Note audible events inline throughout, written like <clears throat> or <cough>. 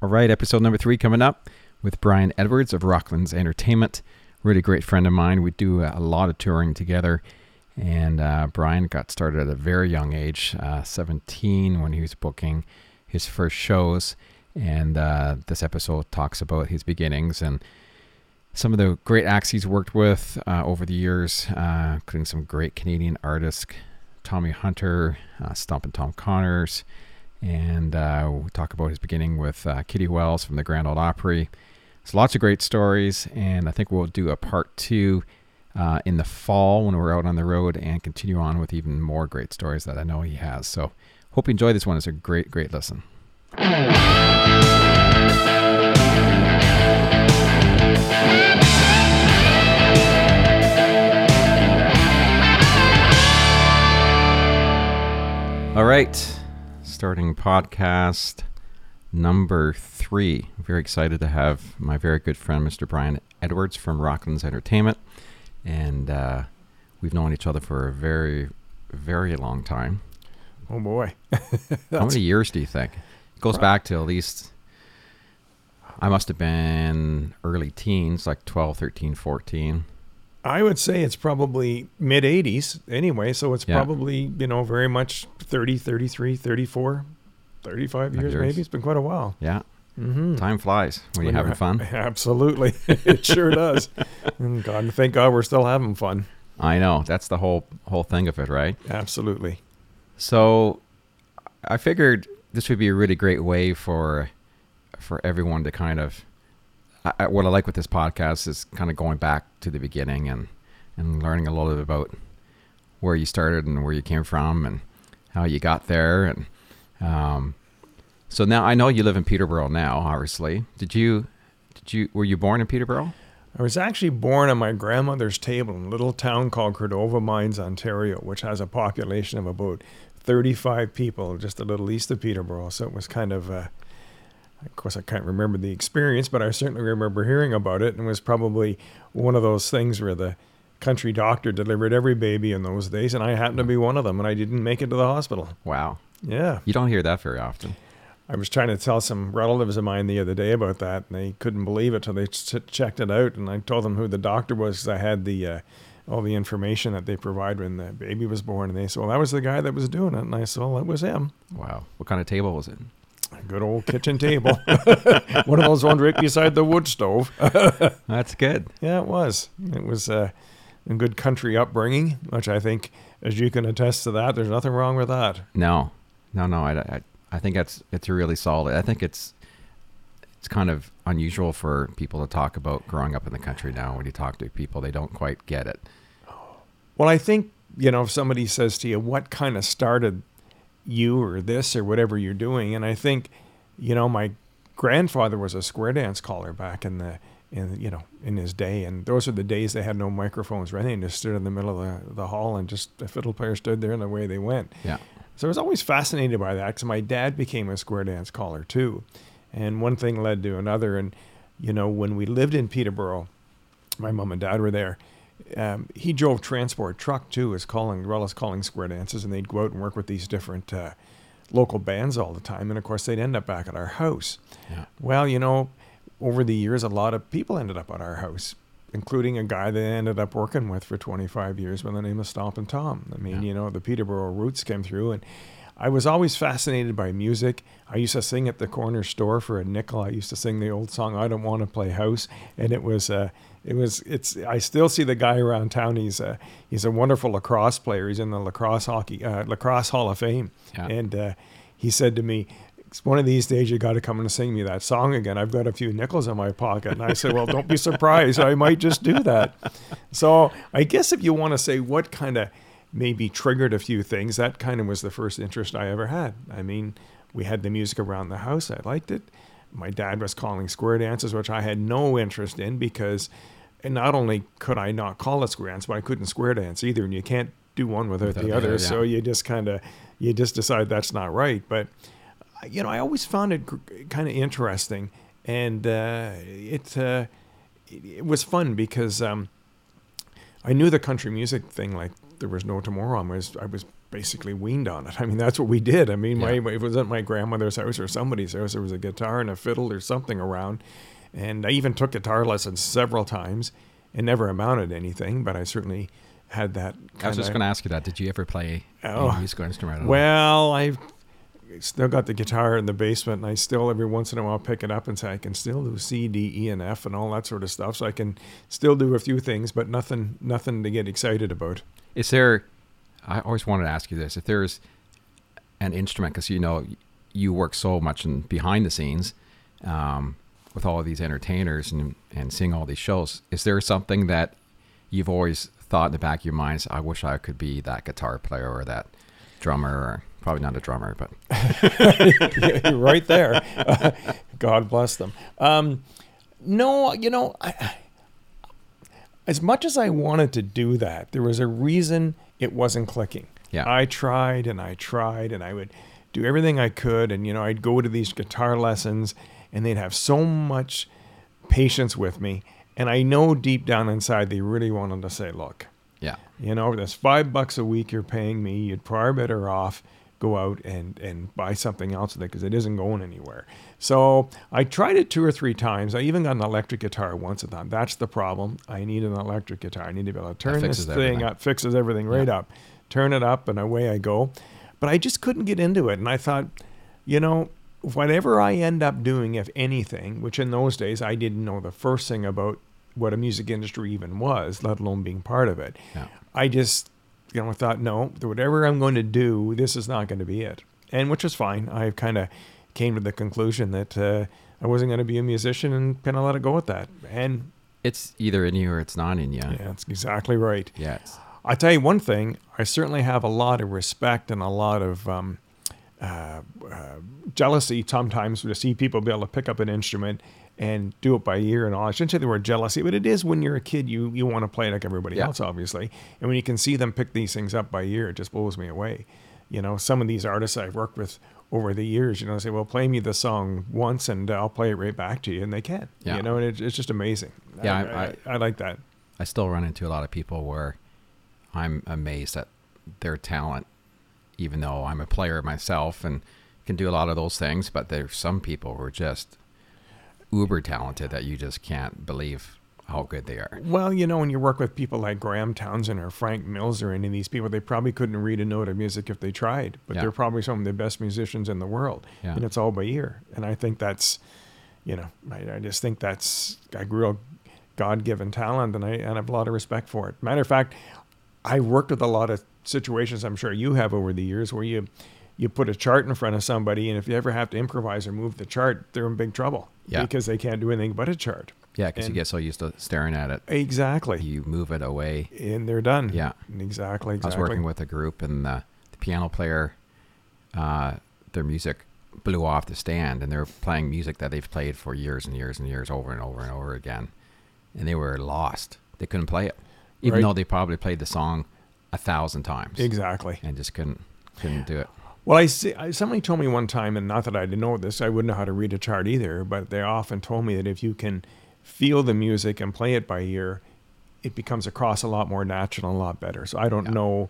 All right, episode number three coming up with Brian Edwards of Rocklands Entertainment. Really great friend of mine. We do a lot of touring together. And uh, Brian got started at a very young age, uh, 17, when he was booking his first shows. And uh, this episode talks about his beginnings and some of the great acts he's worked with uh, over the years, uh, including some great Canadian artists, Tommy Hunter, uh, Stompin' Tom Connors. And uh, we talk about his beginning with uh, Kitty Wells from the Grand Ole Opry. There's lots of great stories, and I think we'll do a part two uh, in the fall when we're out on the road and continue on with even more great stories that I know he has. So, hope you enjoy this one. It's a great, great listen. All right, starting podcast number three. Very excited to have my very good friend, Mr. Brian Edwards from Rocklands Entertainment. And uh, we've known each other for a very, very long time. Oh boy. <laughs> How many years do you think? It goes back to at least, I must have been early teens, like 12, 13, 14. I would say it's probably mid 80s anyway, so it's Yeah. probably, you know, very much 30, 33, 34, 35 years, years. maybe. It's been quite a while. Yeah, Mm-hmm. time flies when you're having fun. <laughs> Absolutely. <laughs> it sure does. And God, thank God we're still having fun. I know. That's the whole whole thing of it, right? Absolutely. So I figured this would be a really great way for for everyone to kind of I, what I like with this podcast is kind of going back to the beginning and and learning a little bit about where you started and where you came from and how you got there and um, so now I know you live in Peterborough now. Obviously, did you did you were you born in Peterborough? I was actually born on my grandmother's table in a little town called Cordova Mines, Ontario, which has a population of about 35 people, just a little east of Peterborough. So it was kind of, of course, I can't remember the experience, but I certainly remember hearing about it. And it was probably one of those things where the country doctor delivered every baby in those days, and I happened to be one of them, and I didn't make it to the hospital. Wow, Yeah. you don't hear that very often. I was trying to tell some relatives of mine the other day about that, and they couldn't believe it till they ch- checked it out. And I told them who the doctor was I had the uh, all the information that they provide when the baby was born. And they said, "Well, that was the guy that was doing it." And I said, "Well, that was him. Wow, what kind of table was it? A good old kitchen table, <laughs> <laughs> one of those ones right beside the wood stove." <laughs> That's good. yeah, it was. It was uh, a good country upbringing, which I think, as you can attest to that, there's nothing wrong with that. No, no, no. I, I, I think that's it's really solid. I think it's it's kind of unusual for people to talk about growing up in the country now. When you talk to people, they don't quite get it. Well, I think, you know, if somebody says to you, what kind of started you or this or whatever you're doing, and I think, you know, my grandfather was a square dance caller back in the, in you know, in his day, and those are the days they had no microphones or anything. They just stood in the middle of the, the hall and just the fiddle player stood there and away they went. Yeah, So I was always fascinated by that because my dad became a square dance caller too. And one thing led to another. And, you know, when we lived in Peterborough, my mom and dad were there. Um, he drove transport truck too, as calling, well as calling square dances. And they'd go out and work with these different uh, local bands all the time. And of course, they'd end up back at our house. yeah, Well, you know, over the years, a lot of people ended up at our house, including a guy that I ended up working with for 25 years by the name of Stompin' Tom. I mean, Yeah. you know, the Peterborough roots came through, and I was always fascinated by music. I used to sing at the corner store for a nickel. I used to sing the old song "I Don't Want to Play House," and it was, uh, it was, it's. I still see the guy around town. He's a, he's a wonderful lacrosse player. He's in the lacrosse hockey, uh, lacrosse Hall of Fame, Yeah. and uh, he said to me, one of these days you got to come and sing me that song again. I've got a few nickels in my pocket. And I said, well, don't be surprised. I might just do that. So I guess if you want to say what kind of maybe triggered a few things, that kind of was the first interest I ever had. I mean, we had the music around the house. I liked it. My dad was calling square dances, which I had no interest in because and not only could I not call it square dance, but I couldn't square dance either. And you can't do one without, Without the the other. other, So yeah. you just kind of, you just decide that's not right. But you know, I always found it kind of interesting, and uh, it, uh, it it was fun because um, I knew the country music thing like there was no tomorrow. I was I was basically weaned on it. I mean, that's what we did. I mean, Yeah. my, it was at my grandmother's house or somebody's house. There was a guitar and a fiddle or something around. And I even took guitar lessons several times. It never amounted to anything, but I certainly had that. I was just going to ask you that. Did you ever play Oh. a musical instrument? at all? Well, I've still got the guitar in the basement, and I still every once in a while pick it up and say I can still do C, D, E, and F and all that sort of stuff. So I can still do a few things, but nothing, nothing to get excited about. Is there? I always wanted to ask you this. If there's an instrument, because you know you work so much in behind the scenes um, with all of these entertainers and and seeing all these shows, is there something that you've always thought in the back of your minds, I wish I could be that guitar player or that drummer, or probably not a drummer, but <laughs> You're right there. <laughs> God bless them. Um, no, you know, I, as much as I wanted to do that, there was a reason it wasn't clicking. Yeah. I tried and I tried and I would do everything I could. And, you know, I'd go to these guitar lessons and they'd have so much patience with me. And I know deep down inside they really wanted to say, look, yeah, you know, that's five bucks a week you're paying me. You'd far better off go out and, and buy something else with it because it isn't going anywhere. So I tried it two or three times. I even got an electric guitar once. I thought that's the problem. I need an electric guitar. I need to be able to turn this thing everything. up, fixes everything right up, turn it up, and away I go. But I just couldn't get into it. And I thought, you know, whatever I end up doing, if anything, which in those days I didn't know the first thing about what a music industry even was, let alone being part of it. yeah. I just, you know, thought, no, whatever I'm going to do, this is not going to be it. And which was fine. I kind of came to the conclusion that uh, I wasn't going to be a musician and kind of let it go with that. And It's either in you or it's not in you. yeah, that's exactly right. Yes. I tell you one thing, I certainly have a lot of respect and a lot of um, uh, uh, jealousy sometimes to see people be able to pick up an instrument and do it by ear and all. I shouldn't say the word jealousy, but it is when you're a kid, you, you want to play like everybody Yeah. else, obviously. And when you can see them pick these things up by ear, it just blows me away. You know, some of these artists I've worked with over the years, you know, say, well, play me the song once and I'll play it right back to you. And they can, Yeah. you know, and it, it's just amazing. Yeah, I, I- I, I like that. I still run into a lot of people where I'm amazed at their talent, even though I'm a player myself and can do a lot of those things. But there's some people who are just uber talented that you just can't believe how good they are. Well, you know, when you work with people like Graham Townsend or Frank Mills or any of these people, they probably couldn't read a note of music if they tried, but Yeah. they're probably some of the best musicians in the world. Yeah. And it's all by ear. And I think that's, you know, I, I just think that's a real God given talent and I, and I have a lot of respect for it. Matter of fact, I worked with a lot of situations I'm sure you have over the years where you, you put a chart in front of somebody, and if you ever have to improvise or move the chart, they're in big trouble Yeah. because they can't do anything but a chart. Yeah, because you get so used to staring at it, Exactly. you move it away. and they're done. Yeah. exactly. Exactly. I was working with a group, and the, the piano player, uh, their music blew off the stand, and they're playing music that they've played for years and years and years, over and over and over again, and they were lost. They couldn't play it, even Right. though they probably played the song a thousand times, exactly. and just couldn't couldn't do it. Well, I see. I, somebody told me one time, and not that I didn't know this, I wouldn't know how to read a chart either. But they often told me that if you can feel the music and play it by ear, it becomes across a lot more natural and a lot better. So I don't Yeah. know.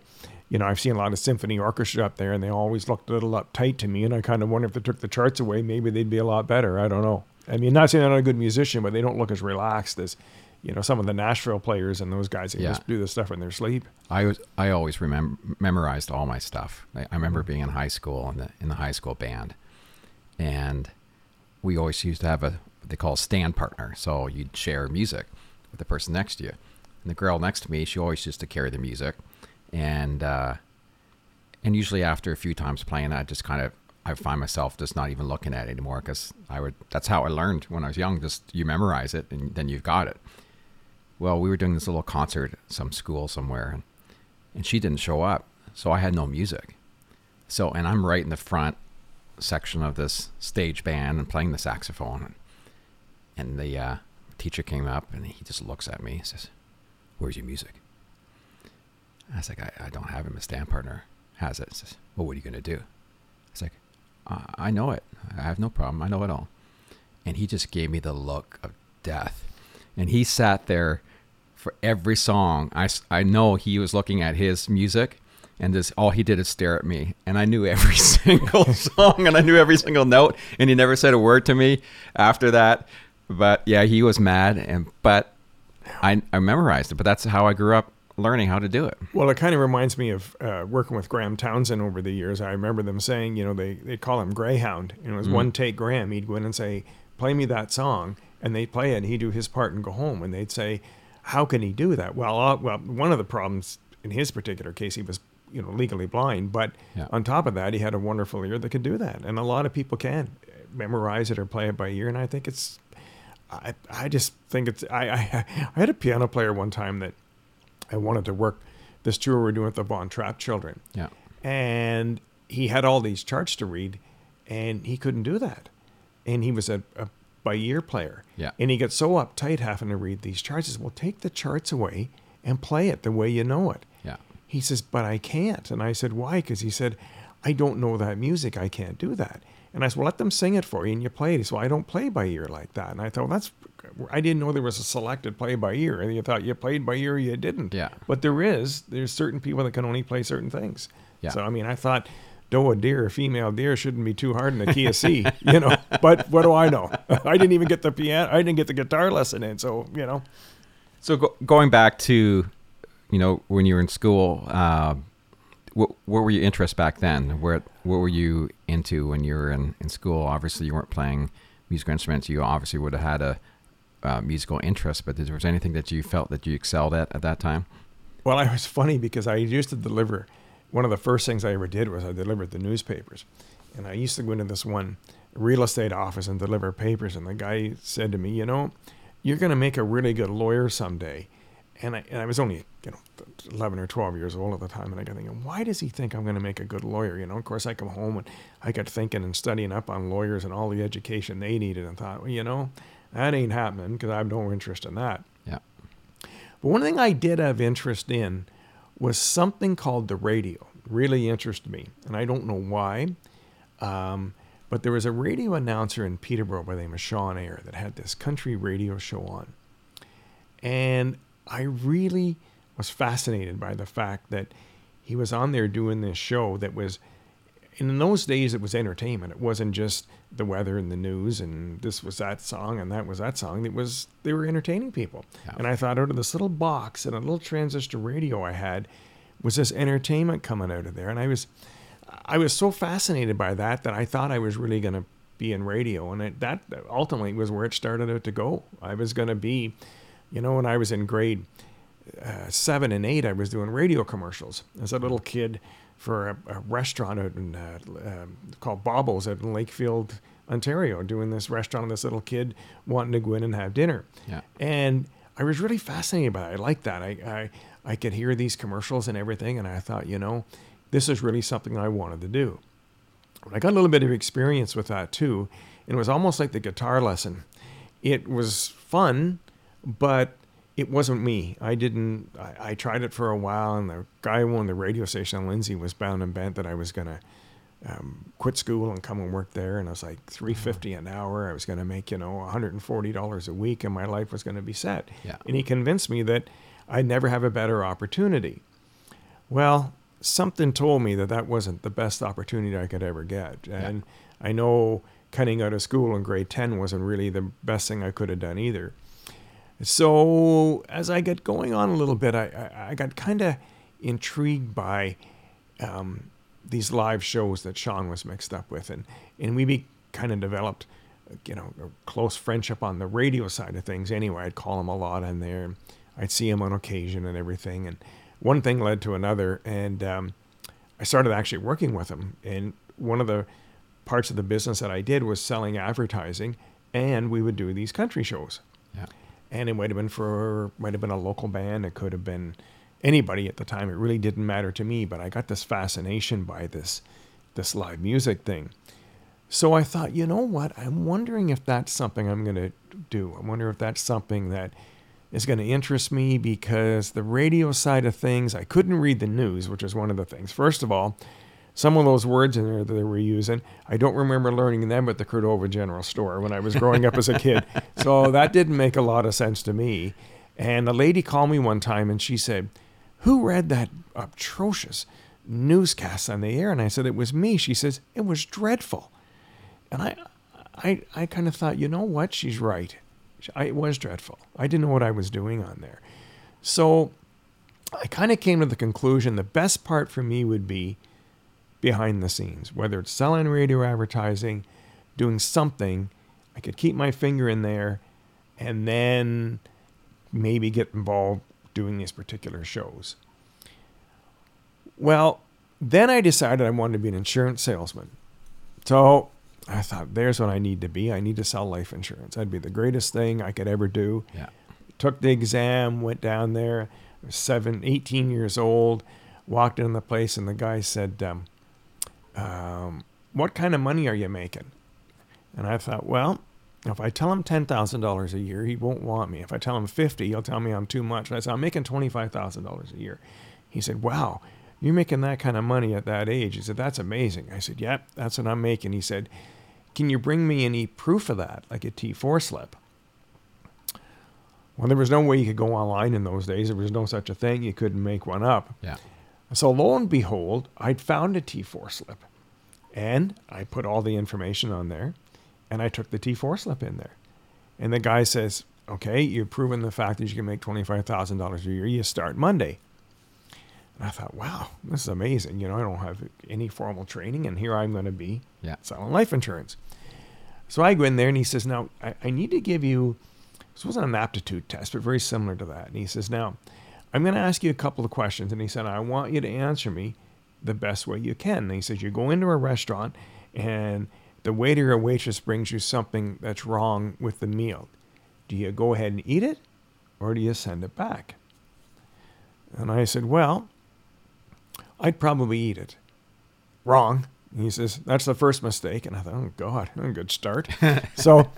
You know, I've seen a lot of symphony orchestra up there, and they always looked a little uptight to me. And I kind of wonder if they took the charts away, maybe they'd be a lot better. I don't know. I mean, not saying they're not a good musician, but they don't look as relaxed as, you know, some of the Nashville players and those guys that Yeah. just do this stuff in their sleep. I was I always remember memorized all my stuff. I, I remember being in high school in the in the high school band, and we always used to have a what they call a stand partner. So you'd share music with the person next to you, and the girl next to me, she always used to carry the music, and uh, and usually after a few times playing, I just kind of I find myself just not even looking at it anymore because I would. That's how I learned when I was young. Just you memorize it, and then you've got it. Well, we were doing this little concert at some school somewhere, and, and she didn't show up, so I had no music. So, and I'm right in the front section of this stage band and playing the saxophone, and, and the uh, teacher came up and he just looks at me and says, "Where's your music?" I was like, "I, I don't have him. A stand partner has it." He says, "Well, what are you gonna do?" I was like, "I know it. I have no problem. I know it all." And he just gave me the look of death, and he sat there for every song. I, I know he was looking at his music and this all he did is stare at me, and I knew every <laughs> single song and I knew every single note, and he never said a word to me after that. But yeah, he was mad, and but I I memorized it. But that's how I grew up learning how to do it. Well, it kind of reminds me of uh, working with Graham Townsend over the years. I remember them saying, you know, they they call him Greyhound. And it was one take Graham. He'd go in and say, "Play me that song," and they'd play it. and He'd do his part and go home. And they'd say, "How can he do that?" Well, uh, well, one of the problems in his particular case, he was you know legally blind, but Yeah. on top of that, he had a wonderful ear that could do that. And a lot of people can memorize it or play it by ear. And I think it's I, I just think it's I, I <laughs> I had a piano player one time that I wanted to work this tour we we're doing with the Von Trapp children, Yeah, and he had all these charts to read, and he couldn't do that, and he was a, a by ear player, Yeah. and he got so uptight having to read these charts. He says, "Well, take the charts away and play it the way you know it." yeah, He says, but I can't. And I said, why? Because he said, I don't know that music. I can't do that. And I said, well, let them sing it for you and you play it. He said, well, I don't play by ear like that. And I thought, well, that's, I didn't know there was a selected play by ear. And you thought you played by ear, you didn't. Yeah. But there is. There's certain people that can only play certain things. Yeah. So, I mean, I thought, doe a deer, a female deer shouldn't be too hard in the key of C, you know. But what do I know? <laughs> I didn't even get the piano, I didn't get the guitar lesson in. So, you know. So go, going back to, you know, when you were in school, uh, what, what were your interests back then? What what were you into when you were in, in school? Obviously, you weren't playing musical instruments. You obviously would have had a uh, musical interest, but there was anything that you felt that you excelled at at that time? Well, I was funny because I used to deliver. One of the first things I ever did was I delivered the newspapers, and I used to go into this one real estate office and deliver papers. And the guy said to me, "You know, you're going to make a really good lawyer someday." And I, and I was only you know 11 or 12 years old at the time, and I got thinking, why does he think I'm going to make a good lawyer? You know, of course, I come home and I got thinking and studying up on lawyers and all the education they needed, and thought, well, you know, that ain't happening because I have no interest in that. Yeah, But one thing I did have interest in was something called the radio. Really interested me, and I don't know why. Um, but there was a radio announcer in Peterborough by the name of Sean Ayer that had this country radio show on, and I really was fascinated by the fact that he was on there doing this show that was in those days it was entertainment it wasn't just the weather and the news and this was that song and that was that song it was they were entertaining people. Yeah. and i thought out of this little box and a little transistor radio i had was this entertainment coming out of there. And i was i was so fascinated by that that i thought i was really going to be in radio. And it, that ultimately was where it started out to go. I was going to be you know when i was in grade uh, seven and eight, I was doing radio commercials as a little kid for a, a restaurant in, uh, um called Bobbles at Lakefield, Ontario, doing this restaurant. and This little kid wanting to go in and have dinner, Yeah. and I was really fascinated by it. I liked that. I, I I could hear these commercials and everything, and I thought, you know, this is really something I wanted to do. And I got a little bit of experience with that too, and it was almost like the guitar lesson. It was fun, but it wasn't me. I didn't. I, I tried it for a while, and the guy who owned the radio station, Lindsay, was bound and bent that I was gonna um, quit school and come and work there. And I was like three fifty an hour. I was gonna make you know one hundred and forty dollars a week, and my life was gonna be set. Yeah. And he convinced me that I'd never have a better opportunity. Well, something told me that that wasn't the best opportunity I could ever get. And I know cutting out of school in grade 10 wasn't really the best thing I could have done either. So as I got going on a little bit, I, I, I got kind of intrigued by um, these live shows that Sean was mixed up with. And, and we kind of developed, you know, a close friendship on the radio side of things anyway. I'd call him a lot on there. I'd see him on occasion and everything. And one thing led to another. And um, I started actually working with him. And one of the parts of the business that I did was selling advertising, and we would do these country shows. And it might have been for might have been a local band. It could have been anybody at the time. It really didn't matter to me. But I got this fascination by this this live music thing. So I thought, you know what? I'm wondering if that's something I'm going to do. I wonder if that's something that is going to interest me because the radio side of things, I couldn't read the news, which is one of the things. First of all, some of those words in there that they were using, I don't remember learning them at the Cordova General Store when I was growing up as a kid. <laughs> So that didn't make a lot of sense to me. And a lady called me one time and she said, Who read that atrocious newscast on the air. And I said, It was me. She says, It was dreadful. And I, I, I kind of thought, you know what? She's right. I, it was dreadful. I didn't know what I was doing on there. So I kind of came to the conclusion the best part for me would be behind the scenes, whether it's selling radio advertising, doing something. I could keep my finger in there and then maybe get involved doing these particular shows. Well, then I decided I wanted to be an insurance salesman. So I thought, there's what I need to be. I need to sell life insurance. That'd be the greatest thing I could ever do. Yeah. Took the exam, went down there, seven, 18 years old, walked in the place, and the guy said, um, um, What kind of money are you making? And I thought, well, if I tell him $10,000 a year, he won't want me. If I tell him 50, he'll tell me I'm too much. And I said, I'm making $25,000 a year. He said, wow, you're making that kind of money at that age. He said, that's amazing. I said, yep, that's what I'm making. He said, can you bring me any proof of that, like a T4 slip? Well, there was no way you could go online in those days. There was no such a thing. You couldn't make one up. Yeah. So lo and behold, I'd found a T4 slip. And I put all the information on there and I took the T4 slip in there. And the guy says, okay, you've proven the fact that you can make $25,000 a year. You start Monday. And I thought, wow, this is amazing. You know, I don't have any formal training, and here I'm going to be Yeah. selling life insurance. So I go in there, and he says, now, I, I need to give you, this wasn't an aptitude test, but very similar to that. And he says, now, I'm going to ask you a couple of questions. And he said, I want you to answer me the best way you can. And he says, you go into a restaurant, and the waiter or waitress brings you something that's wrong with the meal. Do you go ahead and eat it or do you send it back? And I said, Well, I'd probably eat it. Wrong. And he says, That's the first mistake. And I thought, Oh, God, <laughs> a good start. <laughs> so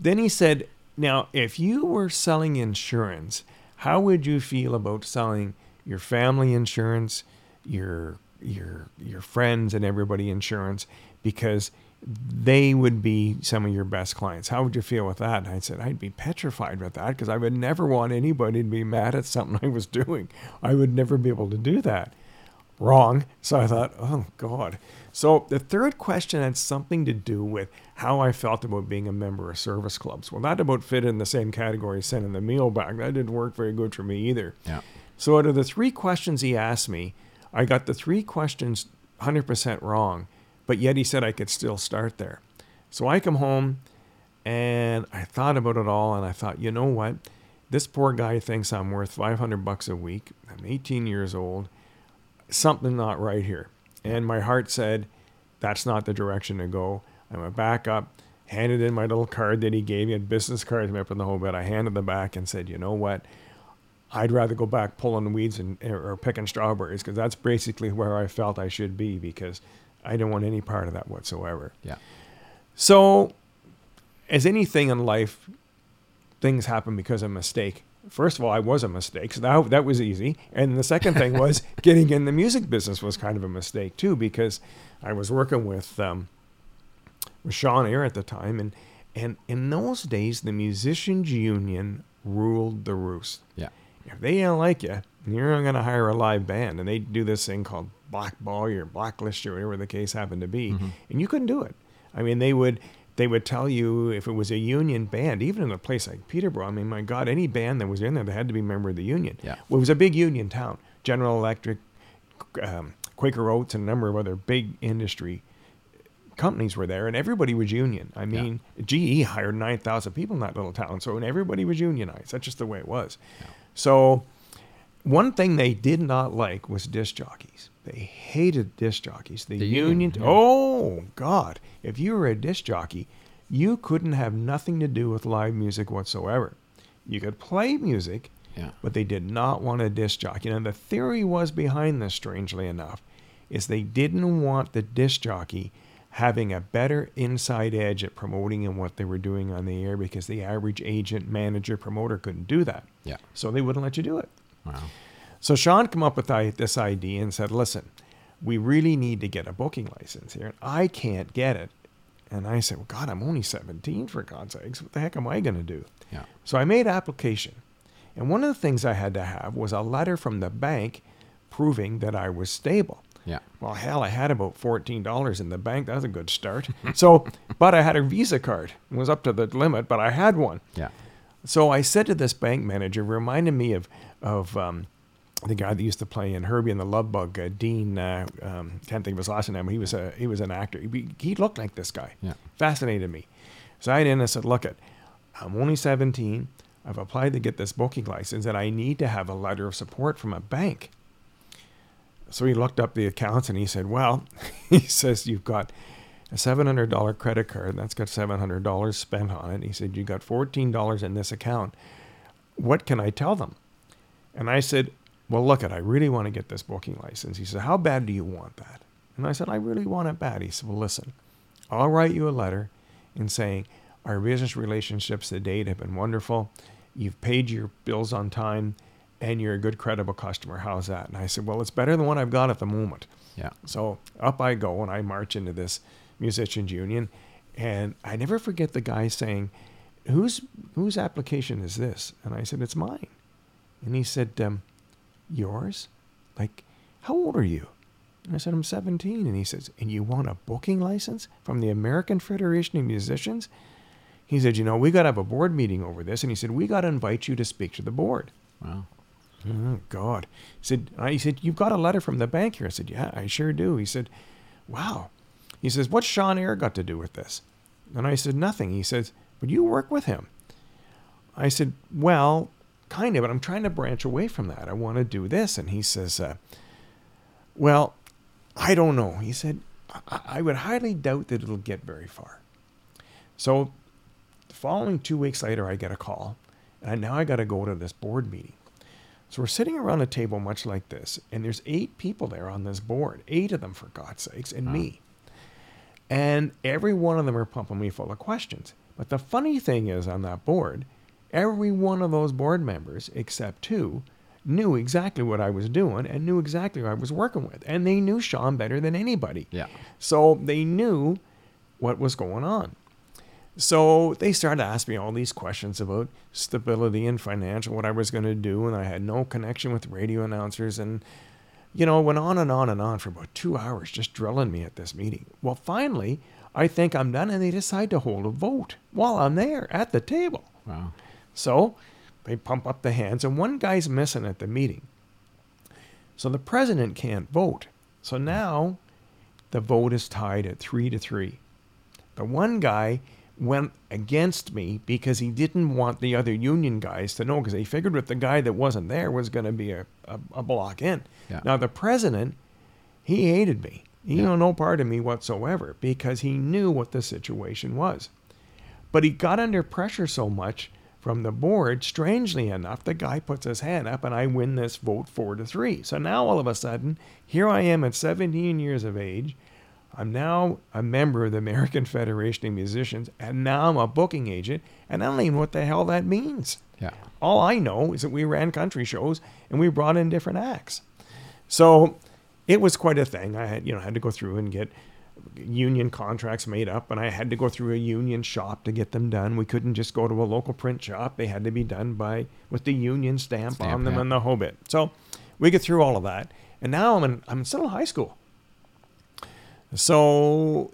then he said, Now, if you were selling insurance, how would you feel about selling your family insurance, your your your friends and everybody insurance because they would be some of your best clients. How would you feel with that? And I said, I'd be petrified with that because I would never want anybody to be mad at something <laughs> I was doing. I would never be able to do that. Wrong. So I thought, oh God. So the third question had something to do with how I felt about being a member of service clubs. Well, that about fit in the same category as sending the meal back. That didn't work very good for me either. Yeah. So out of the three questions he asked me, I got the three questions 100% wrong, but yet he said I could still start there. So I come home and I thought about it all and I thought, you know what? This poor guy thinks I'm worth 500 bucks a week. I'm 18 years old. Something not right here. And my heart said, that's not the direction to go. I went back up, handed in my little card that he gave me, a business card up in the whole bed. I handed them back and said, you know what? I'd rather go back pulling weeds and or picking strawberries because that's basically where I felt I should be because I didn't want any part of that whatsoever. Yeah. So, as anything in life, things happen because of a mistake. First of all, I was a mistake, so that, that was easy. And the second thing was <laughs> getting in the music business was kind of a mistake too because I was working with um, with Sean Air at the time, and and in those days, the musicians union ruled the roost. Yeah. If they don't like you, you're going to hire a live band, and they do this thing called blackball you or blacklist you, or whatever the case happened to be, and you couldn't do it. I mean, they would they would tell you if it was a union band, even in a place like Peterborough. I mean, my God, any band that was in there, they had to be a member of the union. Yeah. Well, it was a big union town. General Electric, um, Quaker Oats, and a number of other big industry companies were there, and everybody was union. I mean, GE hired 9,000 people in that little town, so and everybody was unionized. That's just the way it was. So, one thing they did not like was disc jockeys. They hated disc jockeys. The, The union, union, yeah. oh God, if you were a disc jockey, you couldn't have nothing to do with live music whatsoever. You could play music, Yeah. but they did not want a disc jockey. And the theory was behind this, strangely enough, is they didn't want the disc jockey having a better inside edge at promoting and what they were doing on the air because the average agent, manager, promoter couldn't do that. Yeah. So they wouldn't let you do it. Wow. So Sean came up with this idea and said, "Listen, we really need to get a booking license here, and I can't get it." And I said, "Well, God, I'm only 17 for God's sakes. What the heck am I going to do?" Yeah. So I made application, and one of the things I had to have was a letter from the bank proving that I was stable. Yeah. Well, hell, I had about fourteen dollars in the bank. That was a good start. <laughs> so, but I had a Visa card. It was up to the limit, but I had one. Yeah. So I said to this bank manager, reminded me of of um, the guy that used to play in Herbie and the Love Bug, uh, Dean. Uh, um, can't think of his last name. But he was a he was an actor. He, he looked like this guy. Yeah. Fascinated me. So I in and said, look, it, I'm only 17. I've applied to get this booking license, and I need to have a letter of support from a bank. So he looked up the accounts and he said, well, <laughs> he says you've got a $700 credit card and that's got $700 spent on it. He said, You got $14 in this account. What can I tell them? And I said, Well, look, it, I really want to get this booking license. He said, How bad do you want that? And I said, I really want it bad. He said, Well, listen, I'll write you a letter in saying, Our business relationships to date have been wonderful. You've paid your bills on time and you're a good, credible customer. How's that? And I said, Well, it's better than what I've got at the moment. Yeah. So up I go and I march into this musicians union, and I never forget the guy saying, "Whose whose application is this?" And I said, "It's mine." And he said, um, "Yours? Like, how old are you?" And I said, "I'm 17." And he says, "And you want a booking license from the American Federation of Musicians?" He said, "You know, we got to have a board meeting over this." And he said, "We got to invite you to speak to the board." Wow. Oh God! He said. He said, "You've got a letter from the bank here." I said, "Yeah, I sure do." He said, "Wow." He says, "What's Sean Air got to do with this?" And I said, "Nothing." He says, "But you work with him." I said, "Well, kind of, but I'm trying to branch away from that. I want to do this." And he says, uh, "Well, I don't know." He said, I-, "I would highly doubt that it'll get very far." So, the following two weeks later, I get a call, and now I got to go to this board meeting. So we're sitting around a table much like this, and there's eight people there on this board, eight of them for God's sakes, and me. And every one of them are pumping me full of questions. But the funny thing is, on that board, every one of those board members, except two, knew exactly what I was doing and knew exactly who I was working with. And they knew Sean better than anybody. Yeah. So they knew what was going on. So they started asking me all these questions about stability and financial, what I was going to do, and I had no connection with radio announcers, and you know, went on and on and on for about two hours, just drilling me at this meeting. Well, finally, I think I'm done, and they decide to hold a vote while I'm there at the table. Wow. So they pump up the hands, and one guy's missing at the meeting. So the president can't vote. So now the vote is tied at three to three. The one guy went against me because he didn't want the other union guys to know because he figured if the guy that wasn't there was going to be a, a, a, block in. Yeah. Now the president, he hated me. He Yeah. knew no part of me whatsoever because he knew what the situation was. But he got under pressure so much from the board, strangely enough, the guy puts his hand up and I win this vote four to three. So now all of a sudden, here I am at 17 years of age. I'm now a member of the American Federation of Musicians, and now I'm a booking agent, and I don't even know what the hell that means. Yeah. All I know is that we ran country shows and we brought in different acts. So it was quite a thing. I had, you know, had to go through and get union contracts made up, and I had to go through a union shop to get them done. We couldn't just go to a local print shop; they had to be done by with the union stamp, Stamp, on them yeah. and the whole bit. So we get through all of that, and now I'm in, I'm still in high school. So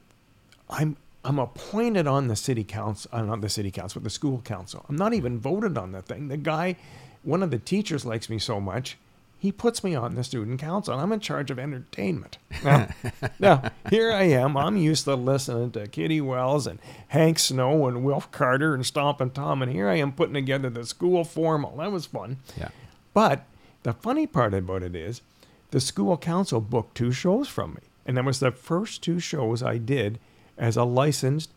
I'm I'm appointed on the city council, uh, not the city council, but the school council. I'm not even voted on the thing. The guy, one of the teachers likes me so much, he puts me on the student council. and I'm in charge of entertainment. Now, <laughs> now, here I am. I'm used to listening to Kitty Wells and Hank Snow and Wilf Carter and Stompin' Tom, and here I am putting together the school formal. That was fun. Yeah. But the funny part about it is the school council booked two shows from me. And that was the first two shows I did as a licensed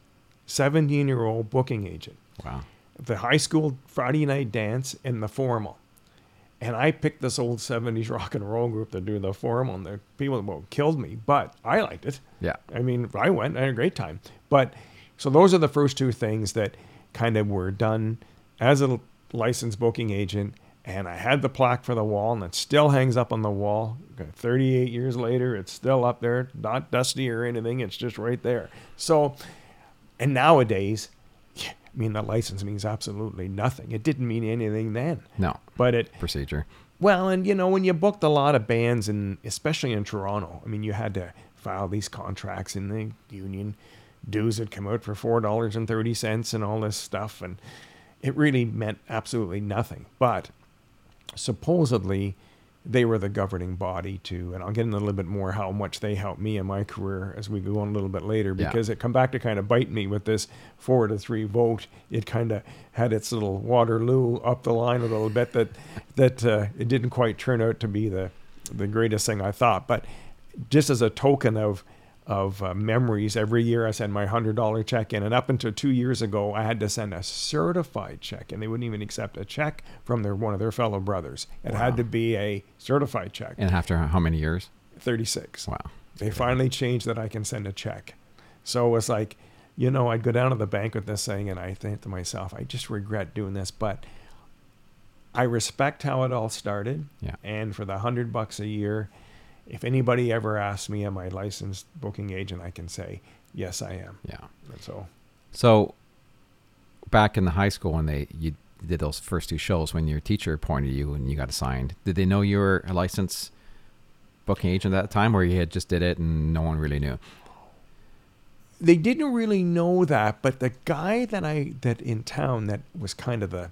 17 year old booking agent. Wow. The high school Friday night dance and the formal. And I picked this old 70s rock and roll group to do the formal, and the people well, killed me, but I liked it. Yeah. I mean, I went, I had a great time. But so those are the first two things that kind of were done as a licensed booking agent. And I had the plaque for the wall, and it still hangs up on the wall. 38 years later, it's still up there, not dusty or anything. It's just right there. So, and nowadays, I mean, the license means absolutely nothing. It didn't mean anything then. No. But it, Procedure. Well, and you know, when you booked a lot of bands, and especially in Toronto, I mean, you had to file these contracts in the union. Dues would come out for four dollars and thirty cents, and all this stuff, and it really meant absolutely nothing. But supposedly, they were the governing body too, and I'll get into a little bit more how much they helped me in my career as we go on a little bit later, Yeah. because it come back to kind of bite me with this four to three vote. It kind of had its little Waterloo up the line a little bit that that uh, it didn't quite turn out to be the the greatest thing I thought. But just as a token of of uh, memories, every year I send my hundred dollar check in, and up until two years ago, I had to send a certified check, and they wouldn't even accept a check from their one of their fellow brothers. It Wow. had to be a certified check. And after how many years? Thirty six. Wow. They finally changed that I can send a check. So it was like, you know, I'd go down to the bank with this thing and I think to myself, I just regret doing this, but I respect how it all started. Yeah. And for the hundred bucks a year, if anybody ever asks me, am I a licensed booking agent, I can say, yes, I am. Yeah. And so So back in the high school when they you did those first two shows when your teacher pointed you and you got assigned, did they know you were a licensed booking agent at that time or you had just did it and no one really knew? they didn't really know that, but the guy that I that in town that was kind of the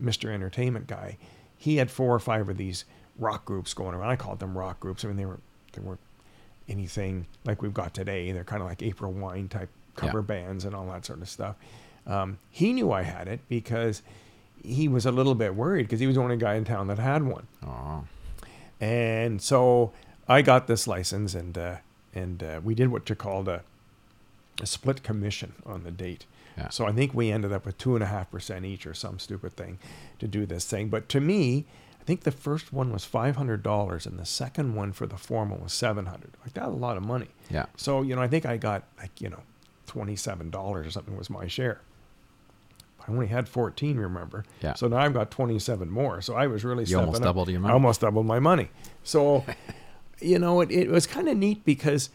Mr. Entertainment guy, he had four or five of these rock groups going around. I called them rock groups. I mean, they were they weren't anything like we've got today. They're kind of like April Wine type cover Yeah. bands and all that sort of stuff. Um, he knew I had it because he was a little bit worried because he was the only guy in town that had one. Oh. And so I got this license, and uh, and uh, we did what you called a, a split commission on the date. Yeah. So I think we ended up with two and a half percent each, or some stupid thing, to do this thing. But to me, I think the first one was five hundred dollars, and the second one for the formal was seven hundred. Like that was a lot of money. Yeah. So you know, I think I got like you know, twenty seven dollars or something was my share. I only had fourteen, remember? Yeah. So now I've got twenty seven more. So I was really You almost up. doubled your money. I almost doubled my money. So, <laughs> you know, it, it was kind of neat because,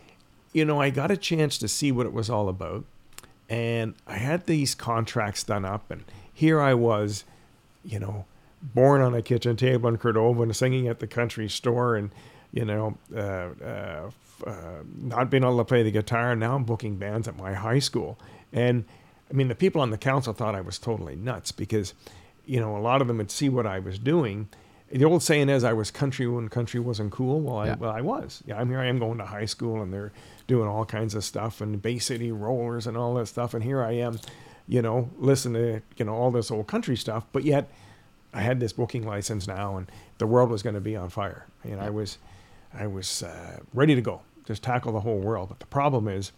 you know, I got a chance to see what it was all about, and I had these contracts done up, and here I was, you know, born on a kitchen table in Cordova and singing at the country store, and you know, uh, uh, f- uh, not being able to play the guitar. Now I'm booking bands at my high school, and I mean, the people on the council thought I was totally nuts because, you know, a lot of them would see what I was doing. The old saying is, I was country when country wasn't cool. Well, I, Yeah. well, I was. Yeah, I'm here. I am going to high school, and they're doing all kinds of stuff and Bay City Rollers and all that stuff. And here I am, you know, listening to you know all this old country stuff. But yet, I had this booking license now, and the world was going to be on fire. And I was, I was uh, ready to go, just tackle the whole world. But the problem is,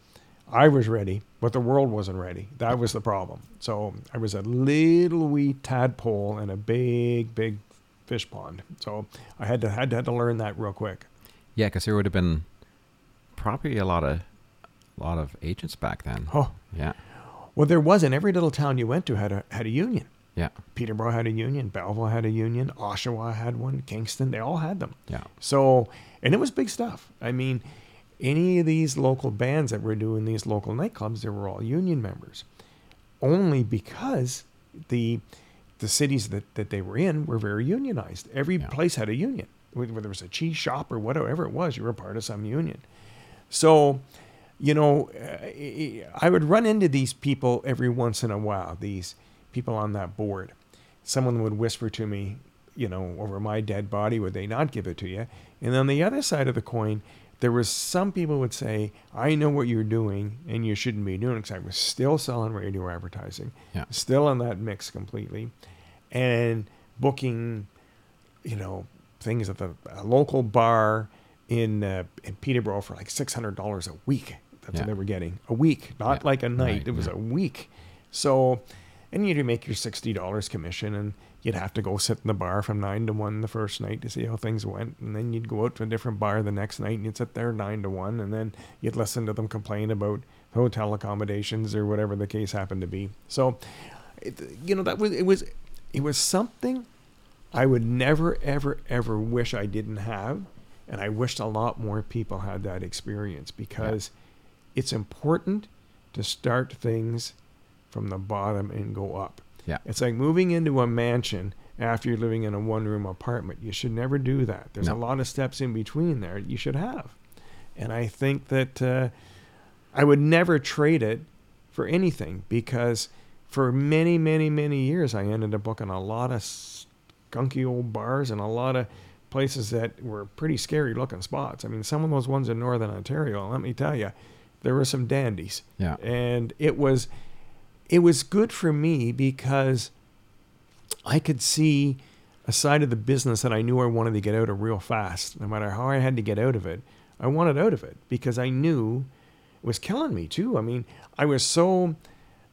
I was ready, but the world wasn't ready. That was the problem. So I was a little wee tadpole in a big, big fish pond. So I had to had to, had to learn that real quick. Yeah, because there would have been probably a lot of a lot of agents back then. Oh, Yeah. well, there wasn't. Every little town you went to had a had a union. Yeah. Peterborough had a union. Belleville had a union. Oshawa had one. Kingston, they all had them. Yeah. So, and it was big stuff. I mean, any of these local bands that were doing these local nightclubs, they were all union members. Only because the the cities that, that they were in were very unionized. Every Yeah. place had a union. Whether it was a cheese shop or whatever it was, you were part of some union. So, you know, uh, I would run into these people every once in a while, these people on that board. Someone would whisper to me, you know, over my dead body, would they not give it to you? And on the other side of the coin, there was some people would say, I know what you're doing and you shouldn't be doing it because I was still selling radio advertising, Yeah. still in that mix completely, and booking, you know, things at the a local bar in uh, in Peterborough for like six hundred dollars a week. That's Yeah. what they were getting a week, not Yeah. like a night. Right, it was a week. So, and you'd make your sixty dollars commission, and you'd have to go sit in the bar from nine to one the first night to see how things went, and then you'd go out to a different bar the next night, and you'd sit there nine to one, and then you'd listen to them complain about hotel accommodations or whatever the case happened to be. So, it, you know, that was it was it was something I would never, ever, ever wish I didn't have. And I wished a lot more people had that experience because it's important to start things from the bottom and go up. Yeah. It's like moving into a mansion after you're living in a one room apartment. You should never do that. There's No. a lot of steps in between there you should have. And I think that uh, I would never trade it for anything because for many, many, many years I ended up booking a lot of skunky old bars and a lot of places that were pretty scary looking spots. I mean, some of those ones in Northern Ontario, let me tell you, there were some dandies Yeah. and it was it was good for me because I could see a side of the business that I knew I wanted to get out of real fast. No matter how I had to get out of it, I wanted out of it because I knew it was killing me too. I mean, I was so,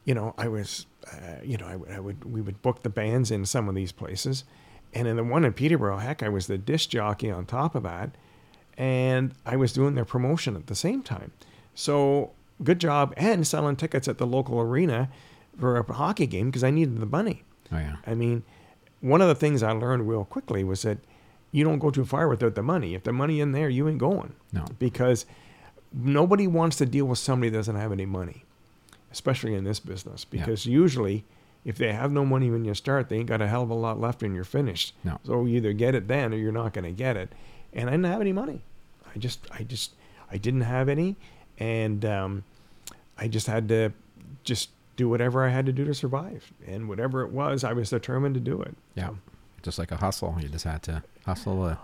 you know, I was, uh, you know, I, I would we would book the bands in some of these places, and in the one in Peterborough, heck, I was the disc jockey on top of that, and I was doing their promotion at the same time. So good job and selling tickets at the local arena for a hockey game because I needed the money. Oh yeah. I mean, one of the things I learned real quickly was that you don't go too far without the money. If the money in there, you ain't going. No. Because nobody wants to deal with somebody that doesn't have any money, especially in this business. Yeah. Because usually, if they have no money when you start, they ain't got a hell of a lot left when you're finished. No. So you either get it then or you're not going to get it. And I didn't have any money. I just, I just, I didn't have any, and um, I just had to just do whatever I had to do to survive. And whatever it was, I was determined to do it. Yeah. Just like a hustle, you just had to hustle, uh,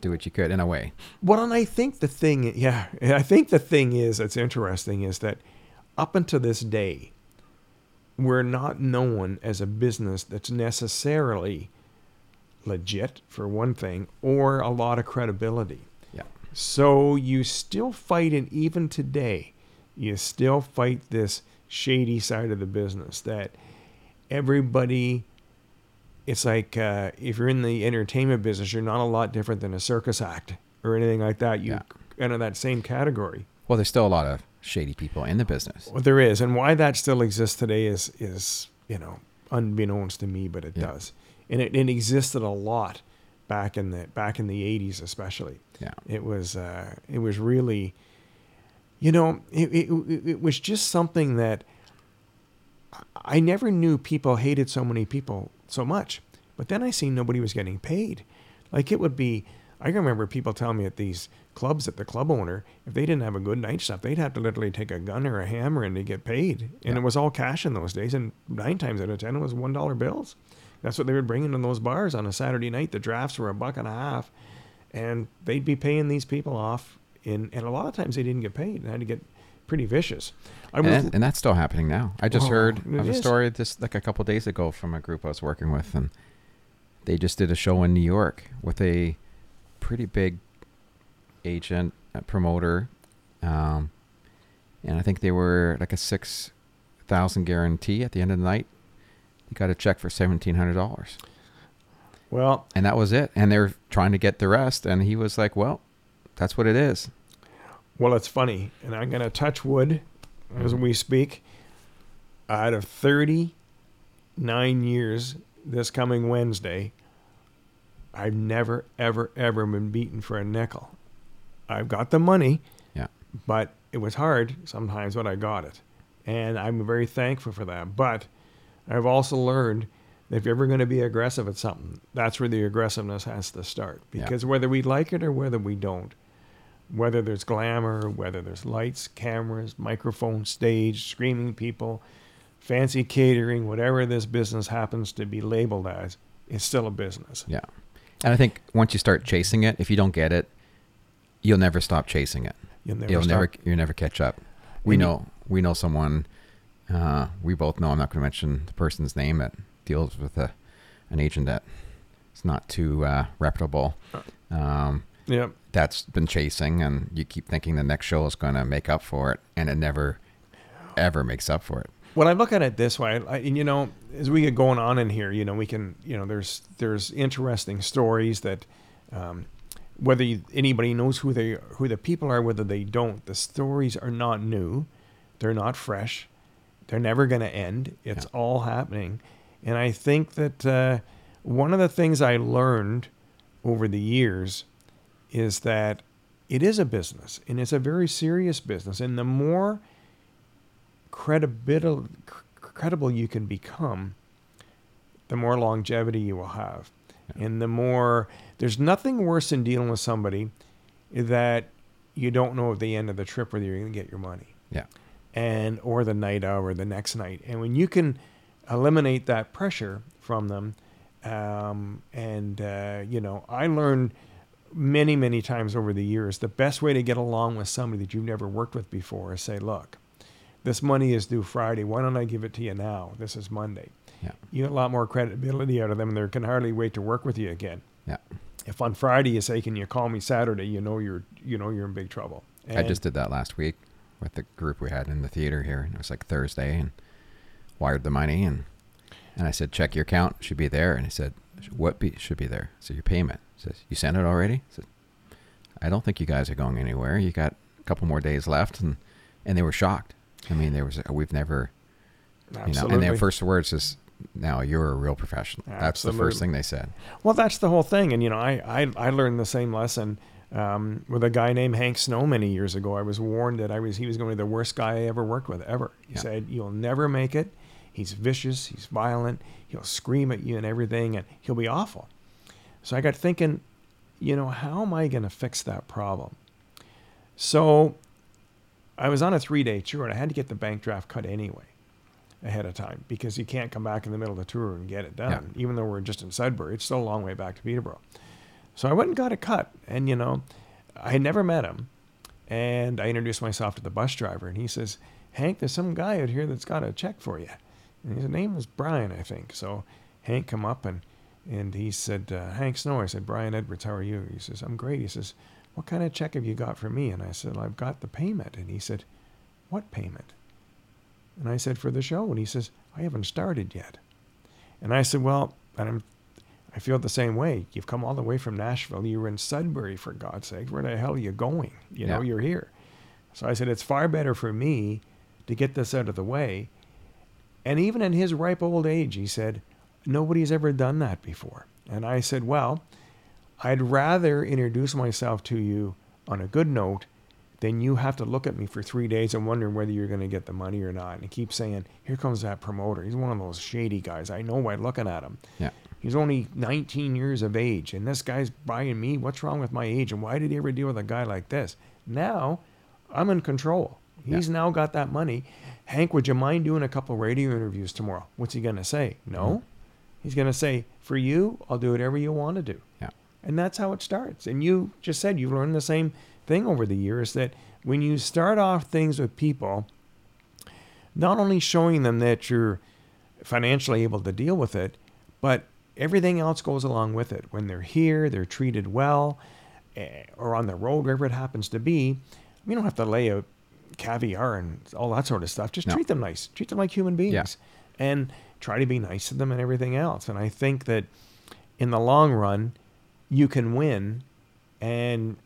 do what you could in a way. Well, and I think the thing, yeah, I think the thing is that's interesting is that up until this day, we're not known as a business that's necessarily legit, for one thing, or a lot of credibility. So you still fight it even today. You still fight this shady side of the business that everybody. It's like uh, if you're in the entertainment business, you're not a lot different than a circus act or anything like that. You Yeah. enter that same category. Well, there's still a lot of shady people in the business. Well, there is, and why that still exists today is is you know unbeknownst to me, but it Yeah. does, and it, it existed a lot back in the back in the '80s, especially. Yeah. It was uh, it was really, you know, it, it, it- was just something that I never knew people hated so many people so much. But then I seen nobody was getting paid. Like it would be, I remember people telling me at these clubs that the club owner, if they didn't have a good night stuff, they'd have to literally take a gun or a hammer and to get paid. And Yeah. it was all cash in those days. And nine times out of ten, it was one dollar bills. That's what they were bringing into those bars on a Saturday night. The drafts were a buck and a half, and they'd be paying these people off. In and a lot of times they didn't get paid. and had to get pretty vicious. I And, was that- and that's still happening now. I just Oh, heard of a story just like a couple days ago from a group I was working with, and they just did a show in New York with a pretty big agent, promoter, um, and I think they were like a six thousand guarantee at the end of the night. He got a check for seventeen hundred dollars, well. and that was it. And they were trying to get the rest, and he was like, "Well, that's what it is." Well, it's funny, and I'm going to touch wood as we speak. Out of 39 years this coming Wednesday, I've never, ever, ever been beaten for a nickel. I've got the money, Yeah. but it was hard sometimes, but I got it. And I'm very thankful for that. But I've also learned that if you're ever going to be aggressive at something, that's where the aggressiveness has to start. Yeah. Because whether we like it or whether we don't, whether there's glamour, whether there's lights, cameras, microphone, stage, screaming people, fancy catering, whatever this business happens to be labeled as, it's still a business. Yeah. And I think once you start chasing it, if you don't get it, you'll never stop chasing it. You'll never you'll never you'll never catch up. We And you- know we know someone. Uh, we both know. I'm not going to mention the person's name that deals with a an agent that is not too uh, reputable. Um, Yeah. that's been chasing, and you keep thinking the next show is going to make up for it, and it never ever makes up for it. When I look at it this way, I, and you know, as we get going on in here, you know, we can, you know, there's there's interesting stories that, um, whether you, anybody knows who they who the people are, whether they don't, the stories are not new, they're not fresh, they're never going to end. It's Yeah. all happening, and I think that uh, one of the things I learned over the years is that it is a business and it's a very serious business, and the more credible credible you can become the more longevity you will have. And the more, there's nothing worse than dealing with somebody that you don't know at the end of the trip whether you're going to get your money Yeah. And or the night out or the next night. And when you can eliminate that pressure from them, um, and uh, you know, I learned many many times over the years the best way to get along with somebody that you've never worked with before is say, look, this money is due Friday. Why don't I give it to you now? This is Monday. Yeah. You get a lot more credibility out of them, and they can hardly wait to work with you again. Yeah. If on Friday you say, "Can you call me Saturday?" You know you're you know you're in big trouble. I just did that last week with the group we had in the theater here. And it was like Thursday and wired the money and and I said, check your account, it should be there. And he said, what be, should be there? So your payment. He says, you sent it already? I said, I don't think you guys are going anywhere. You got a couple more days left. And, and they were shocked. I mean, there was, we've never, you know, Absolutely. and their first words is, now you're a real professional. That's the first thing they said. Well, that's the whole thing. And, you know, I, I, I learned the same lesson um, with a guy named Hank Snow many years ago. I was warned that I was he was going to be the worst guy I ever worked with, ever. He Yeah. said, You'll never make it. He's vicious, he's violent, he'll scream at you and everything, and he'll be awful. So I got thinking, you know, how am I going to fix that problem? So I was on a three day tour and I had to get the bank draft cut anyway ahead of time because you can't come back in the middle of the tour and get it done. Even though we're just in Sudbury, it's still a long way back to Peterborough. So I went and got a cut. And, you know, I had never met him. And I introduced myself to the bus driver. And he says, Hank, there's some guy out here that's got a check for you. And his name was Brian, I think. So Hank come up and, and he said, uh, Hank Snow. I said, Brian Edwards, how are you? He says, I'm great. He says, what kind of check have you got for me? And I said, I've got the payment. And he said, what payment? And I said, for the show. And he says, I haven't started yet. And I said, well, and I'm, I feel the same way. You've come all the way from Nashville. You were in Sudbury, for God's sake. Where the hell are you going? You know, Yeah. you're here. So I said, it's far better for me to get this out of the way. And even in his ripe old age, he said, nobody's ever done that before. And I said, well, I'd rather introduce myself to you on a good note than you have to look at me for three days and wondering whether you're going to get the money or not. And keep saying, here comes that promoter. He's one of those shady guys. I know by looking at him. Yeah. He's only 19 years of age, and this guy's buying me. What's wrong with my age? And why did he ever deal with a guy like this? Now, I'm in control. He's now got that money. Hank, would you mind doing a couple radio interviews tomorrow? What's he going to say? No. Mm-hmm. He's going to say, for you, I'll do whatever you want to do. Yeah. And that's how it starts. And you just said you've learned the same thing over the years that when you start off things with people, not only showing them that you're financially able to deal with it, but everything else goes along with it. When they're here, they're treated well, eh, or on the road, wherever it happens to be. We don't have to lay out caviar and all that sort of stuff. Just No. treat them nice. Treat them like human beings. Yeah. And try to be nice to them and everything else. And I think that in the long run, you can win. And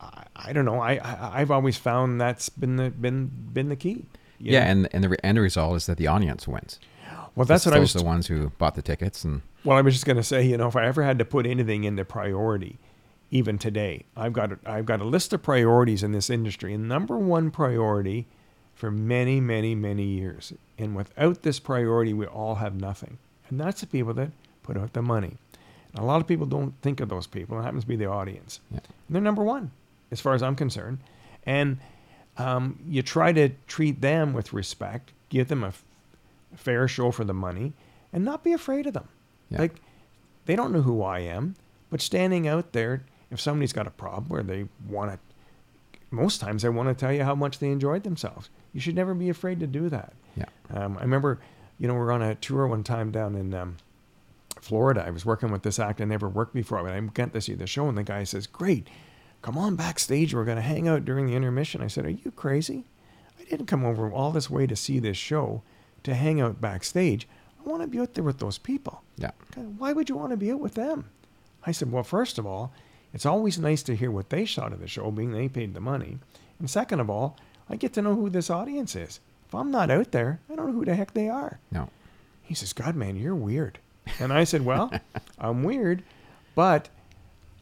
I, I don't know. I, I I've always found that's been the been been the key. Yeah. know? And, and the end result is that the audience wins. Well, that's what I was. the ones who bought the tickets and Well, I was just going to say, you know, if I ever had to put anything into priority, even today, I've got a, I've got a list of priorities in this industry, and number one priority for many, many, many years. And without this priority, we all have nothing. And that's the people that put out the money. And a lot of people don't think of those people. It happens to be the audience. Yeah. They're number one, as far as I'm concerned. And um, you try to treat them with respect, give them a fair show for the money, and not be afraid of them. Yeah. Like, they don't know who I am, but standing out there, if somebody's got a problem where they want to, most times they want to tell you how much they enjoyed themselves. You should never be afraid to do that. yeah. Um, I remember, you know, we were on a tour one time down in um, Florida. I was working with this actor I never worked before, but I went to see the show, and the guy says, "Great, come on backstage. We're going to hang out during the intermission." I said, "Are you crazy? I didn't come over all this way to see this show to hang out backstage. I want to be out there with those people. Yeah. Why would you want to be out with them?" I said, "Well, first of all, it's always nice to hear what they thought of the show, being they paid the money, and second of all, I get to know who this audience is." If I'm not out there, I don't know who the heck they are. No. He says, God, man, you're weird. And I said, Well, <laughs> I'm weird, but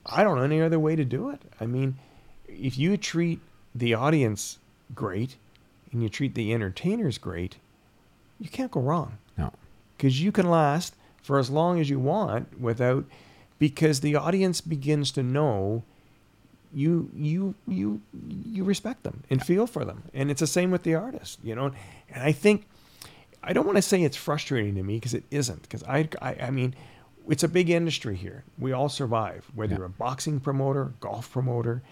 I don't know any other way to do it. I mean, if you treat the audience great and you treat the entertainers great, you can't go wrong No. because you can last for as long as you want without because the audience begins to know you you you you respect them and feel for them and it's the same with the artist you know and i think i don't want to say it's frustrating to me because it isn't because I, I i mean it's a big industry here we all survive whether Yeah. you're a boxing promoter golf promoter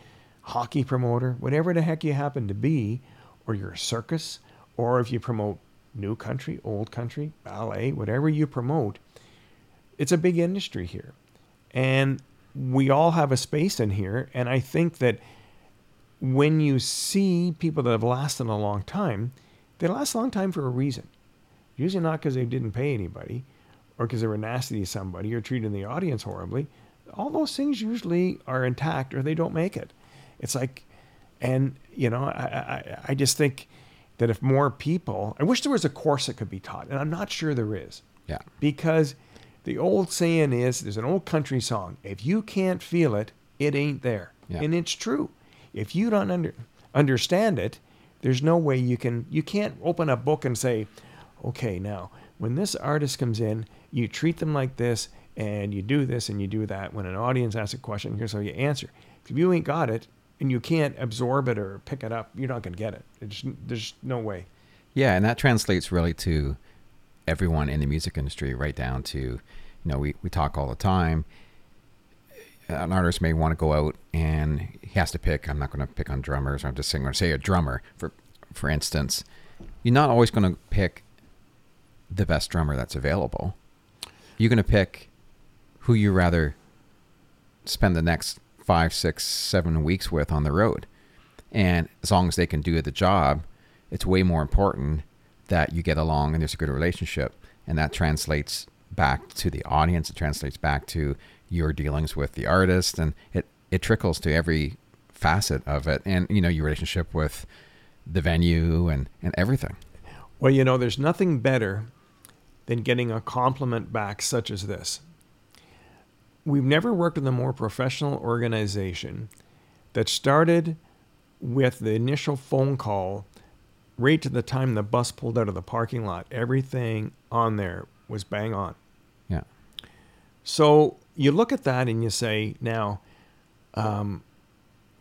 hockey promoter whatever the heck you happen to be or you're a circus or if you promote new country old country ballet whatever you promote it's a big industry here. And we all have a space in here and i think that when you see people that have lasted a long time they last a long time for a reason. Usually not because they didn't pay anybody or because they were nasty to somebody or treated the audience horribly. All those things usually are intact or they don't make it. It's like and you know i i, I just think that if more people i wish there was a course that could be taught and i'm not sure there is. Yeah. because the old saying is there's an old country song if you can't feel it it ain't there. Yeah. and it's true. If you don't under, understand it there's no way you can you can't open a book and say okay now when this artist comes in you treat them like this and you do this and you do that. When an audience asks a question here's how you answer. If you ain't got it and you can't absorb it or pick it up you're not going to get it it's, there's no way Yeah, and that translates really to everyone in the music industry, right down to, you know, we, we talk all the time. An artist may want to go out and he has to pick. I'm not going to pick on drummers. I'm just saying, going to say a drummer, for for instance. You're not always going to pick the best drummer that's available. You're going to pick who you rather spend the next five, six, seven weeks with on the road. And as long as they can do the job, it's way more important that you get along and there's a good relationship. And that translates back to the audience. It translates back to your dealings with the artist. And it, it trickles to every facet of it. And, you know, your relationship with the venue and, and everything. Well, you know, there's nothing better than getting a compliment back such as this. We've never worked with a more professional organization that started with the initial phone call right to the time the bus pulled out of the parking lot. Everything on there was bang on. Yeah. So you look at that and you say, now, um,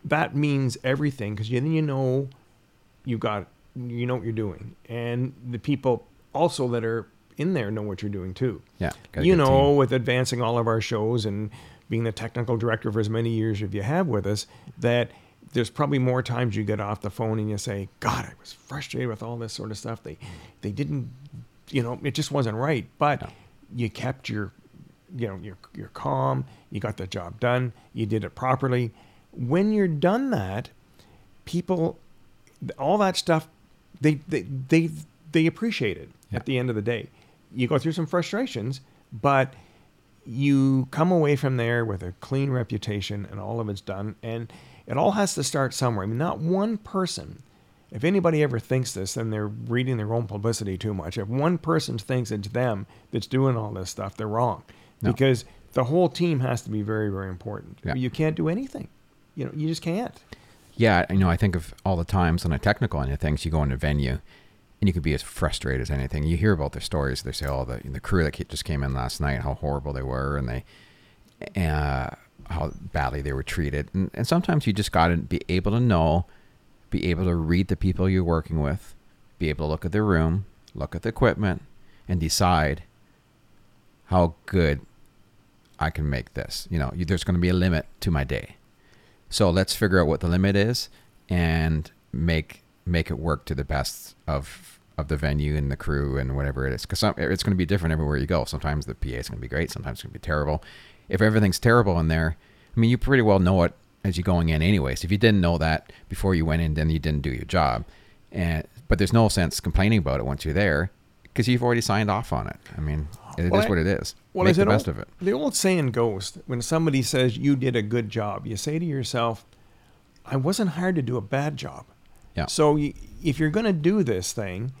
that means everything because then you know you've got you know what you're doing, and the people also that are in there know what you're doing too. Yeah. You know, team. with advancing all of our shows and being the technical director for as many years as you have with us, that there's probably more times you get off the phone and you say, "God, I was frustrated with all this sort of stuff. They, they didn't, you know, it just wasn't right." But No. you kept your, you know, you're you're calm. You got the job done. You did it properly. When you're done that, people, all that stuff, they they they they appreciate it Yeah. at the end of the day. You go through some frustrations, but you come away from there with a clean reputation and all of it's done. And it all has to start somewhere. I mean, not one person, if anybody ever thinks this, then they're reading their own publicity too much. If one person thinks it's them that's doing all this stuff, they're wrong. No. Because the whole team has to be very, very important. Yeah. You can't do anything. You know, you just can't. Yeah, you know, I think of all the times on a technical end of things, you go in a venue and you could be as frustrated as anything. You hear about their stories. They say, oh, the, the crew that just came in last night, how horrible they were, and they, uh, how badly they were treated. And, and sometimes you just got to be able to know, be able to read the people you're working with, be able to look at their room, look at the equipment, and decide how good I can make this. You know, you, there's going to be a limit to my day. So let's figure out what the limit is and make make it work to the best of of the venue and the crew and whatever it is. Because it's going to be different everywhere you go. Sometimes the PA is going to be great. Sometimes it's going to be terrible. If everything's terrible in there, I mean, you pretty well know it as you're going in, anyways. If you didn't know that before you went in, then you didn't do your job. And but there's no sense complaining about it once you're there because you've already signed off on it. I mean, it is Well, I- what it is. Well, Make as the best old- of it. The old saying goes when somebody says you did a good job, you say to yourself, I wasn't hired to do a bad job. Yeah. So y if you're going to do this thing,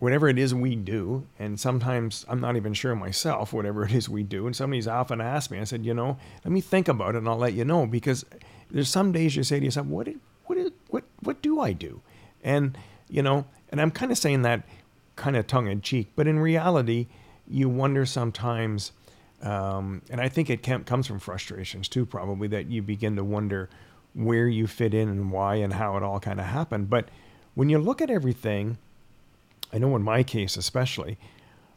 whatever it is we do, and sometimes I'm not even sure myself, whatever <laughs> it is we do, and somebody's often asked me, I said, you know, let me think about it and I'll let you know because there's some days you say to yourself, what what what what do I do? And you know, and I'm kind of saying that kind of tongue in cheek, but in reality, you wonder sometimes, um, and I think it can, comes from frustrations too, probably that you begin to wonder where you fit in and why and how it all kind of happened. But when you look at everything, I know in my case especially,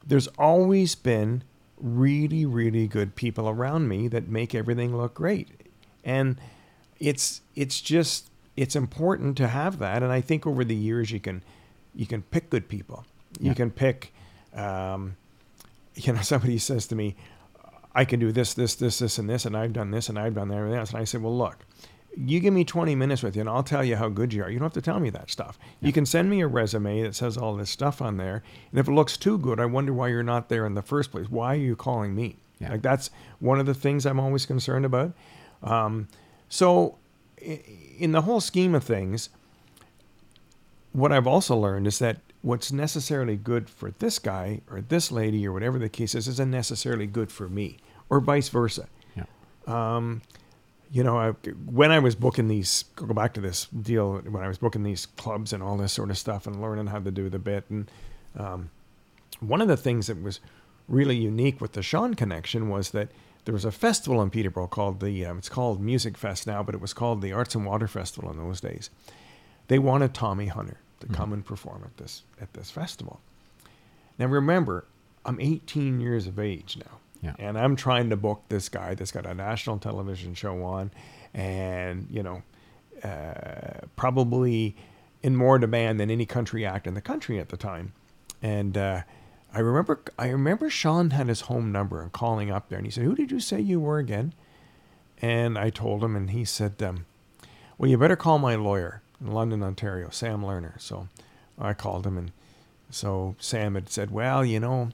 there's always been really, really good people around me that make everything look great. And it's it's just it's important to have that. And I think over the years you can you can pick good people. You Yeah. can pick um, you know, <laughs> somebody says to me, I can do this, this, this, this, and this, and I've done this, and I've done that, and everything else. And I said, Well, look, you give me 20 minutes with you, and I'll tell you how good you are. You don't have to tell me that stuff. You can send me a resume that says all this stuff on there. And if it looks too good, I wonder why you're not there in the first place. Why are you calling me? Yeah. Like, that's one of the things I'm always concerned about. Um, so, in the whole scheme of things, what I've also learned is that what's necessarily good for this guy or this lady or whatever the case is isn't necessarily good for me or vice versa. Yeah. Um, you know, I, when I was booking these, go back to this deal, when I was booking these clubs and all this sort of stuff and learning how to do the bit. And um, one of the things that was really unique with the Sean connection was that there was a festival in Peterborough called the, um, it's called Music Fest now, but it was called the Arts and Water Festival in those days. They wanted Tommy Hunter to come and perform at this at this festival. Now remember, I'm 18 years of age now. Yeah. And I'm trying to book this guy that's got a national television show on and, you know, uh, probably in more demand than any country act in the country at the time. And uh, I remember I remember Sean had his home number and calling up there and he said, Who did you say you were again? And I told him and he said, um, Well, you better call my lawyer in London, Ontario, Sam Lerner. So I called him and so Sam had said, Well, you know,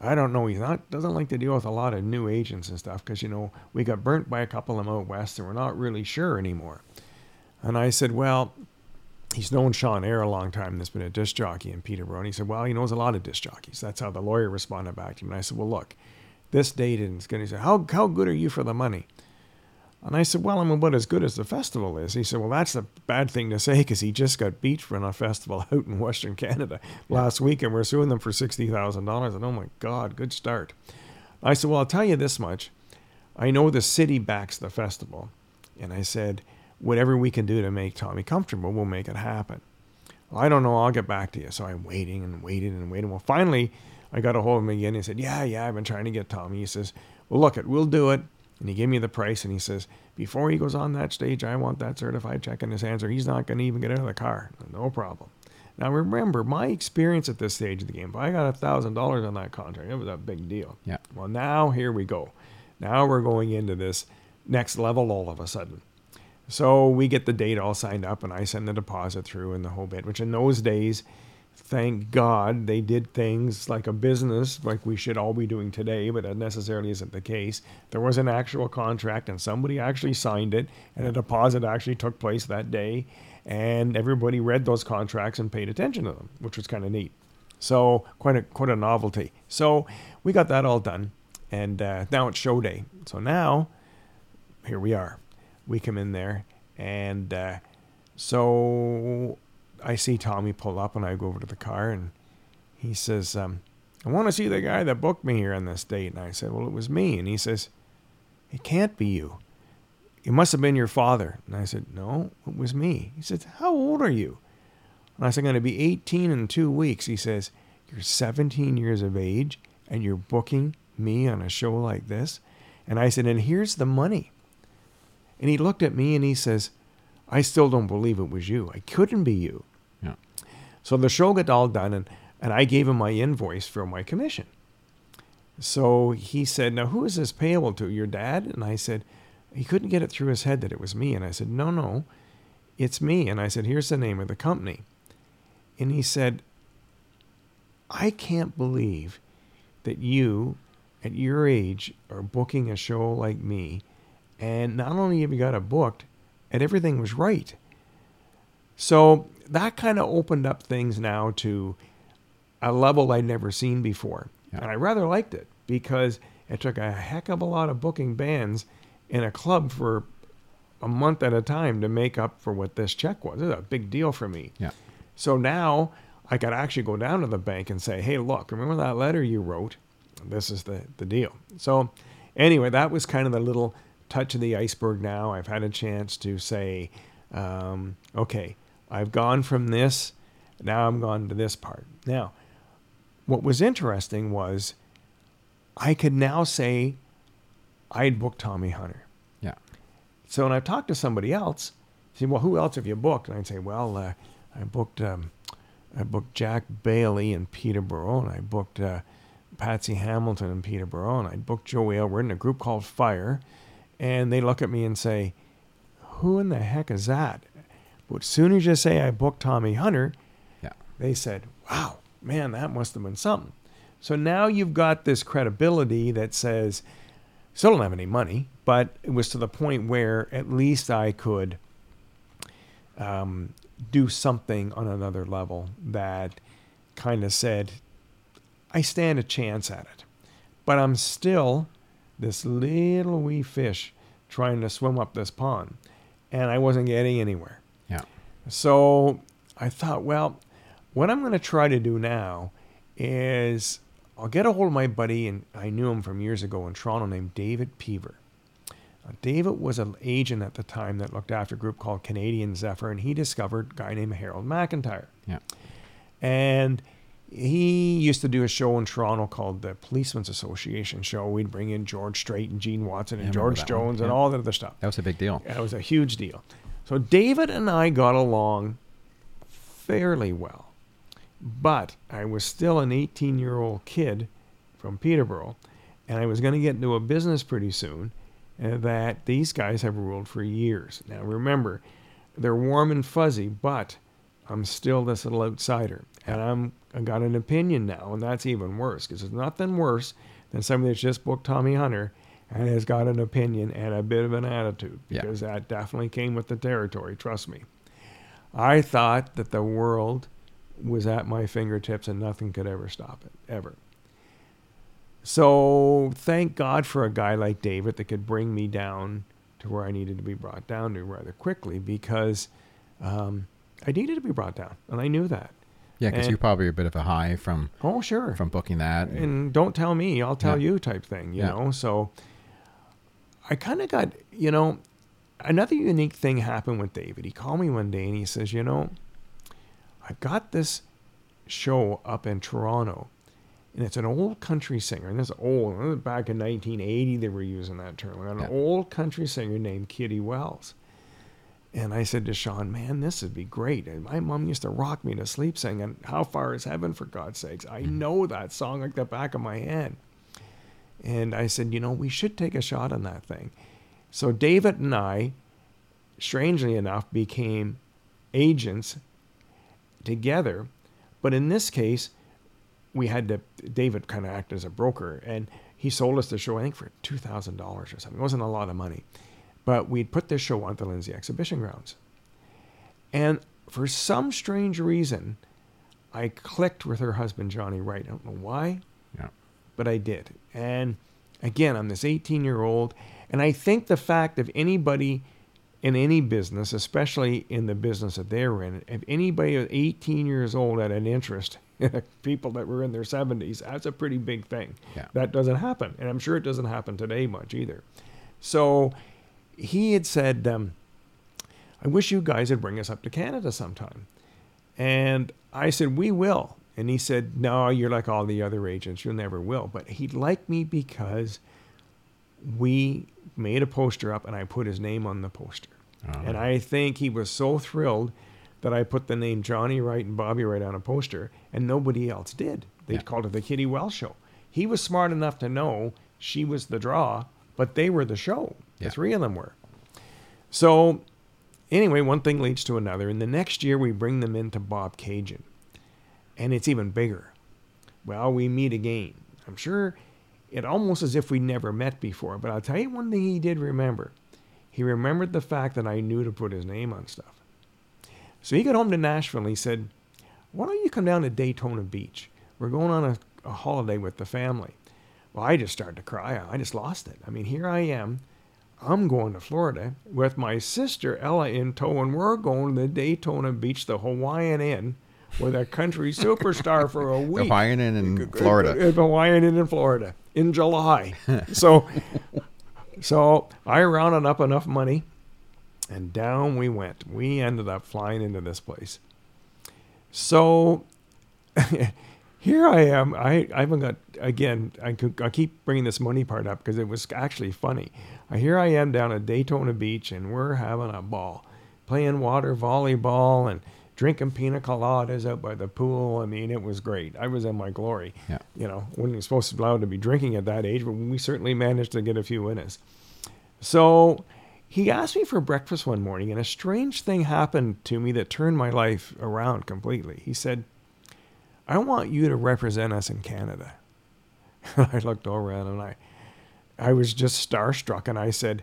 I don't know. Not doesn't like to deal with a lot of new agents and stuff because you know we got burnt by a couple of them out west and we're not really sure anymore. And I said, well, he's known Sean Air a long time. There's been a disc jockey in Peterborough. And he said, well, he knows a lot of disc jockeys. That's how the lawyer responded back to him. And I said, well, look, this date is going to. He said, how how good are you for the money? And I said, well, I'm about as good as the festival is. He said, well, that's a bad thing to say because he just got beached on a festival out in Western Canada last week and we're suing them for $60,000. And oh my God, good start. I said, well, I'll tell you this much. I know the city backs the festival. And I said, whatever we can do to make Tommy comfortable, we'll make it happen. Well, I don't know. I'll get back to you. So I'm waiting and waiting and waiting. Well, finally, I got a hold of him again. He said, Yeah, yeah, I've been trying to get Tommy. He says, Well, look, it, we'll do it. And he gave me the price. And he says, Before he goes on that stage, I want that certified check in his hands, or he's not going to even get out of the car. No problem. Now, remember, my experience at this stage of the game, if I got a $1,000 on that contract, it was a big deal. Yeah. Well, now here we go. Now we're going into this next level all of a sudden. So we get the date all signed up, and I send the deposit through and the whole bit, which in those days, thank God, they did things like a business, like we should all be doing today, but that necessarily isn't the case. There was an actual contract, and somebody actually signed it, and a deposit actually took place that day, and everybody read those contracts and paid attention to them, which was kind of neat. So quite a quite a novelty. So we got that all done, and uh, now it's show day. So now here we are. We come in there, and uh, so I see Tommy pull up, and I go over to the car, and he says, um, "I want to see the guy that booked me here on this date." And I said, "Well, it was me." And he says, "It can't be you. It must have been your father." And I said, "No, it was me." He said, "How old are you?" And I said, "I'm going to be 18 in two weeks." He says, "You're 17 years of age, and you're booking me on a show like this?" And I said, "And here's the money." And he looked at me and he says, I still don't believe it was you. I couldn't be you. So the show got all done and, and I gave him my invoice for my commission. So he said, Now who is this payable to? Your dad? And I said, He couldn't get it through his head that it was me. And I said, No, no, it's me. And I said, Here's the name of the company. And he said, I can't believe that you, at your age, are booking a show like me. And not only have you got it booked, and everything was right. So that kind of opened up things now to a level I'd never seen before. Yeah. And I rather liked it because it took a heck of a lot of booking bands in a club for a month at a time to make up for what this check was. It was a big deal for me. Yeah. So now I could actually go down to the bank and say, hey, look, remember that letter you wrote? this is the, the deal. So, anyway, that was kind of the little touch of the iceberg now. I've had a chance to say, um, okay, I've gone from this, now I'm gone to this part. Now, what was interesting was I could now say I'd booked Tommy Hunter. Yeah. So when I've talked to somebody else, say, well, who else have you booked? And I'd say, well, uh, I booked um, I booked Jack Bailey in Peterborough, and I booked uh, Patsy Hamilton in Peterborough, and I booked Joey We're in a group called Fire, and they look at me and say, who in the heck is that? But as soon as you say I booked Tommy Hunter, Yeah. they said, wow, man, that must have been something. So now you've got this credibility that says, still don't have any money, but it was to the point where at least I could um, do something on another level that kind of said, I stand a chance at it. But I'm still this little wee fish trying to swim up this pond, and I wasn't getting anywhere. Yeah. So I thought, well, what I'm going to try to do now is I'll get a hold of my buddy, and I knew him from years ago in Toronto, named David Peaver. Now, David was an agent at the time that looked after a group called Canadian Zephyr, and he discovered a guy named Harold McIntyre. Yeah. And he used to do a show in Toronto called the Policemen's Association Show. We'd bring in George Strait and Gene Watson and remember George. Jones and all that other stuff. That was a big deal. That was a huge deal. So David and I got along fairly well. But I was still an 18 year old kid from Peterborough, and I was going to get into a business pretty soon uh, that these guys have ruled for years. Now remember, they're warm and fuzzy, but I'm still this little outsider, and I'm I got an opinion now, and that's even worse because there's nothing worse than somebody that's just booked Tommy Hunter and has got an opinion and a bit of an attitude Yeah. because that definitely came with the territory. Trust me. I thought that the world was at my fingertips and nothing could ever stop it, ever. So thank God for a guy like David that could bring me down to where I needed to be brought down to rather quickly because um, I needed to be brought down, and I knew that. Yeah, because you're probably a bit of a high from Oh, sure. from booking that. and don't tell me, I'll tell Yeah. you type thing, you Yeah. know? So I kind of got, you know, another unique thing happened with David. He called me one day and he says, you know, I've got this show up in Toronto and it's an old country singer. And this is old, back in 1980, they were using that term. An Yeah. old country singer named Kitty Wells. And I said to Sean, man, this would be great. And my mom used to rock me to sleep singing, How Far Is Heaven, for God's sakes. I mm-hmm. know that song like the back of my hand. And I said, you know, we should take a shot on that thing. So David and I, strangely enough, became agents together. But in this case, we had to, David kind of act as a broker. And he sold us the show, I think, for $2,000 or something. It wasn't a lot of money. But we'd put this show on the Lindsay Exhibition Grounds. And for some strange reason, I clicked with her husband, Johnny Wright. I don't know why, yeah. but I did. And again, I'm this 18 year old. And I think the fact of anybody in any business, especially in the business that they're in, if anybody at 18 years old had an interest in people that were in their 70s, that's a pretty big thing. Yeah. That doesn't happen. And I'm sure it doesn't happen today much either. So he had said, um, I wish you guys would bring us up to Canada sometime. And I said, We will. And he said, No, you're like all the other agents. You never will. But he liked me because we made a poster up and I put his name on the poster. Oh. And I think he was so thrilled that I put the name Johnny Wright and Bobby Wright on a poster, and nobody else did. They Yeah. called it the Kitty Wells Show. He was smart enough to know she was the draw, but they were the show. Yeah. The three of them were. So, anyway, one thing leads to another. And the next year, we bring them into Bobcaygeon, and it's even bigger. Well, we meet again. I'm sure it almost as if we never met before. But I'll tell you one thing he did remember. He remembered the fact that I knew to put his name on stuff. So he got home to Nashville and he said, Why don't you come down to Daytona Beach? We're going on a, a holiday with the family. Well, I just started to cry. I just lost it. I mean, here I am. I'm going to Florida with my sister Ella in tow, and we're going to the Daytona Beach, the Hawaiian Inn, with a country superstar for a week. Hawaiian in Florida. Hawaiian in Florida in July. <laughs> so, so I rounded up enough money, and down we went. We ended up flying into this place. So, <laughs> here I am. I, I haven't got again. I, could, I keep bringing this money part up because it was actually funny. Uh, Here I am down at Daytona Beach, and we're having a ball, playing water volleyball and drinking pina coladas out by the pool. I mean, it was great. I was in my glory. Yeah. You know, when you're supposed to be allowed to be drinking at that age, but we certainly managed to get a few in us. So he asked me for breakfast one morning, and a strange thing happened to me that turned my life around completely. He said, I want you to represent us in Canada. <laughs> I looked over at him and I, I was just starstruck, and I said,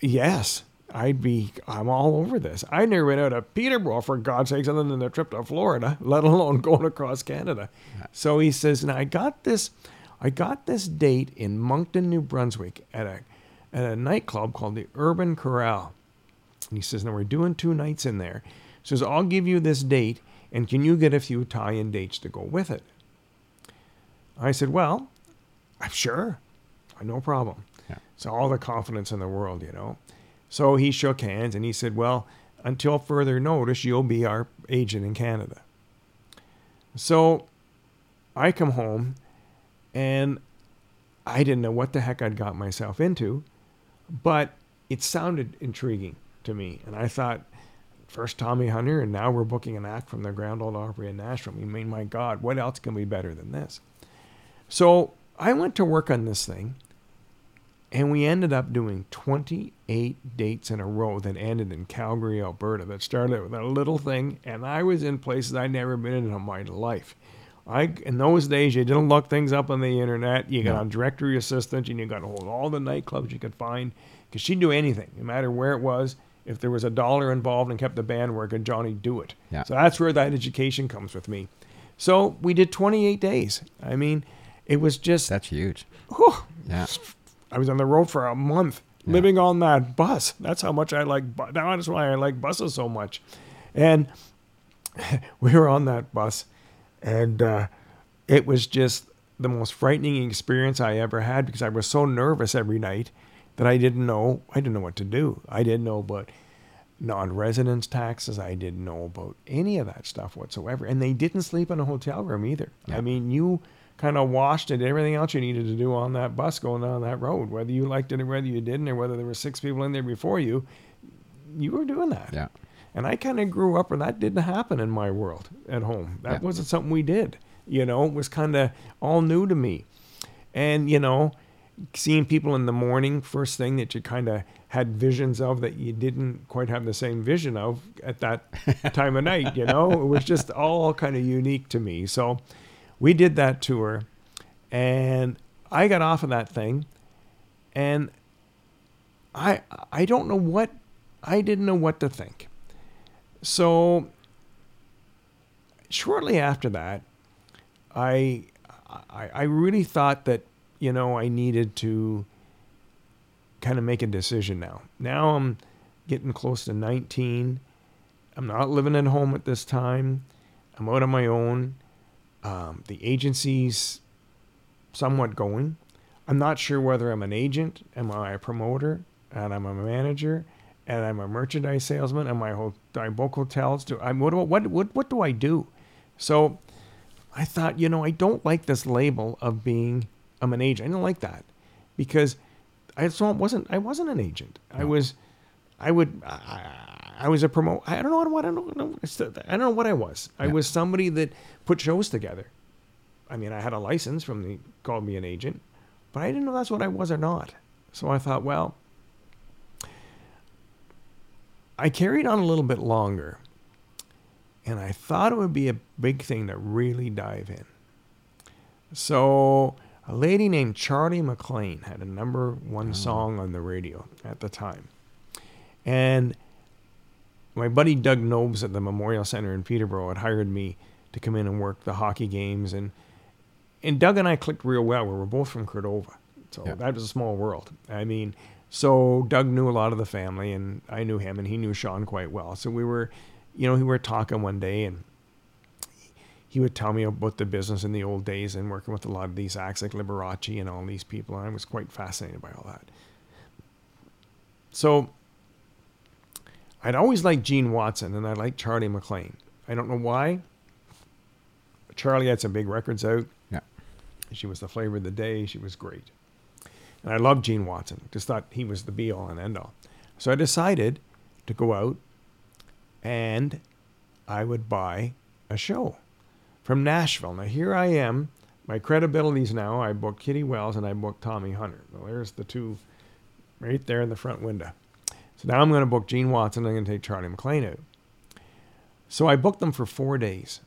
Yes, I'd be, I'm all over this. I never went out of Peterborough, for God's sakes, other than a trip to Florida, <laughs> let alone going across Canada. So he says, and I got this, I got this date in Moncton, New Brunswick at a, at a nightclub called the Urban Corral. And he says, now we're doing two nights in there. He says, I'll give you this date, and can you get a few tie-in dates to go with it? I said, well, I'm sure, no problem. Yeah. So all the confidence in the world, you know. So he shook hands and he said, Well, until further notice, you'll be our agent in Canada. So I come home and I didn't know what the heck I'd got myself into, but it sounded intriguing to me. And I thought, first Tommy Hunter, and now we're booking an act from the Grand Ole Opry in Nashville. I mean, my God, what else can be better than this? So I went to work on this thing, and we ended up doing 28 dates in a row that ended in Calgary, Alberta. That started with a little thing, and I was in places I'd never been in in my life. I in those days you didn't look things up on the internet. You got No. on directory assistant, and you got to hold all the nightclubs you could find because she'd do anything, no matter where it was. If there was a dollar involved and kept the band working, Johnny'd do it. Yeah. So that's where that education comes with me. So we did 28 days. I mean, it was just That's huge. whew, Yeah. I was on the road for a month Yeah. living on that bus. That's how much I like. Bu- that's why I like buses so much. And <laughs> we were on that bus, and uh, it was just the most frightening experience I ever had because I was so nervous every night that I didn't know. I didn't know what to do. I didn't know about non-residence taxes. I didn't know about any of that stuff whatsoever. And they didn't sleep in a hotel room either. Yeah. I mean, you kind of washed it, everything else you needed to do on that bus going down that road, whether you liked it or whether you didn't, or whether there were six people in there before you, you were doing that. Yeah. And I kind of grew up where that didn't happen in my world at home. That Yeah. wasn't something we did. You know, it was kind of all new to me. And, you know, seeing people in the morning, first thing that you kind of had visions of that you didn't quite have the same vision of at that time of night, you know, it was just all kind of unique to me. So we did that tour and I got off of that thing and I I don't know what I didn't know what to think. So shortly after that, I, I I really thought that you know I needed to kind of make a decision now. Now I'm getting close to 19. I'm not living at home at this time. I'm out on my own. Um, the agency's somewhat going. I'm not sure whether I'm an agent, am I a promoter, and I'm a manager, and I'm a merchandise salesman, and I, ho- do I book hotels? Do I what, what what what do I do? So I thought, you know, I don't like this label of being I'm an agent. I don't like that because I so wasn't I wasn't an agent. I was I would I, I was a promote. I don't know what I don't know. I don't know what I was. I Yeah. was somebody that put shows together. I mean, I had a license from the called me an agent, but I didn't know that's what I was or not. So I thought, well, I carried on a little bit longer, and I thought it would be a big thing to really dive in. So a lady named Charly McClain had a number one oh. song on the radio at the time. And my buddy Doug Nobes at the Memorial Center in Peterborough had hired me to come in and work the hockey games. And, and Doug and I clicked real well. We were both from Cordova. So Yeah. that was a small world. I mean, so Doug knew a lot of the family, and I knew him, and he knew Sean quite well. So we were, you know, we were talking one day, and he would tell me about the business in the old days and working with a lot of these acts like Liberace and all these people. And I was quite fascinated by all that. So I'd always liked Gene Watson and I liked Charly McClain. I don't know why. Charly had some big records out. Yeah. She was the flavor of the day. She was great. And I loved Gene Watson. Just thought he was the be all and end all. So I decided to go out and I would buy a show from Nashville. Now here I am. My credibilities now. I booked Kitty Wells and I booked Tommy Hunter. Well, there's the two right there in the front window. So now I'm going to book Gene Watson. I'm going to take Charly McClain out. So I booked them for four days.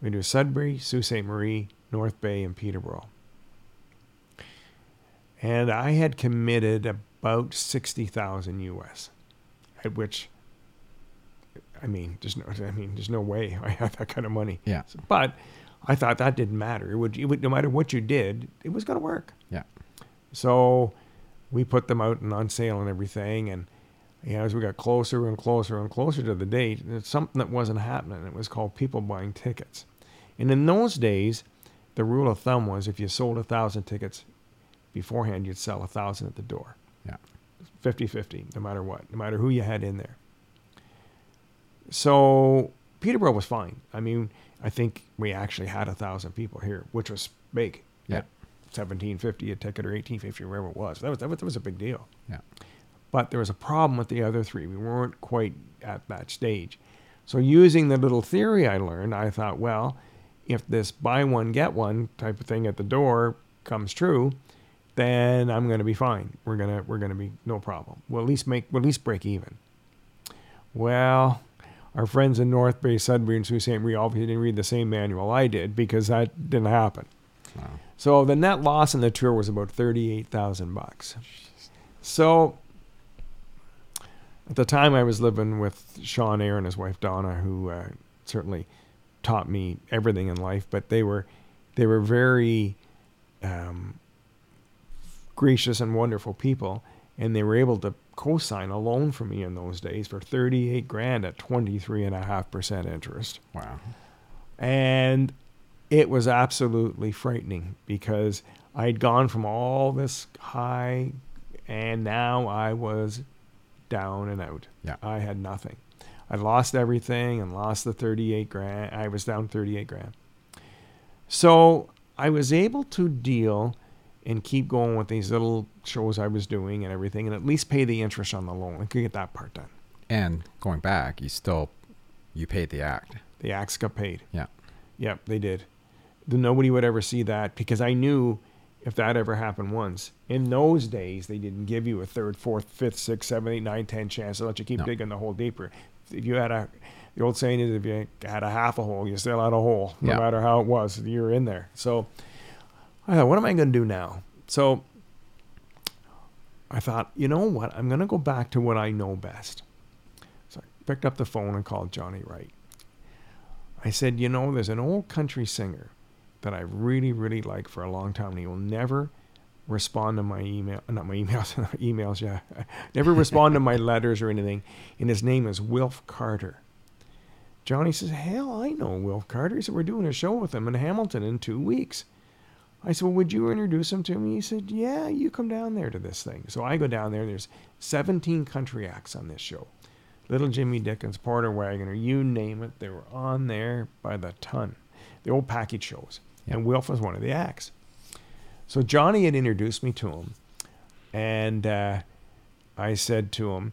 We do Sudbury, Sault Ste. Marie, North Bay, and Peterborough. And I had committed about 60,000 US, at which, I mean, there's no, I mean, there's no way I had that kind of money. Yeah. But I thought that didn't matter. It would, it would no matter what you did, it was going to work. Yeah. So we put them out and on sale and everything. And you know, as we got closer and closer and closer to the date, it's something that wasn't happening. It was called people buying tickets. And in those days, the rule of thumb was if you sold a thousand tickets beforehand, you'd sell a thousand at the door. Yeah. 50 50, no matter what, no matter who you had in there. So Peterborough was fine. I mean, I think we actually had a thousand people here, which was big. Yeah. At 1750 a ticket or 1850 or wherever it was. That was, that was that was a big deal. Yeah. But there was a problem with the other three. We weren't quite at that stage. So using the little theory I learned, I thought, well, if this buy one get one type of thing at the door comes true, then I'm going to be fine. We're gonna we're gonna be no problem. We'll at least make we'll at least break even. Well, our friends in North Bay, Sudbury, and Sault Ste. Marie obviously didn't read the same manual I did because that didn't happen. Wow. So the net loss in the tour was about thirty-eight thousand bucks. So at the time, I was living with Sean Air and his wife Donna, who uh, certainly taught me everything in life. But they were they were very um, gracious and wonderful people, and they were able to co-sign a loan for me in those days for thirty-eight grand at twenty-three and a half percent interest Wow. and it was absolutely frightening because I'd gone from all this high and now I was down and out. Yeah. I had nothing. I lost everything and lost the 38 grand. I was down 38 grand. So I was able to deal and keep going with these little shows I was doing and everything and at least pay the interest on the loan. I could get that part done. And going back, you still you paid the act. The acts got paid. Yeah. Yep, they did. Nobody would ever see that because I knew if that ever happened once. In those days, they didn't give you a third, fourth, fifth, sixth, seventh, eight, nine, ten chance to let you keep No. digging the hole deeper. If you had a, the old saying is, if you had a half a hole, you still had a hole, no Yeah. matter how it was. You were in there. So I thought, what am I going to do now? So I thought, you know what? I'm going to go back to what I know best. So I picked up the phone and called Johnny Wright. I said, you know, there's an old country singer that I really, really like for a long time, and he will never respond to my email, not my <laughs> emails, emails, yeah, <laughs> never respond to my letters or anything. And his name is Wilf Carter. Johnny says, hell, I know Wilf Carter. He said, we're doing a show with him in Hamilton in two weeks. I said, well, would you introduce him to me? He said, yeah, you come down there to this thing. So I go down there. There's 17 country acts on this show. Little Jimmy Dickens, Porter Wagoner, you name it, they were on there by the ton. The old package shows. And Wilf was one of the acts. So Johnny had introduced me to him. And uh, I said to him,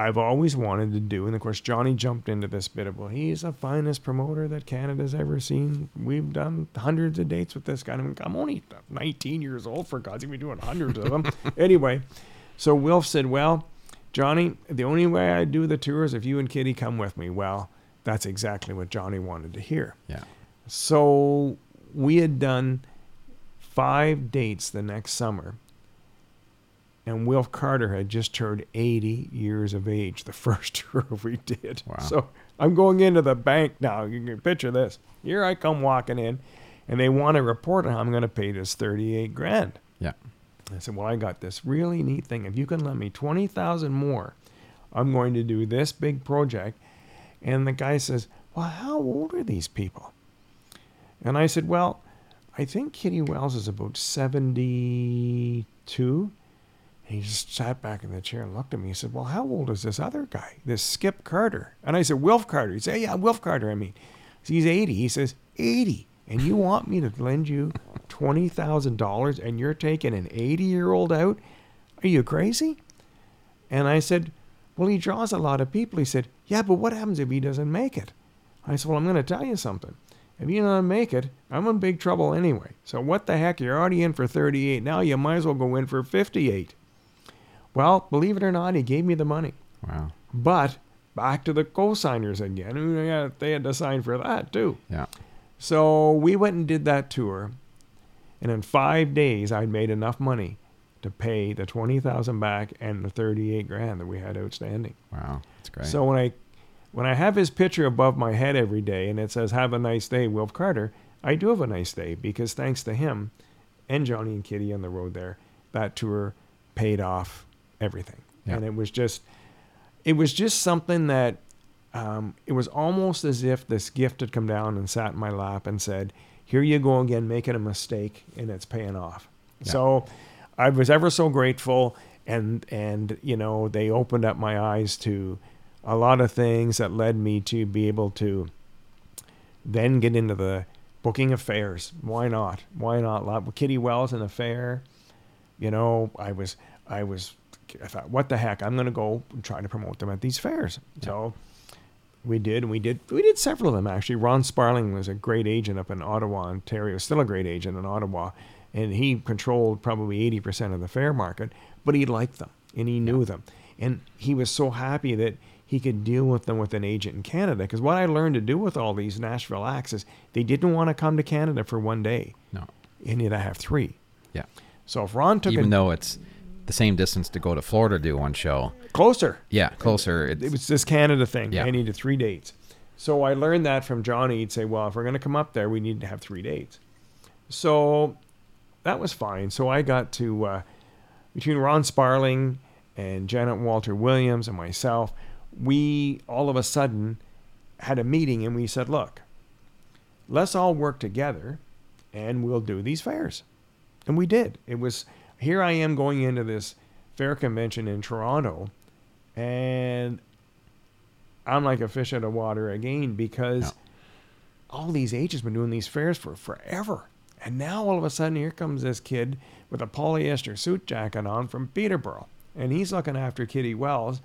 I've always wanted to do, and of course Johnny jumped into this bit of, well, he's the finest promoter that Canada's ever seen. We've done hundreds of dates with this guy. I'm, I'm only 19 years old, for God's sake, we're doing hundreds of them. <laughs> anyway, so Wilf said, well, Johnny, the only way I do the tour is if you and Kitty come with me. Well, that's exactly what Johnny wanted to hear. Yeah. So we had done five dates the next summer. And Wilf Carter had just turned 80 years of age the <laughs> first tour we did. Wow. So I'm going into the bank now. You can picture this. Here I come walking in, and they want to report on how I'm going to pay this 38 grand. Yeah. I said, Well, I got this really neat thing. If you can lend me 20,000 more, I'm going to do this big project. And the guy says, Well, how old are these people? And I said, Well, I think Kitty Wells is about 72. And he just sat back in the chair and looked at me. He said, Well, how old is this other guy, this Skip Carter? And I said, Wilf Carter. He said, Yeah, Wilf Carter, I mean. He's 80. He says, 80. And you want me to lend you $20,000 and you're taking an 80 year old out? Are you crazy? And I said, Well, he draws a lot of people. He said, Yeah, but what happens if he doesn't make it? I said, Well, I'm going to tell you something. If you don't make it, I'm in big trouble anyway. So what the heck? You're already in for 38. Now you might as well go in for 58. Well, believe it or not, he gave me the money. Wow. But back to the co-signers again. They had to sign for that too. Yeah. So we went and did that tour, and in five days, I'd made enough money to pay the twenty thousand back and the thirty-eight grand that we had outstanding. Wow. That's great. So when I when I have his picture above my head every day and it says "Have a nice day, Wilf Carter," I do have a nice day because thanks to him and Johnny and Kitty on the road there, that tour paid off everything, Yeah. and it was just it was just something that um, it was almost as if this gift had come down and sat in my lap and said, "Here you go again, making a mistake, and it's paying off." Yeah. So I was ever so grateful, and and you know they opened up my eyes to a lot of things that led me to be able to then get into the booking affairs. Why not? Why not? Kitty Wells and the fair. You know, I was I was I thought, what the heck? I'm gonna go try to promote them at these fairs. So we did, and we did we did several of them actually. Ron Sparling was a great agent up in Ottawa, Ontario, still a great agent in Ottawa, and he controlled probably eighty percent of the fair market, but he liked them and he knew them. And he was so happy that he could deal with them with an agent in Canada. Because what I learned to do with all these Nashville acts is they didn't want to come to Canada for one day. no. You need to have three. Yeah. So if Ron took Even it though it's the same distance to go to Florida to do one show. closer, Yeah, closer. It's, it was this Canada thing. Yeah. I needed three dates. So I learned that from Johnny. He'd say, well, if we're going to come up there, we need to have three dates. So that was fine. So I got to, uh, between Ron Sparling and Janet Walter Williams and myself, we all of a sudden had a meeting and we said, look, let's all work together and we'll do these fairs. And we did. It was here I am going into this fair convention in Toronto and I'm like a fish out of water again because Yeah. all these agents been doing these fairs for forever. And now all of a sudden here comes this kid with a polyester suit jacket on from Peterborough. And he's looking after Kitty Wells.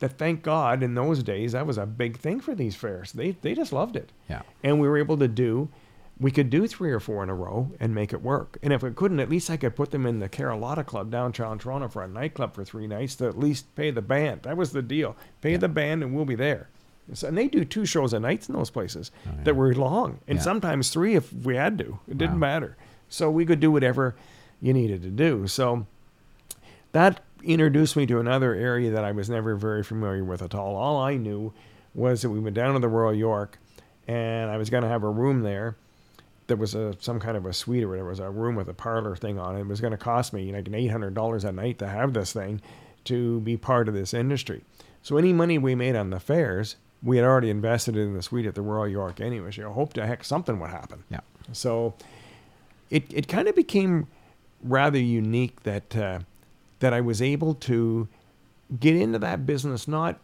That thank God in those days that was a big thing for these fairs. They they just loved it. yeah. And we were able to do we could do three or four in a row and make it work. And if we couldn't, at least I could put them in the Carolina Club downtown Toronto for a nightclub for three nights to at least pay the band. That was the deal. Pay the band and we'll be there. And they do two shows a night in those places Oh, yeah. that were long, and Yeah. sometimes three if we had to. It didn't Wow. matter. So we could do whatever you needed to do. So that introduced me to another area that I was never very familiar with at all. All I knew was that we went down to the Royal York, and I was going to have a room there. There was a some kind of a suite or whatever. It was a room with a parlor thing on it. It was going to cost me like an eight hundred dollars a night to have this thing, to be part of this industry. So any money we made on the fares, we had already invested in the suite at the Royal York anyway. So you hope to heck something would happen. Yeah. So it it kind of became rather unique that uh, that I was able to get into that business not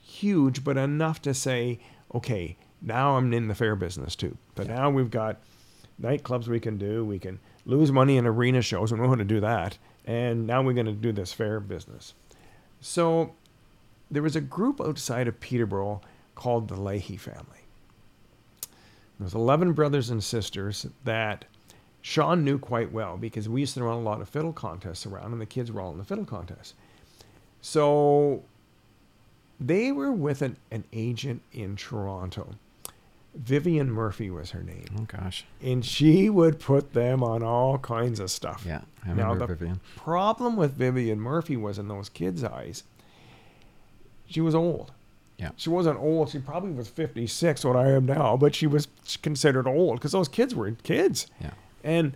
huge but enough to say okay now I'm in the fair business too. But now we've got nightclubs we can do we can lose money in arena shows we know how to do that and now we're going to do this fair business. So there was a group outside of Peterborough called the Leahy family. There's 11 brothers and sisters that Sean knew quite well because we used to run a lot of fiddle contests around, and the kids were all in the fiddle contests. So they were with an, an agent in Toronto. Vivian Murphy was her name. Oh gosh. And she would put them on all kinds of stuff. Yeah. I Now, remember the Vivian. problem with Vivian Murphy was in those kids' eyes, she was old. Yeah. She wasn't old. She probably was 56, what I am now, but she was considered old because those kids were kids. Yeah. And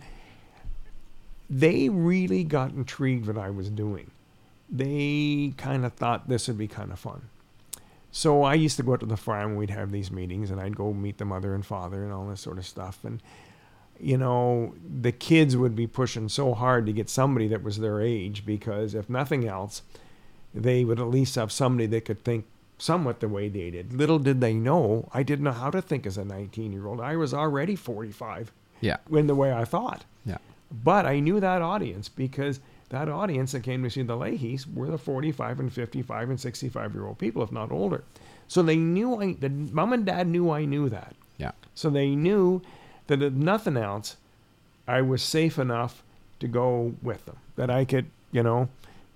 they really got intrigued what I was doing. They kind of thought this would be kind of fun. So I used to go out to the farm. And we'd have these meetings, and I'd go meet the mother and father and all this sort of stuff. And you know, the kids would be pushing so hard to get somebody that was their age because if nothing else, they would at least have somebody that could think somewhat the way they did. Little did they know, I didn't know how to think as a 19 year old. I was already 45 Yeah. in the way I thought. Yeah. But I knew that audience because that audience that came to see the Leahys were the 45 and 55 and 65 year old people, if not older. So they knew I, the mom and dad knew I knew that. Yeah. So they knew that if nothing else, I was safe enough to go with them. That I could, you know,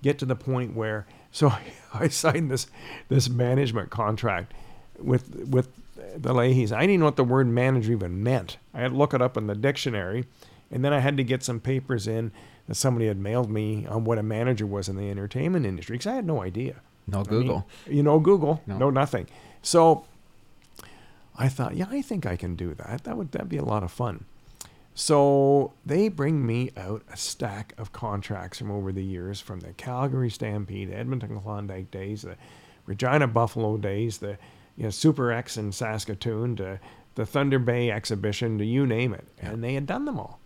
get to the point where. So <laughs> I signed this this management contract with with the Leahys. I didn't know what the word manager even meant. I had to look it up in the dictionary, and then I had to get some papers in that somebody had mailed me on what a manager was in the entertainment industry because I had no idea. No I mean, Google. you know, Google. No. No. nothing. So I thought, yeah, I think I can do that. That would that'd be a lot of fun. So they bring me out a stack of contracts from over the years, from the Calgary Stampede, Edmonton Klondike days, the Regina Buffalo days, the you know, Super X in Saskatoon, to the Thunder Bay exhibition, to you name it. And they had done them all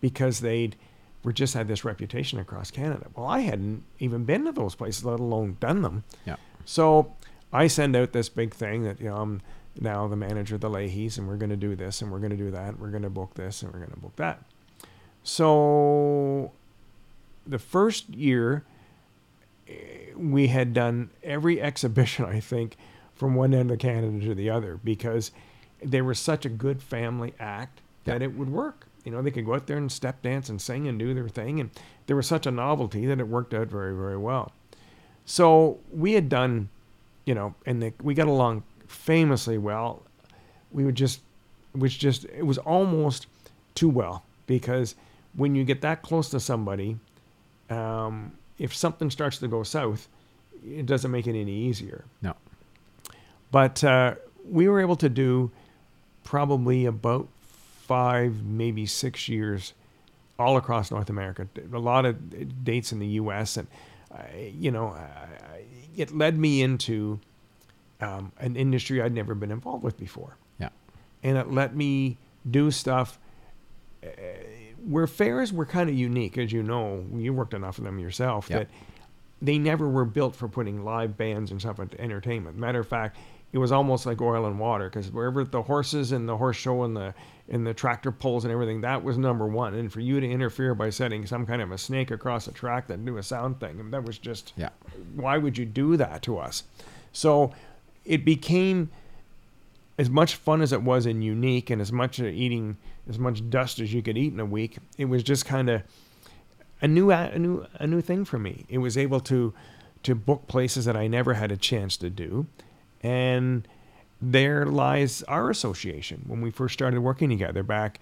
because they'd were just had this reputation across Canada. Well, I hadn't even been to those places, let alone done them. Yeah. So I send out this big thing that you know I'm now the manager of the Leahys, and we're going to do this, and we're going to do that, and we're going to book this, and we're going to book that. So the first year, eh, we had done every <laughs> exhibition, I think, from one end of Canada to the other because they were such a good family act that Yeah. it would work. You know, they could go out there and step dance and sing and do their thing, and there was such a novelty that it worked out very, very well. So we had done, you know, and the, we got along famously well. We would just, was just, it was almost too well because when you get that close to somebody, um, if something starts to go south, it doesn't make it any easier. No. But uh, we were able to do probably about five, maybe six years all across North America. A lot of dates in the U.S. and uh, you know, it led me into um, an industry I'd never been involved with before, Yeah. and it let me do stuff. Uh, where fairs were kind of unique, as you know, you worked enough of them yourself. Yeah. That they never were built for putting live bands and stuff into entertainment. Matter of fact, it was almost like oil and water because wherever the horses and the horse show and the and the tractor pulls and everything, that was number one. And for you to interfere by setting some kind of a snake across the track that do a sound thing, that was just Yeah. why would you do that to us? So it became as much fun as it was and unique and as much uh, eating as much dust as you could eat in a week. It was just kind of a new a new a new thing for me. It was able to to book places that I never had a chance to do, and there lies our association. When we first started working together back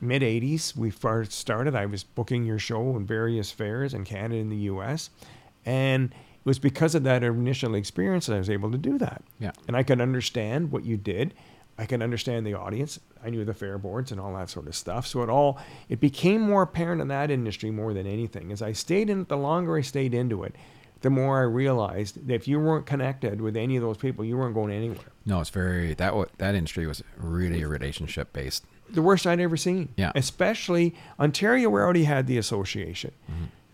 mid '80s, we first started. I was booking your show in various fairs in Canada and the U.S., and it was because of that initial experience that I was able to do that. Yeah. And I could understand what you did. I could understand the audience. I knew the fair boards and all that sort of stuff. So it all it became more apparent in that industry more than anything. As I stayed in it, the longer I stayed into it, the more I realized that if you weren't connected with any of those people, you weren't going anywhere. No, it's very that that industry was really relationship based. The worst I'd ever seen. Yeah. Especially Ontario, we already had the association,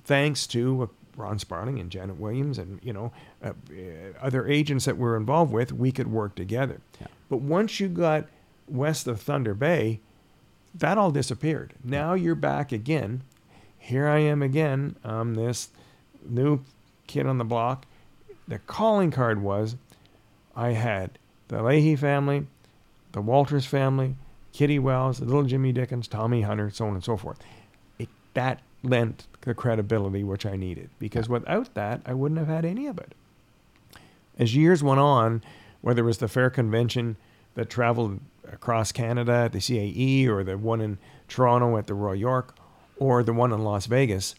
thanks to uh, Ron Sparling and Janet Williams and you know uh, uh, other agents that we're involved with. We could work together. Yeah. But once you got west of Thunder Bay, that all disappeared. Now you're back again. Here I am again. I'm this new kid on the block. The calling card was I had the Leahy family, the Walters family, Kitty Wells, little Jimmy Dickens, Tommy Hunter, so on and so forth. It, that lent the credibility which I needed because without that, I wouldn't have had any of it. As years went on, whether it was the fair convention that traveled across Canada at the CAE or the one in Toronto at the Royal York or the one in Las Vegas,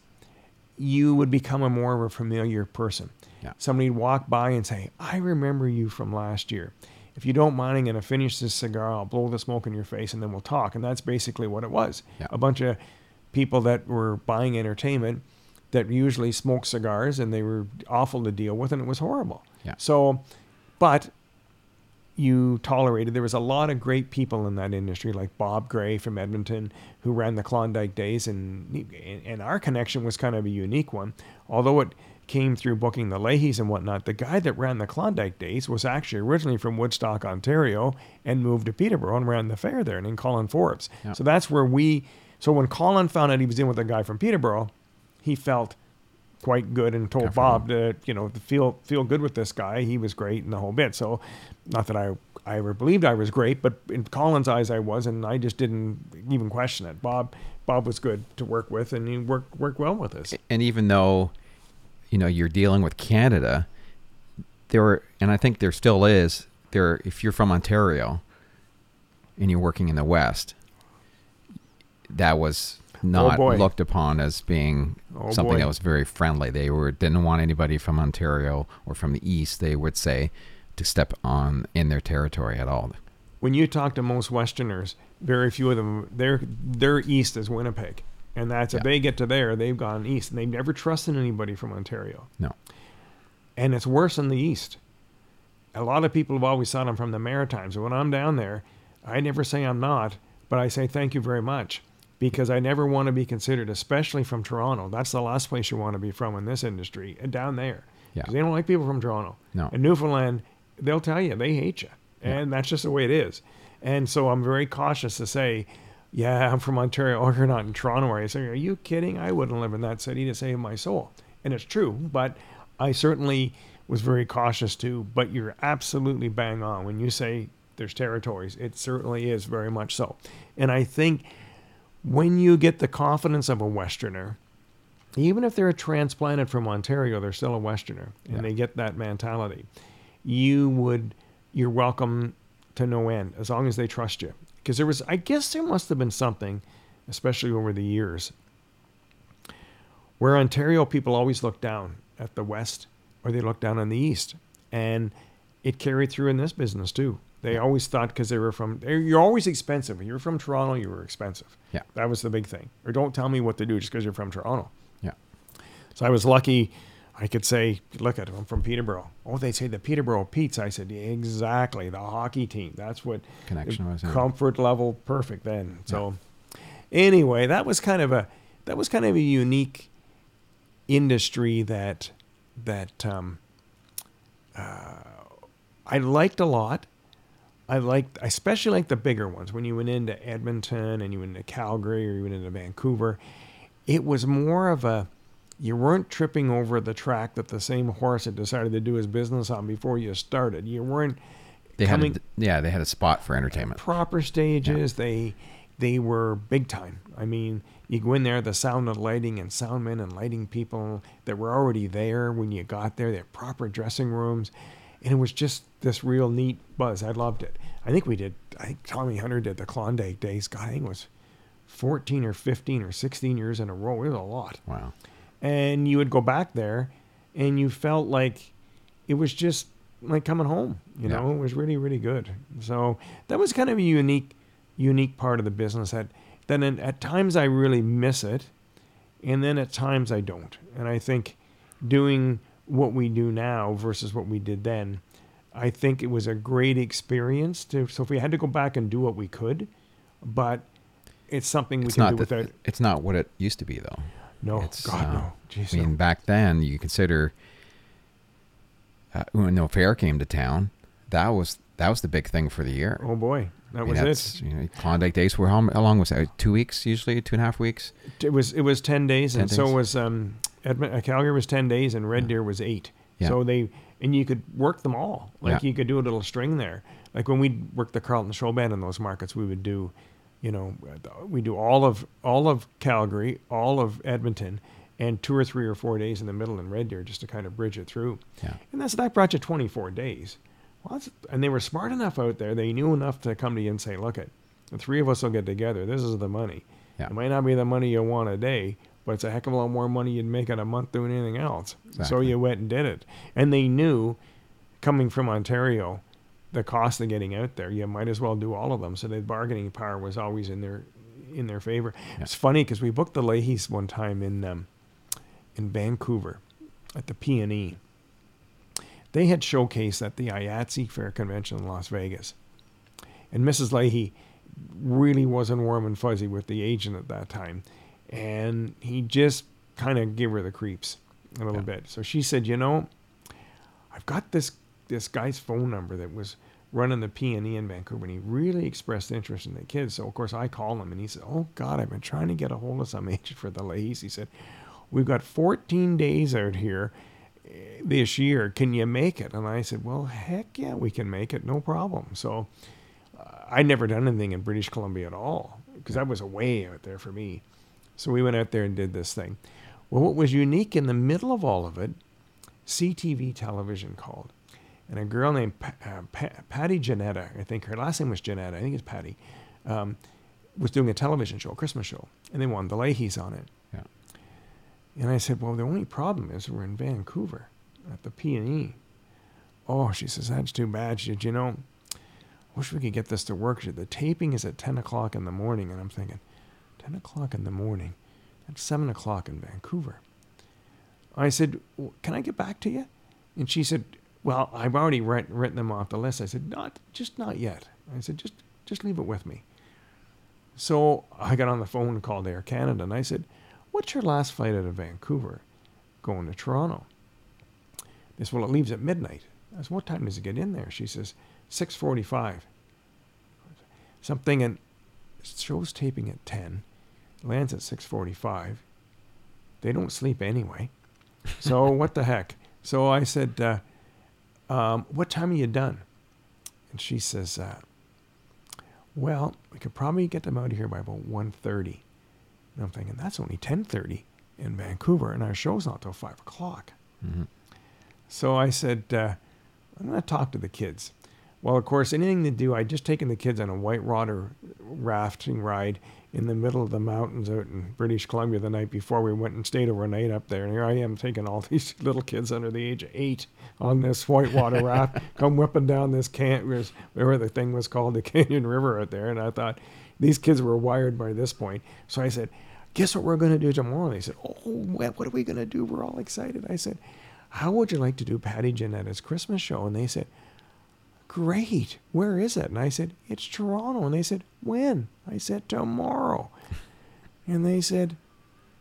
you would become a more of a familiar person. Yeah. Somebody'd walk by and say, I remember you from last year. If you don't mind, I'm going to finish this cigar. I'll blow the smoke in your face and then we'll talk. And that's basically what it was. Yeah. A bunch of people that were buying entertainment that usually smoked cigars and they were awful to deal with and it was horrible. Yeah. So but you tolerated. There was a lot of great people in that industry, like Bob Gray from Edmonton, who ran the Klondike Days, and and our connection was kind of a unique one. Although it came through booking the Leahys and whatnot, the guy that ran the Klondike Days was actually originally from Woodstock, Ontario, and moved to Peterborough and ran the fair there, and named Colin Forbes. Yeah. So that's where we. So when Colin found out he was in with a guy from Peterborough, he felt quite good and told Bob to you know to feel feel good with this guy. He was great and the whole bit. So not that I I ever believed I was great, but in Colin's eyes I was, and I just didn't even question it. Bob Bob was good to work with, and he worked worked well with us. And even though, you know, you're dealing with Canada, there were, and I think there still is, there, if you're from Ontario and you're working in the West, that was Oh, not Oh, looked upon as being Oh, something boy. that was very friendly. They were didn't want anybody from Ontario or from the East, they would say, to step on in their territory at all. When you talk to most Westerners, very few of them their their east is Winnipeg, and that's if they get to there, they've gone east, and they've never trusted anybody from Ontario. No. and it's worse in the east. A lot of people have always thought I'm from the Maritimes. And when I'm down there, I never say I'm not, but I say thank you very much because I never want to be considered, especially from Toronto. That's the last place you want to be from in this industry, and down there. Yeah. Because they don't like people from Toronto. No. In Newfoundland, they'll tell you they hate you, and that's just the way it is. And so I'm very cautious to say, yeah, I'm from Ontario. Oh, you're not in Toronto. Are you? Say, are you kidding? I wouldn't live in that city to save my soul. And it's true, but I certainly was very cautious too. But you're absolutely bang on when you say there's territories. It certainly is very much so. And I think when you get the confidence of a Westerner, even if they're transplanted from Ontario, they're still a Westerner, and Yeah. they get that mentality. You would, you're welcome to no end as long as they trust you. Because there was, I guess, there must have been something, especially over the years, where Ontario people always look down at the West or they look down on the East, and it carried through in this business too. They always thought because they were from, you're always expensive. You're from Toronto, you were expensive. Yeah. That was the big thing. Or don't tell me what to do just because you're from Toronto. Yeah. So I was lucky. I could say, look at I'm from Peterborough. Oh, they say the Peterborough Petes. I said, exactly, the hockey team. That's what Connection was comfort level perfect then. So anyway, that was kind of a that was kind of a unique industry that that um, uh, I liked a lot. I liked, I especially liked the bigger ones. When you went into Edmonton and you went into Calgary or you went into Vancouver, it was more of a you weren't tripping over the track that the same horse had decided to do his business on before you started. You weren't They coming had a, yeah, they had a spot for entertainment. proper stages. They they were big time. I mean, you go in there, the sound and lighting and soundmen and lighting people that were already there when you got there. They had proper dressing rooms, and it was just this real neat buzz. I loved it. I think we did. I think Tommy Hunter did the Klondike days. God, I think it was fourteen or fifteen or sixteen years in a row. It was a lot Wow. and you would go back there and you felt like it was just like coming home you Yeah. know it was really really good so that was kind of a unique unique part of the business that then at times i really miss it and then at times i don't and i think doing what we do now versus what we did then i think it was a great experience to so if we had to go back and do what we could but it's something we It's can not do that, without it's not what it used to be though. no it's, god uh, no Jeez, I mean, no. back then you consider uh, when no fair came to town, that was that was the big thing for the year. oh boy that I mean, was it You know, Klondike days were how, how long was that? Two weeks usually, two and a half weeks. It was it was ten days, 10 and so days. was um, Edmund, uh, Calgary was ten days, and Red Deer was eight. Yeah. So they and you could work them all. Like Yeah. you could do a little string there. Like when we worked the Carlton Show Band in those markets, we would do, you know, we do all of all of Calgary, all of Edmonton, and two or three or four days in the middle in Red Deer just to kind of bridge it through. Yeah. And that's that brought you 24 days. Well, that's, and they were smart enough out there. They knew enough to come to you and say, "Look, it, the three of us will get together. This is the money. Yeah. It might not be the money you want a day, but it's a heck of a lot more money you'd make in a month doing anything else." So you went and did it, and they knew, coming from Ontario, the cost of getting out there. You might as well do all of them. So the bargaining power was always in their in their favor. It's funny because we booked the Leahys one time in um, in Vancouver at the P and E. they had showcased at the IAFE Fair Convention in Las Vegas. And Mrs. Leahy really wasn't warm and fuzzy with the agent at that time. And he just kind of gave her the creeps a little Yeah. bit. So she said, you know, I've got this this guy's phone number that was running the P and E in Vancouver, and he really expressed interest in the kids. So of course I called him, and he said, "Oh God, I've been trying to get a hold of some <laughs> agent for the Leahys." He said, "We've got 14 days out here eh, this year. Can you make it?" And I said, "Well, heck yeah, we can make it, no problem." So uh, I'd never done anything in British Columbia at all because that was way out there for me. So we went out there and did this thing. Well, what was unique in the middle of all of it, CTV television called. And a girl named pa- uh, pa- Patti Jannetta, I think her last name was Jannetta, I think it's Patti, um, was doing a television show, a Christmas show, and they wanted the Leahys on it. Yeah. And I said, well, the only problem is we're in Vancouver at the PNE. Oh, she says, that's too bad. She said, you know, I wish we could get this to work. She said, the taping is at 10 o'clock in the morning. And I'm thinking, 10 o'clock in the morning? That's 7 o'clock in Vancouver. I said, "W- can I get back to you? And she said, well, I've already writ- written them off the list. I said, not, just not yet. I said, just, just leave it with me. So I got on the phone and called Air Canada, and I said, "What's your last flight out of Vancouver, going to Toronto?" Said, "Well, it leaves at midnight." I said, "What time does it get in there?" She says, 6:45." Something and show's taping at 10, lands at 6:45. They don't sleep anyway, so <laughs> what the heck? So I said, uh, um, "What time are you done?" And she says, uh, well, we could probably get them out of here by about 1.30. And I'm thinking, that's only 10.30 in Vancouver, and our show's not till 5 o'clock. hmm So I said, uh, I'm going to talk to the kids. Well, of course, anything to do, I'd just taken the kids on a white water rafting ride in the middle of the mountains out in British Columbia the night before we went and stayed overnight up there. And here I am taking all <laughs> these little kids under the age of eight on this whitewater <laughs> raft, come whipping down this can whatever the thing was called, the <laughs> Canyon River out there. And I thought these kids were wired by this point. So I said, guess what we're going to do tomorrow? And they said, oh, what what are we going to do? We're all excited. I said, how would you like to do Patti Jannetta's Christmas show? And they said, great. Where is it? And I said, it's Toronto. And they said, when? I said, tomorrow. And they said,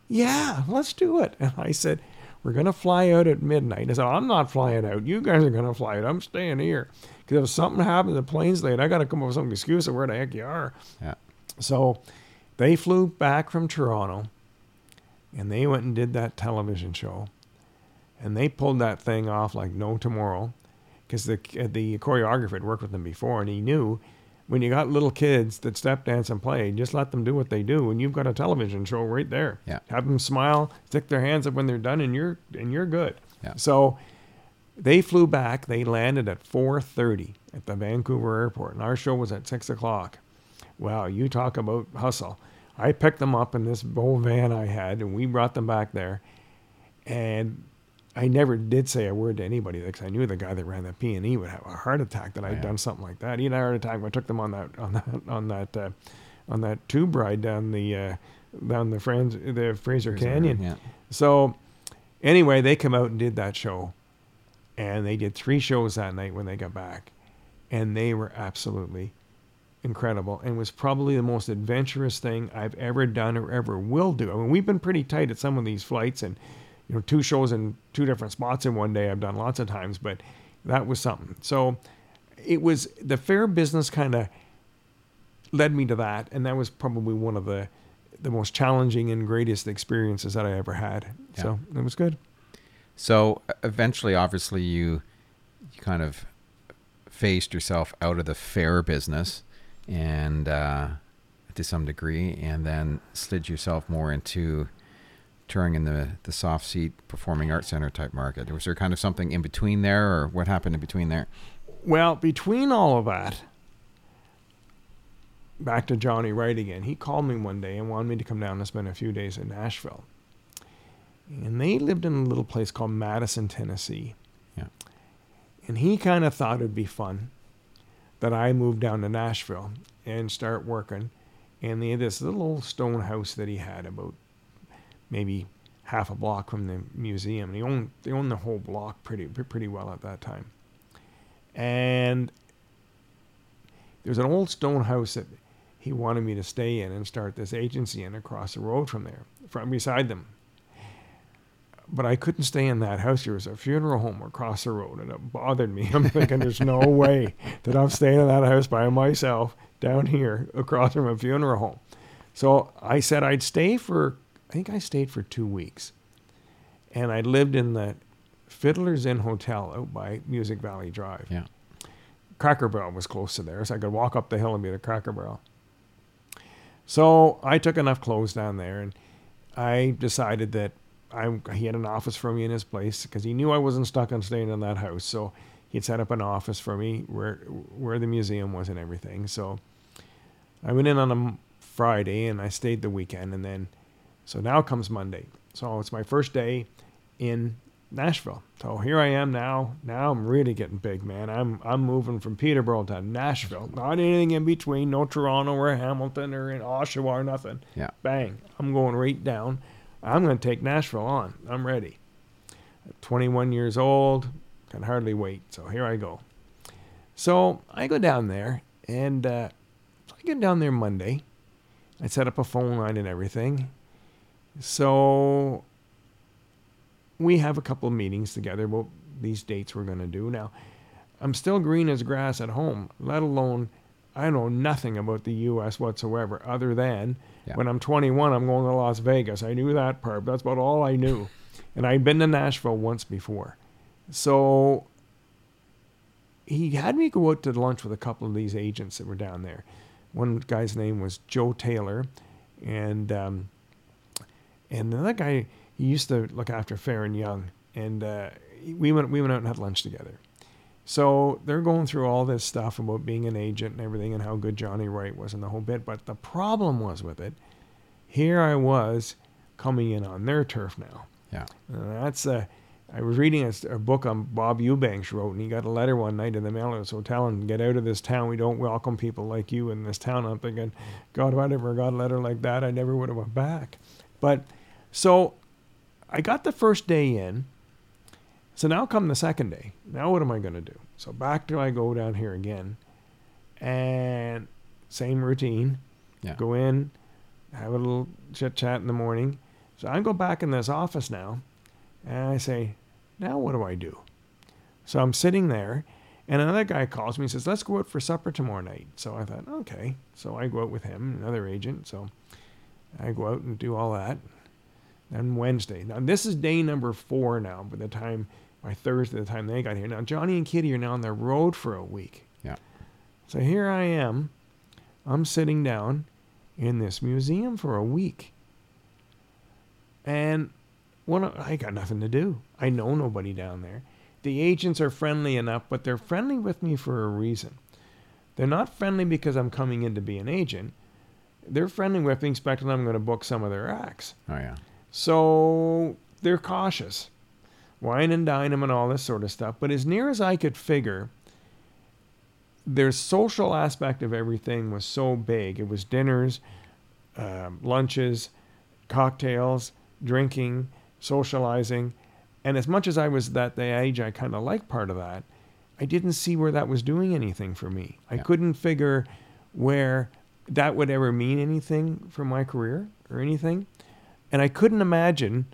yeah, let's do it. And I said, we're going to fly out at midnight. And I said, I'm not flying out. You guys are going to fly out. I'm staying here. Because if something happens, the plane's late, I got to come up with some excuse of where the heck you are. Yeah. So they flew back from Toronto and they went and did that television show. And they pulled that thing off like no tomorrow because the, uh, the choreographer had worked with them before and he knew when you got little kids that step dance and play, just let them do what they do, and you've got a television show right there. Yeah. Have them smile, stick their hands up when they're done, and you're and you're good. Yeah. So they flew back. They landed at 4:30 at the Vancouver airport, and our show was at six o'clock. Wow, you talk about hustle! I picked them up in this old van I had, and we brought them back there. And I never did say a word to anybody because I knew the guy that ran the P and E would have a heart attack that I'd yeah. done something like that. He had a heart attack when I took them on that on that on that uh, on that tube ride down the uh, down the Franz, the Fraser Canyon. Yeah. So anyway, they come out and did that show, and they did three shows that night when they got back, and they were absolutely incredible and was probably the most adventurous thing I've ever done or ever will do. I mean, we've been pretty tight at some of these flights, and you know, two shows in two different spots in one day I've done lots of times, but that was something. So it was the fair business kind of led me to that, and that was probably one of the the most challenging and greatest experiences that I ever had. So it was good. So eventually, obviously, you you kind of phased yourself out of the fair business, and uh, to some degree, and then slid yourself more into touring in the the soft seat performing arts center type market. Was there kind of something in between there, or what happened in between there? Well, between all of that, back to Johnny Wright again. He called me one day and wanted me to come down and spend a few days in Nashville. And they lived in a little place called Madison, Tennessee. Yeah. And he kind of thought it'd be fun that I moved down to Nashville and start working. And they had this little old stone house that he had about maybe half a block from the museum. And he owned they owned the whole block pretty pretty well at that time. And there's an old stone house that he wanted me to stay in and start this agency in across the road from there, from beside them. But I couldn't stay in that house. There was a funeral home across the road, and it bothered me. <laughs> I'm thinking, there's no way that I'm staying in that house by myself down here across from a funeral home. So I said I'd stay for, I think I stayed for two weeks. And I lived in the Fiddler's Inn Hotel out by Music Valley Drive. Yeah. Cracker Barrel was close to there, so I could walk up the hill and be at Cracker Barrel. So I took enough clothes down there, and I decided that I he had an office for me in his place because he knew I wasn't stuck on staying in that house. So he'd set up an office for me where where the museum was and everything. So I went in on a Friday and I stayed the weekend, and then so now comes Monday. So it's my first day in Nashville. So here I am now. Now I'm really getting big, man. I'm I'm moving from Peterborough to Nashville. Not anything in between. No Toronto or Hamilton or in Oshawa or nothing. Yeah. Bang. I'm going right down. I'm going to take Nashville on. I'm ready. 21 years old. Can hardly wait. So here I go. So I go down there, and uh, I get down there Monday. I set up a phone line and everything. So we have a couple of meetings together about these dates we're going to do. Now, I'm still green as grass at home, let alone I know nothing about the U.S. whatsoever, other than Yeah. when I'm 21, I'm going to Las Vegas. I knew that part. But that's about all I knew. <laughs> and I'd been to Nashville once before. So he had me go out to lunch with a couple of these agents that were down there. One guy's name was Joe Taylor, and um, and another guy he used to look after Faron Young, and uh, we went we went out and had lunch together. So they're going through all this stuff about being an agent and everything, and how good Johnny Wright was and the whole bit. But the problem was with it. Here I was coming in on their turf now. Yeah. And that's uh, I was reading a, a book on Bob Eubanks wrote, and he got a letter one night in the mail at his hotel and get out of this town. We don't welcome people like you in this town. I'm thinking, God, if I never got a letter like that, I never would have went back. But so I got the first day in. So now come the second day. Now what am I going to do? So back to I go down here again, and same routine. Yeah. Go in, have a little chit chat in the morning. So I go back in this office now, and I say, now what do I do? So I'm sitting there, and another guy calls me and says, let's go out for supper tomorrow night. So I thought, okay. So I go out with him, another agent. So I go out and do all that. Then Wednesday. Now this is day number four now. By the time by Thursday, the time they got here. Now Johnny and Kitty are now on the road for a week. Yeah. So here I am. I'm sitting down in this museum for a week. And what I got nothing to do. I know nobody down there. The agents are friendly enough, but they're friendly with me for a reason. They're not friendly because I'm coming in to be an agent. They're friendly with me expecting I'm going to book some of their acts. Oh yeah. So they're cautious. Wine and dine them and all this sort of stuff. But as near as I could figure, their social aspect of everything was so big. It was dinners, um, lunches, cocktails, drinking, socializing. And as much as I was that the age, I kind of liked part of that. I didn't see where that was doing anything for me. I couldn't figure where that would ever mean anything for my career or anything. And I couldn't imagine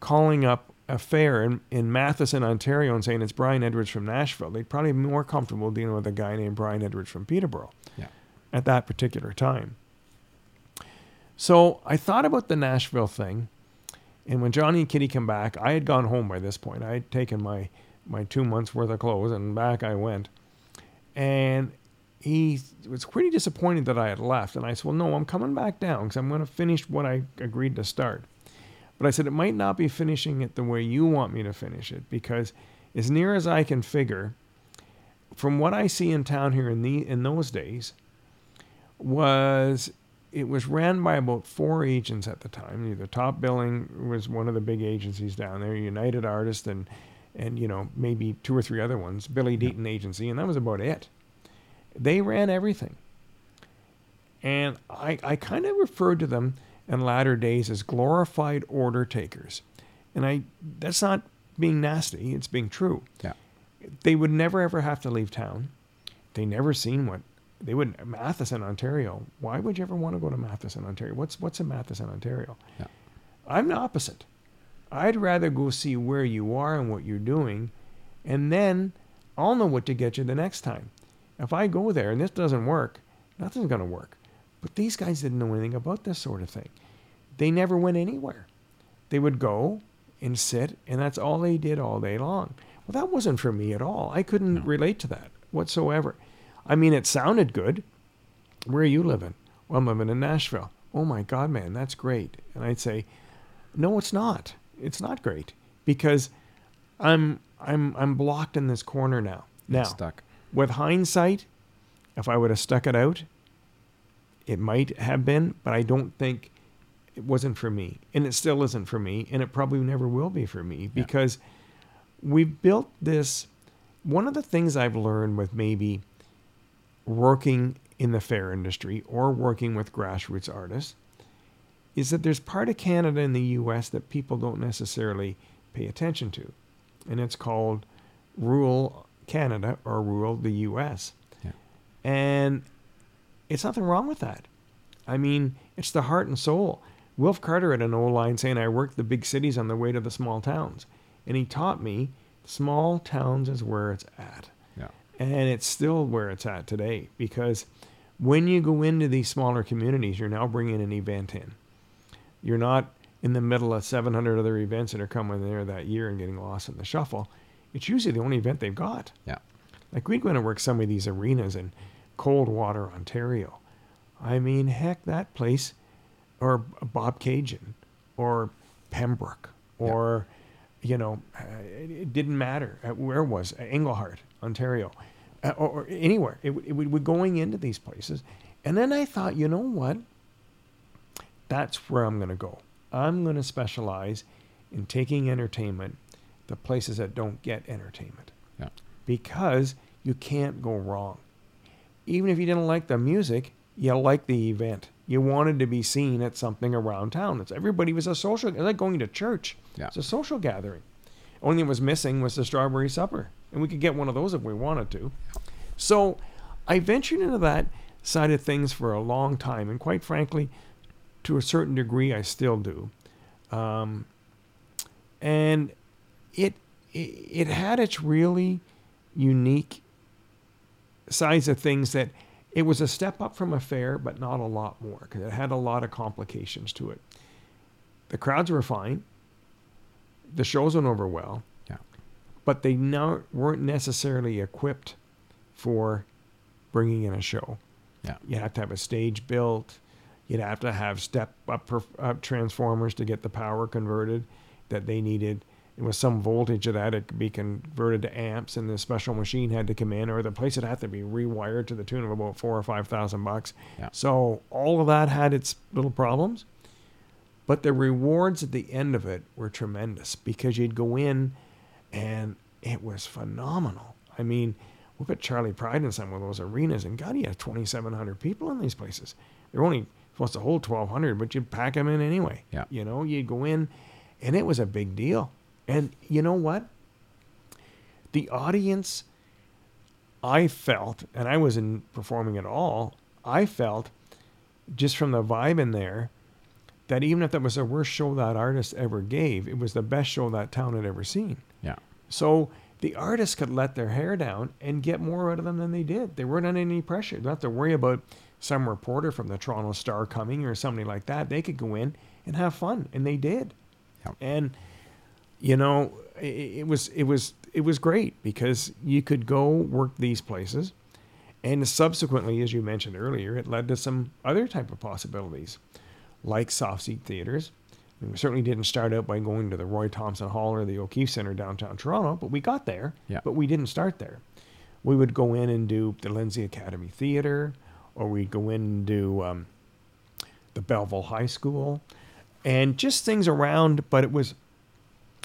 calling up a fair in, in Matheson, Ontario, and saying it's Brian Edwards from Nashville. They'd probably be more comfortable dealing with a guy named Brian Edwards from Peterborough Yeah. at that particular time. So I thought about the Nashville thing. And when Johnny and Kitty come back, I had gone home by this point. I had taken my, my two months worth of clothes and back I went. And he was pretty disappointed that I had left. And I said, Well, no, I'm coming back down because I'm going to finish what I agreed to start. But I said, It might not be finishing it the way you want me to finish it because, as near as I can figure, from what I see in town here in, the, in those days, was it was ran by about four agents at the time. Either Top Billing was one of the big agencies down there, United Artists, and and you know maybe two or three other ones, Billy Deaton Agency, and that was about it. They ran everything, and I I kind of referred to them in latter days as glorified order takers. And I that's not being nasty, it's being true. Yeah. They would never ever have to leave town. They never seen what they would Matheson, Ontario. Why would you ever want to go to Matheson, Ontario? What's what's in Matheson, Ontario? Yeah. I'm the opposite. I'd rather go see where you are and what you're doing, and then I'll know what to get you the next time. If I go there and this doesn't work, nothing's going to work. But these guys didn't know anything about this sort of thing. They never went anywhere. They would go and sit, and that's all they did all day long. Well, that wasn't for me at all. I couldn't No. relate to that whatsoever. I mean, it sounded good. Where are you living? Well, I'm living in Nashville. Oh my God, man, that's great. And I'd say, no, it's not. It's not great because I'm I'm I'm blocked in this corner now. Now, Stuck. With hindsight, if I would have stuck it out, it might have been, but I don't think it wasn't for me. And it still isn't for me. And it probably never will be for me because we've built this. One of the things I've learned with maybe working in the fair industry or working with grassroots artists is that there's part of Canada and the US that people don't necessarily pay attention to. And it's called rural Canada or rural the US. Yeah. And it's nothing wrong with that. I mean, it's the heart and soul. Wilf Carter had an old line saying, I work the big cities on the way to the small towns. And he taught me small towns is where it's at. Yeah. And it's still where it's at today because when you go into these smaller communities, you're now bringing an event in. You're not in the middle of 700 other events that are coming there that year and getting lost in the shuffle. It's usually the only event they've got. Yeah. Like we'd go to work some of these arenas in Coldwater, Ontario. I mean, heck, that place, or Bobcaygeon, or Pembroke, Yeah. or, you know, uh, it, it didn't matter. Uh, where it was uh, Englehart, Ontario, uh, or, anywhere. It, it, we're going into these places. And then I thought, you know what? That's where I'm going to go. I'm going to specialize in taking entertainment to places that don't get entertainment Yeah. because you can't go wrong. Even if you didn't like the music, you liked the event. You wanted to be seen at something around town. It's everybody was a social. It's like going to church. Yeah. It's a social gathering. Only thing was missing was the strawberry supper, and we could get one of those if we wanted to. So, I ventured into that side of things for a long time, and quite frankly, to a certain degree, I still do. Um, and it, it it had its really unique sides of things that it was a step up from a fair, but not a lot more because it had a lot of complications to it. The crowds were fine. The shows went over well. Yeah. But they weren't necessarily equipped for bringing in a show. Yeah. You have to have a stage built. You'd have to have step up, up transformers to get the power converted that they needed. It was some voltage of that it could be converted to amps, and the special machine had to come in, or the place would have to be rewired to the tune of about four or five thousand bucks. Yeah. So all of that had its little problems, but the rewards at the end of it were tremendous because you'd go in, and it was phenomenal. I mean, we put Charley Pride in some of those arenas, and God, you have twenty seven hundred people in these places. They're only supposed to hold twelve hundred, but you'd pack them in anyway. Yeah. You know, you'd go in, and it was a big deal. And you know what? The audience, I felt, and I wasn't performing at all, I felt just from the vibe in there that even if that was the worst show that artist ever gave, it was the best show that town had ever seen. Yeah. So the artists could let their hair down and get more out of them than they did. They weren't under any pressure. They don't have to worry about some reporter from the Toronto Star coming or somebody like that. They could go in and have fun, and they did. Yeah. And you know, it, it was it was it was great because you could go work these places, and subsequently, as you mentioned earlier, it led to some other type of possibilities, like soft seat theaters. And we certainly didn't start out by going to the Roy Thomson Hall or the O'Keefe Center downtown Toronto, but we got there. Yeah. But we didn't start there. We would go in and do the Lindsay Academy Theater, or we'd go in and do um, the Belleville High School, and just things around. But it was,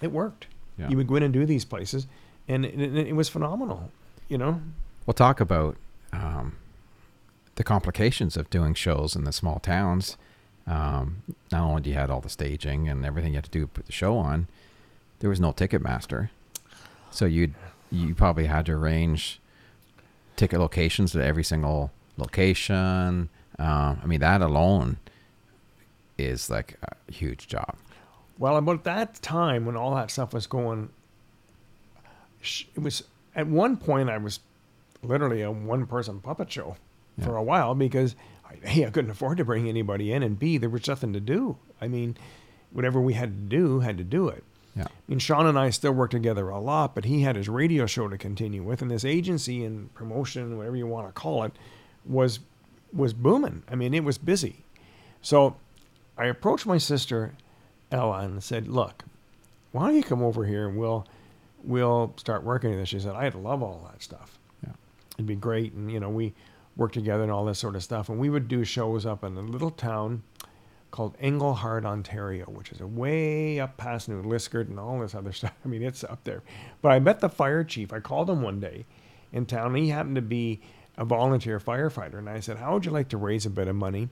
it worked. Yeah. You would go in and do these places, and it, it, was phenomenal. You know, We'll talk about um, the complications of doing shows in the small towns um, not only do you had all the staging and everything you had to do to put the show on, there was no ticket master, so you you probably had to arrange ticket locations at every single location. Um, I mean, that alone is like a huge job. Well, about that time when all that stuff was going, it was at one point I was literally a one person puppet show for a while because A, I couldn't afford to bring anybody in, and B, there was nothing to do. I mean, whatever we had to do, had to do it. Yeah. I mean, Sean and I still work together a lot, but he had his radio show to continue with, and this agency and promotion, whatever you want to call it, was was booming. I mean, it was busy. So I approached my sister Ella and said, "Look, why don't you come over here and we'll we'll start working on this?" She said, "I'd love all that stuff. Yeah. It'd be great." And you know, we worked together and all this sort of stuff, and we would do shows up in a little town called Englehart, Ontario, which is a way up past New Liskeard and all this other <laughs> stuff. I mean, it's up there. But I met the fire chief. I called him one day in town. And he happened to be a volunteer firefighter, and I said, "How would you like to raise a bit of money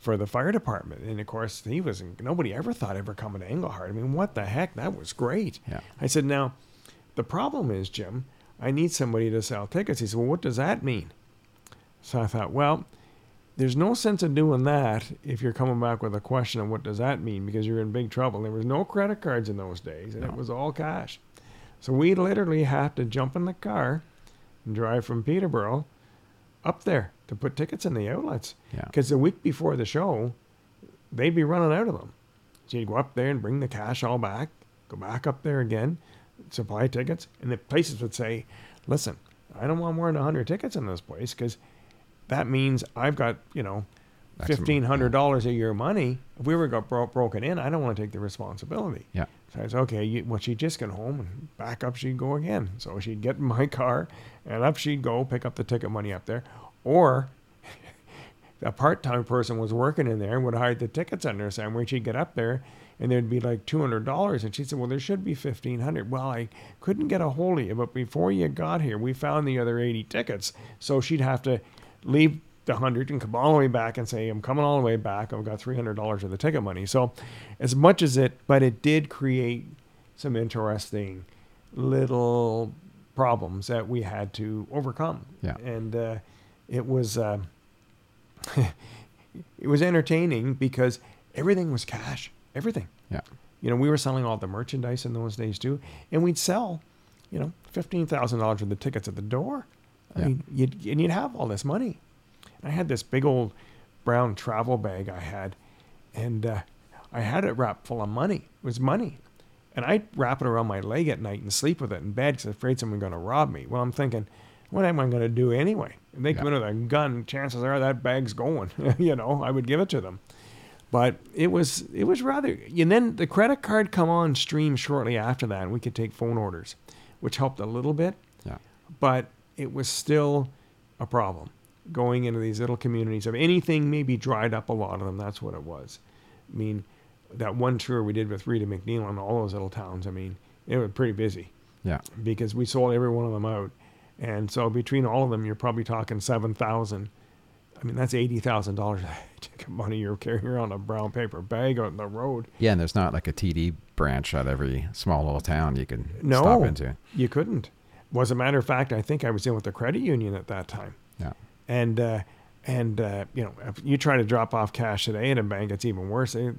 for the fire department?" And of course, he was nobody ever thought ever coming to Englehart. I mean, what the heck? That was great. Yeah. I said, "Now, the problem is, Jim, I need somebody to sell tickets." He said, "Well, what does that mean?" So I thought, well, there's no sense in doing that if you're coming back with a question of what does that mean because you're in big trouble. There was no credit cards in those days, and it was all cash. So we literally had to jump in the car and drive from Peterborough up there to put tickets in the outlets. Yeah. Because the week before the show, they'd be running out of them. So you'd go up there and bring the cash all back, go back up there again, supply tickets, and the places would say, "Listen, I don't want more than hundred tickets in this place because that means I've got you know fifteen hundred dollars a year money. If we were got bro- broken in, I don't want to take the responsibility." Yeah. So I said, okay, you, well, she'd just get home and back up she'd go again. So she'd get in my car and up she'd go, pick up the ticket money up there. Or <laughs> a part time person was working in there and would hide the tickets under somewhere. She'd get up there and there'd be like $200. And she said, well, there should be 1500 Well, I couldn't get a hold of you, but before you got here, we found the other 80 tickets. So she'd have to leave the 100 and come all the way back and say, I'm coming all the way back. I've got $300 of the ticket money. So as much as it, but it did create some interesting little problems that we had to overcome. Yeah. And uh, it was, uh, <laughs> it was entertaining because everything was cash, everything. Yeah. You know, we were selling all the merchandise in those days too, and we'd sell, you know, fifteen thousand dollars worth of tickets at the door. I Yeah. mean, you'd and you'd have all this money. I had this big old brown travel bag I had, and uh, I had it wrapped full of money. It was money, and I'd wrap it around my leg at night and sleep with it in bed because I'm afraid someone's going to rob me. Well, I'm thinking, what am I going to do anyway? If they come in with a gun, chances are that bag's going. <laughs> you know, I would give it to them. But it was it was rather and then the credit card come on stream shortly after that and we could take phone orders, which helped a little bit, Yeah. but it was still a problem going into these little communities of anything maybe dried up a lot of them that's what it was. I mean that one tour we did with Rita MacNeil in all those little towns i mean it was pretty busy. Yeah. because we sold every one of them out. And so between all of them you're probably talking 7000 i mean that's $80000 <laughs> ticket money you're carrying around a brown paper bag on the road. Yeah, and there's not like a TD branch at every small little town you can no stop into. you couldn't. Was a matter of fact i think i was in with the credit union at that time. Yeah. And uh, and uh, you know if you try to drop off cash today in a bank it's even worse. They,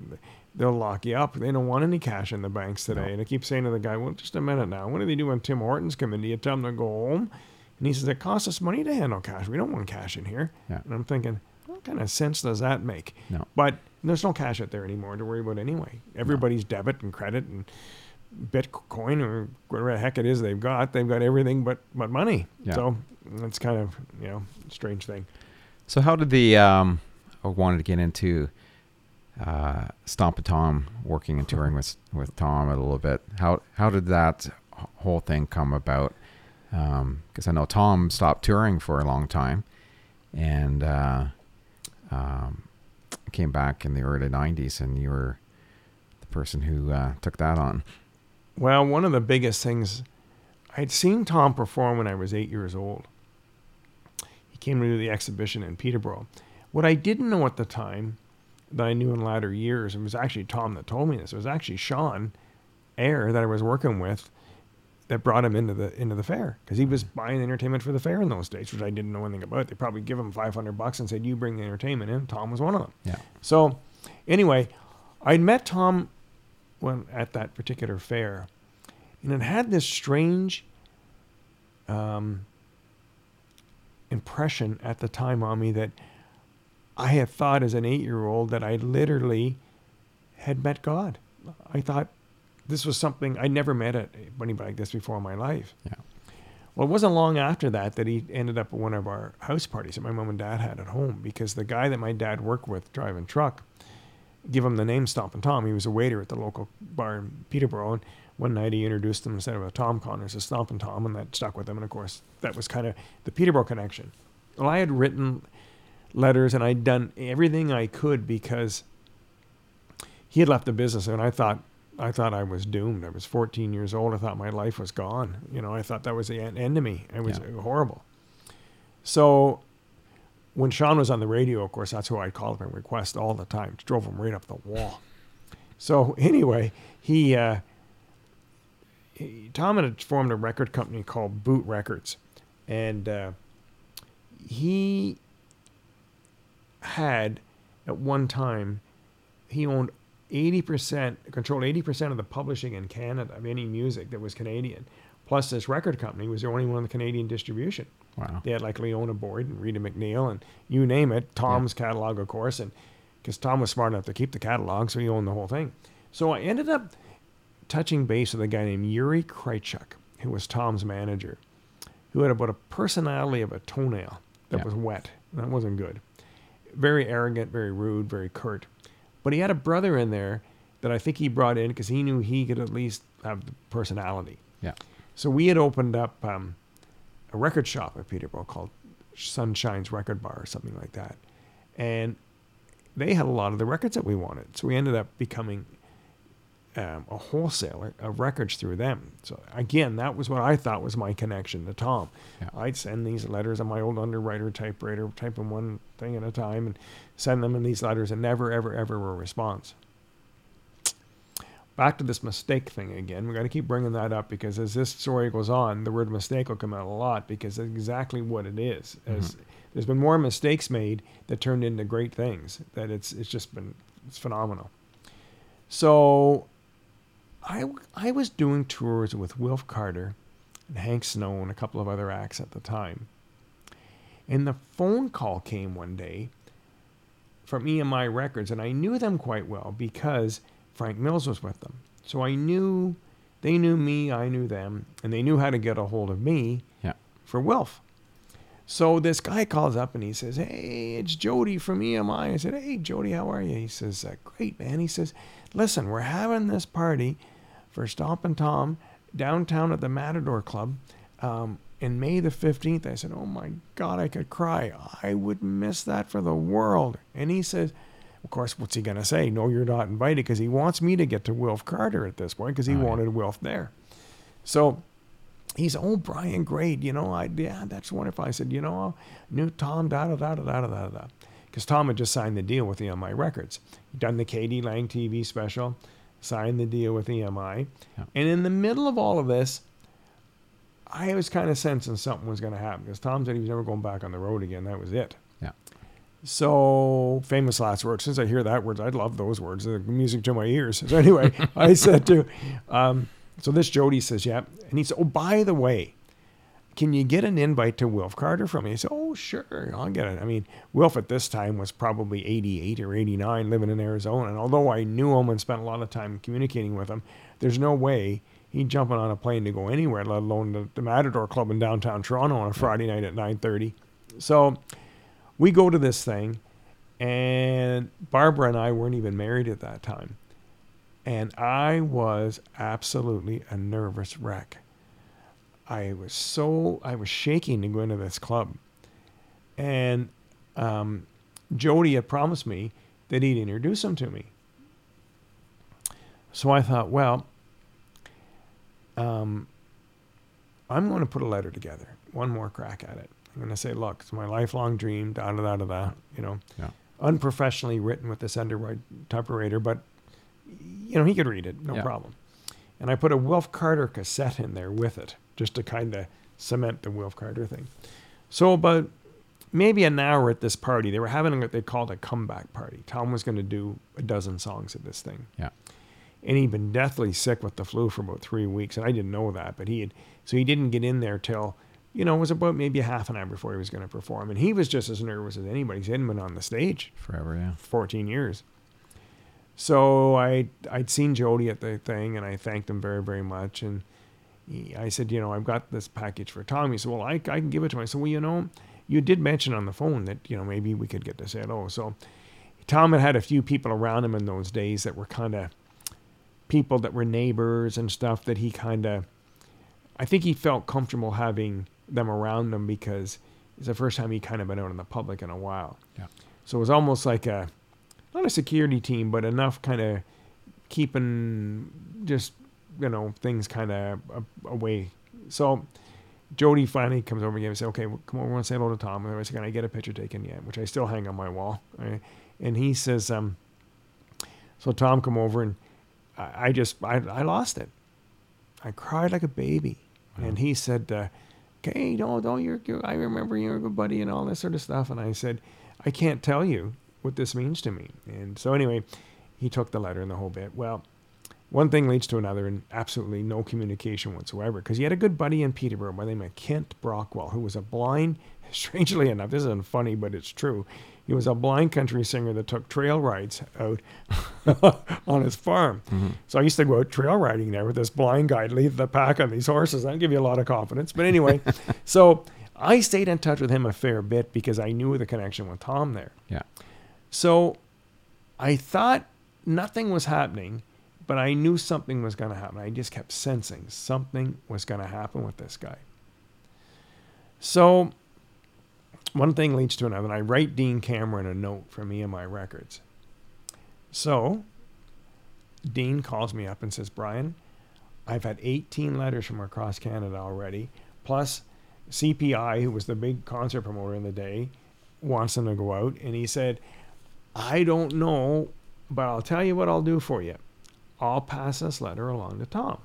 they'll lock you up. They don't want any cash in the banks today. No. and i keep saying to the guy well just a minute now. What do they do when tim hortons come in do you? Tell them to go home? And he says it costs us money to handle cash. We don't want cash in here. Yeah. and i'm thinking what kind of sense does that make? No. but there's no cash out there anymore to worry about anyway. Everybody's debit and credit and bitcoin or whatever the heck it is they've got they've got everything but but money Yeah. so it's kind of you know strange thing So how did the um I wanted to get into uh Stompin' Tom working and touring with with Tom a little bit. How how did that whole thing come about? Um because I know Tom stopped touring for a long time and uh um came back in the early 90s and you were the person who uh, took that on. Well, one of the biggest things, I'd seen Tom perform when I was eight years old. He came to do the exhibition in Peterborough. What I didn't know at the time that I knew in latter years. It was actually Tom that told me this. It was actually Sean Air that I was working with that brought him into the into the fair because he was buying entertainment for the fair in those days, which I didn't know anything about. They probably give him 500 bucks and said, "You bring the entertainment in." Tom was one of them. Yeah. So, anyway, I met Tom when at that particular fair, and it had this strange um, impression at the time on me that I had thought as an eight-year-old that I literally had met God. I thought this was something I'd never met anybody like this before in my life. Yeah. Well, it wasn't long after that that he ended up at one of our house parties that my mom and dad had at home because the guy that my dad worked with driving truck give him the name Stompin' Tom. He was a waiter at the local bar in Peterborough. And one night he introduced him instead of a Tom Connors as Stompin' Tom, and that stuck with him. And of course, that was kind of the Peterborough connection. Well, I had written letters and I'd done everything I could because he had left the business, and I thought I thought I was doomed. I was 14 years old. I thought my life was gone. You know, I thought that was the end, end of me. It was Yeah. horrible. So when Sean was on the radio, of course, that's who I'd call him and request all the time. Drove him right up the wall. So anyway, he, uh, he Tom had formed a record company called Boot Records, and uh, he had at one time he owned 80% controlled 80% of the publishing in Canada of any music that was Canadian. Plus this record company was the only one with Canadian distribution. Wow. They had like Liona Boyd and Rita MacNeil and you name it. Tom's catalog, of course, and because Tom was smart enough to keep the catalog, so he owned the whole thing. So I ended up touching base with a guy named Jury Krytiuk, who was Tom's manager, who had about a personality of a toenail that Yeah. was wet. That wasn't good. Very arrogant, very rude, very curt. But he had a brother in there that I think he brought in because he knew he could at least have the personality. Yeah. So we had opened up um, a record shop at Peterborough called Sunshine's Record Bar or something like that. And they had a lot of the records that we wanted. So we ended up becoming um, a wholesaler of records through them. So again, that was what I thought was my connection to Tom. Yeah. I'd send these letters on my old underwriter typewriter, typing one thing at a time, and send them in these letters, and never, ever, ever a response. Back to this mistake thing again. We're going to keep bringing that up because as this story goes on, the word mistake will come out a lot because that's exactly what it is. As mm-hmm. there's been more mistakes made that turned into great things. That it's it's just been it's phenomenal. So, I I was doing tours with Wilf Carter and Hank Snow and a couple of other acts at the time. And the phone call came one day from EMI Records, and I knew them quite well because Frank Mills was with them. So I knew they knew me, I knew them, and they knew how to get a hold of me Yeah. for Wilf. So this guy calls up and he says, Hey, it's Jody from EMI. I said, Hey, Jody, how are you? He says, uh, Great, man. He says, Listen, we're having this party for Stompin' Tom downtown at the Matador Club um, in May the 15th. I said, Oh my God, I could cry. I would miss that for the world. And he says, of course, what's he going to say? No, you're not invited because he wants me to get to Wilf Carter at this point because he oh, wanted yeah. Wilf there. So he's oh Brian, grade, You know, I yeah, that's wonderful. I said, you know, new Tom da da da da da da da because Tom had just signed the deal with EMI Records. He'd done the KD Lang TV special, signed the deal with EMI, yeah. and in the middle of all of this. I was kind of sensing something was going to happen because Tom said he was never going back on the road again. That was it. So famous last words. Since I hear that words, I love those words. They're music to my ears. So anyway, <laughs> I said to, um, so this Jody says, yeah, and he said, oh, by the way, can you get an invite to Wilf Carter from me? I said, oh, sure, I'll get it. I mean, Wilf at this time was probably 88 or 89, living in Arizona. And although I knew him and spent a lot of time communicating with him, there's no way he'd jumping on a plane to go anywhere, let alone the, the Matador Club in downtown Toronto on a Friday night at 9:30. So we go to this thing, and Barbara and I weren't even married at that time. And I was absolutely a nervous wreck. I was so, I was shaking to go into this club. And um, Jody had promised me that he'd introduce him to me. So I thought, well, um, I'm going to put a letter together, one more crack at it. I'm going to say, look, it's my lifelong dream, da da da da da. You know, Yeah. unprofessionally written with this underwrite uh, typewriter, but you know he could read it, no Yeah. problem. And I put a Wilf Carter cassette in there with it, just to kind of cement the Wilf Carter thing. So about maybe an hour at this party, they were having what they called a comeback party. Tom was going to do a dozen songs at this thing Yeah. and he'd been deathly sick with the flu for about three weeks, and I didn't know that, but he had, so he didn't get in there till, you know, it was about maybe a half an hour before he was going to perform, and he was just as nervous as anybody. He hadn't been on the stage Forever. Yeah. for 14 years. So I I'd seen Jody at the thing, and I thanked him very very much, and he, I said, you know, I've got this package for Tom. He said, well, I, I can give it to him. I said, well, you know, you did mention on the phone that you know maybe we could get to say hello. So Tom had had a few people around him in those days that were kind of people that were neighbors and stuff that he kind of I think he felt comfortable having them around him because it's the first time he kind of been out in the public in a while. Yeah. So it was almost like a not a security team, but enough kind of keeping just you know things kind of away. So Jody finally comes over again and says, "Okay, well, come over and say hello to Tom." And I said, "Can I get a picture taken yet?" Which I still hang on my wall. Right? And he says, um, "So Tom come over and I, I just I, I lost it. I cried like a baby." And he said, uh, "Okay, no, you're, you're I remember you're a good buddy and all this sort of stuff." And I said, "I can't tell you what this means to me." And so anyway, he took the letter and the whole bit. Well, one thing leads to another and absolutely no communication whatsoever because he had a good buddy in Peterborough by the name of Kent Brockwell, who was a blind, <laughs> strangely enough, this isn't funny, but it's true. He was a blind country singer that took trail rides out <laughs> on his farm. Mm-hmm. So I used to go out trail riding there with this blind guy, lead the pack on these horses. That'd give you a lot of confidence. But anyway, <laughs> so I stayed in touch with him a fair bit because I knew the connection with Tom there. Yeah. So I thought nothing was happening, but I knew something was going to happen. I just kept sensing something was going to happen with this guy. So one thing leads to another, and I write Dean Cameron a note from EMI Records. So Dean calls me up and says, Brian, I've had 18 letters from across Canada already, plus CPI, who was the big concert promoter in the day, wants them to go out. And he said, I don't know, but I'll tell you what I'll do for you. I'll pass this letter along to Tom.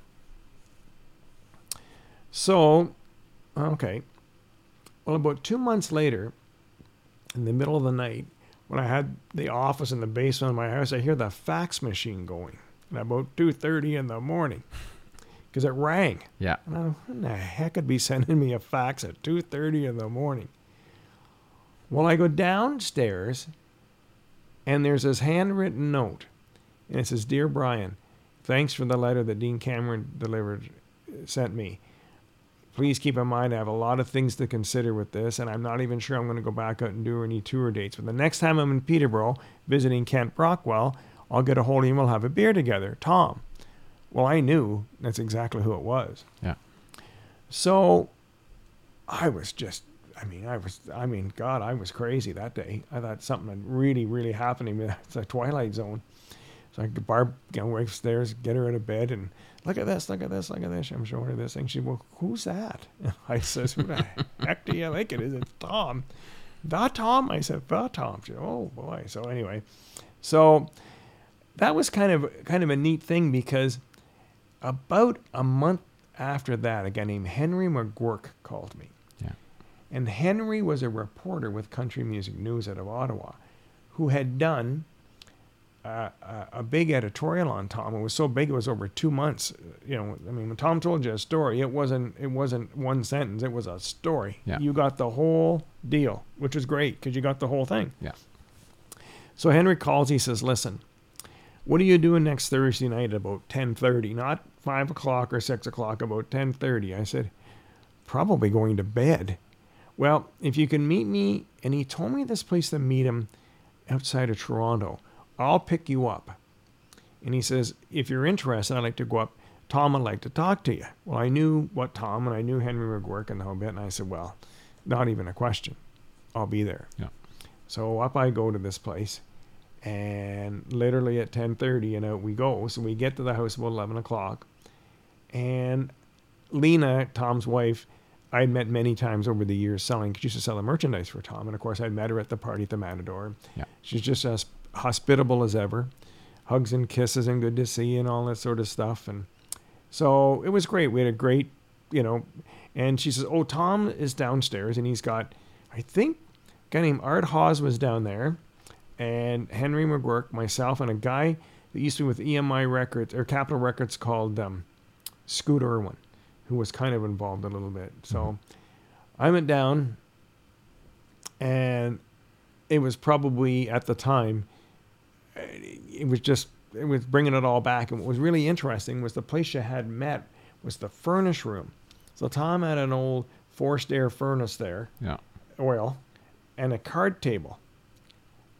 So, okay. Well, about two months later, in the middle of the night, when I had the office in the basement of my house, I hear the fax machine going at about 2.30 in the morning because it rang. Yeah. And I, who in the heck could be sending me a fax at 2.30 in the morning? Well, I go downstairs, and there's this handwritten note. And it says, Dear Brian, thanks for the letter that Dean Cameron delivered, uh, sent me. Please keep in mind I have a lot of things to consider with this, and I'm not even sure I'm going to go back out and do any tour dates. But the next time I'm in Peterborough visiting Kent Brockwell, I'll get a hold of him. And we'll have a beer together. Tom. Well, I knew that's exactly who it was. Yeah. So I was just, I mean, I was, I mean, God, I was crazy that day. I thought something had really, really happened to me. <laughs> It's a twilight zone. So I could Barb, you know, upstairs, get her out of bed, and look at this, look at this, look at this. I'm showing her this thing. She, well, who's that? <laughs> I says, who the heck do you think it is? It's Tom. The Tom? I said, the Tom. She, oh boy. So anyway, so that was kind of kind of a neat thing because about a month after that, a guy named Henry McGurk called me. Yeah. And Henry was a reporter with Country Music News out of Ottawa who had done a, a big editorial on Tom. It was so big it was over two months. You know, I mean, when Tom told you a story, it wasn't it wasn't one sentence. It was a story. Yeah. You got the whole deal, which was great because you got the whole thing. Yeah. So Henry calls. He says, "Listen, what are you doing next Thursday night at about ten thirty? Not five o'clock or six o'clock. About ten thirty. I said, "Probably going to bed." Well, if you can meet me, and he told me this place to meet him outside of Toronto. I'll pick you up. And he says, if you're interested, I'd like to go up. Tom would like to talk to you. Well, I knew what Tom and I knew Henry McGurk and the whole bit, and I said, well, not even a question. I'll be there. Yeah. So up I go to this place, and literally at 10:30, and out we go. So we get to the house about 11 o'clock, and Lena, Tom's wife, I'd met many times over the years selling. She used to sell the merchandise for Tom, and of course I'd met her at the party at the Matador. Yeah. She's just as hospitable as ever, hugs and kisses and good to see you and all that sort of stuff. And so it was great. We had a great, you know. And she says, "Oh, Tom is downstairs, and he's got, I think, a guy named Art Hawes was down there, and Henry McGurk, myself, and a guy that used to be with EMI Records or Capitol Records called um, Scoot Irwin, who was kind of involved a little bit. So I went down, and it was probably at the time, it was just it was bringing it all back. And what was really interesting was the place you had met was the furnace room. So Tom had an old forced air furnace there, Yeah. oil, and a card table,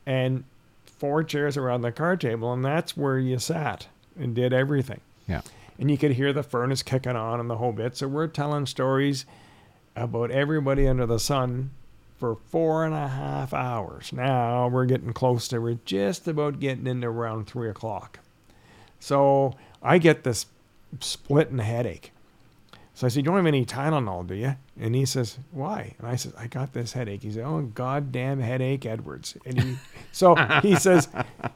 and four chairs around the card table, and that's where you sat and did everything. Yeah. And you could hear the furnace kicking on and the whole bit. So we're telling stories about everybody under the sun for four and a half hours. Now we're getting close to, we're just about getting into around three o'clock. So I get this splitting headache. So I said, You don't have any Tylenol, do you? And he says, Why? And I said, I got this headache. He said, Oh, goddamn headache, Edwards. And he, so he <laughs> says,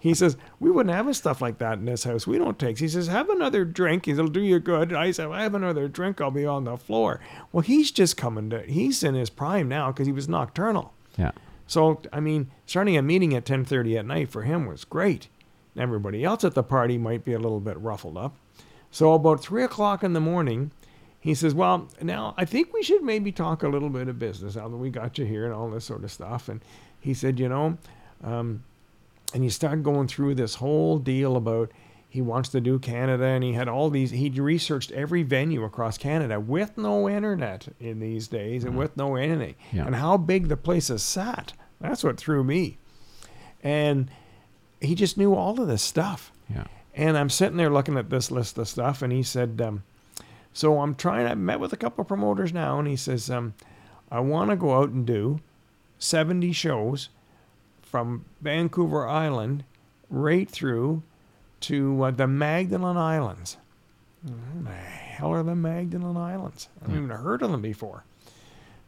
he says, We wouldn't have stuff like that in this house. We don't take. He says, Have another drink. He said, It'll do you good. And I said, I have another drink. I'll be on the floor. Well, he's just coming to, he's in his prime now because he was nocturnal. Yeah. So I mean, starting a meeting at 10:30 at night for him was great. Everybody else at the party might be a little bit ruffled up. So about three o'clock in the morning, he says, "Well, now I think we should maybe talk a little bit of business now that we got you here and all this sort of stuff." And he said, "You know," um, and he started going through this whole deal about he wants to do Canada, and he had all these. He researched every venue across Canada with no internet in these days, and with no anything, Yeah. and how big the places sat. That's what threw me. And he just knew all of this stuff. Yeah. And I'm sitting there looking at this list of stuff, and he said, um, "So I'm trying. I met with a couple of promoters now, and he says, um, I want to go out and do 70 shows from Vancouver Island right through to uh, the Magdalen Islands. Who the hell are the Magdalen Islands? I haven't even heard of them before.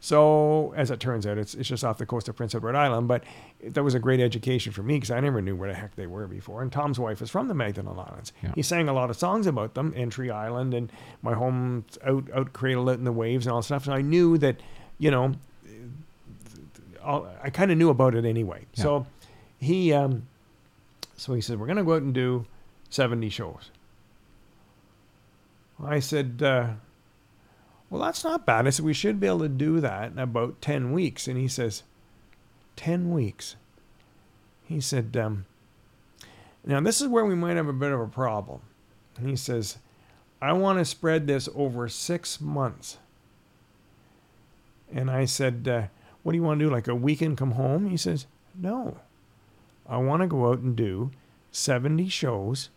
So, as it turns out, it's, it's just off the coast of Prince Edward Island. But that was a great education for me because I never knew where the heck they were before. And Tom's wife is from the Magdalen Islands. Yeah. He sang a lot of songs about them, Entry Island and My Home Out, out Cradle Out in the Waves and all that stuff. So I knew that, you know, I kind of knew about it anyway. Yeah. So he, um, so he said, we're going to go out and do 70 shows. I said, uh, well, that's not bad. I said, we should be able to do that in about 10 weeks. And he says, 10 weeks. He said, um, now this is where we might have a bit of a problem. And he says, I want to spread this over six months. And I said, uh, what do you want to do? Like a weekend come home? He says, no. I want to go out and do 70 shows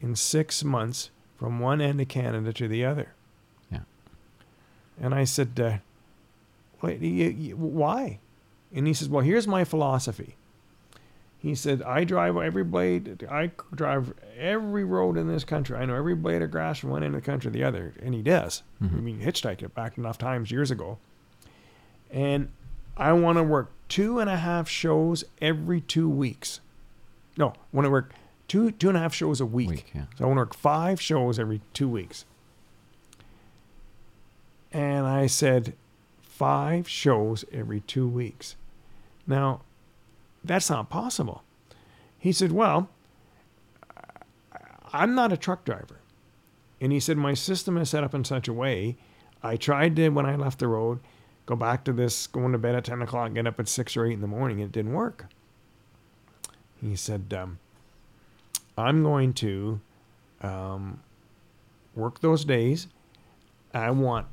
in six months from one end of Canada to the other. And I said, uh, Wait, you, you, why? And he says, Well, here's my philosophy. He said, I drive every blade, I drive every road in this country. I know every blade of grass from one end of the country to the other. And he does. I Mhm. mean, hitchhiked it back enough times years ago. And I want to work two and a half shows every two weeks. No, I want to work two two and a half shows a week. Week, yeah. So I want to work five shows every two weeks. And I said, five shows every two weeks. Now, that's not possible. He said, well, I'm not a truck driver. And he said, my system is set up in such a way. I tried to, when I left the road, go back to this, going to bed at 10 o'clock, get up at 6 or 8 in the morning. It didn't work. He said, um, I'm going to um, work those days. I want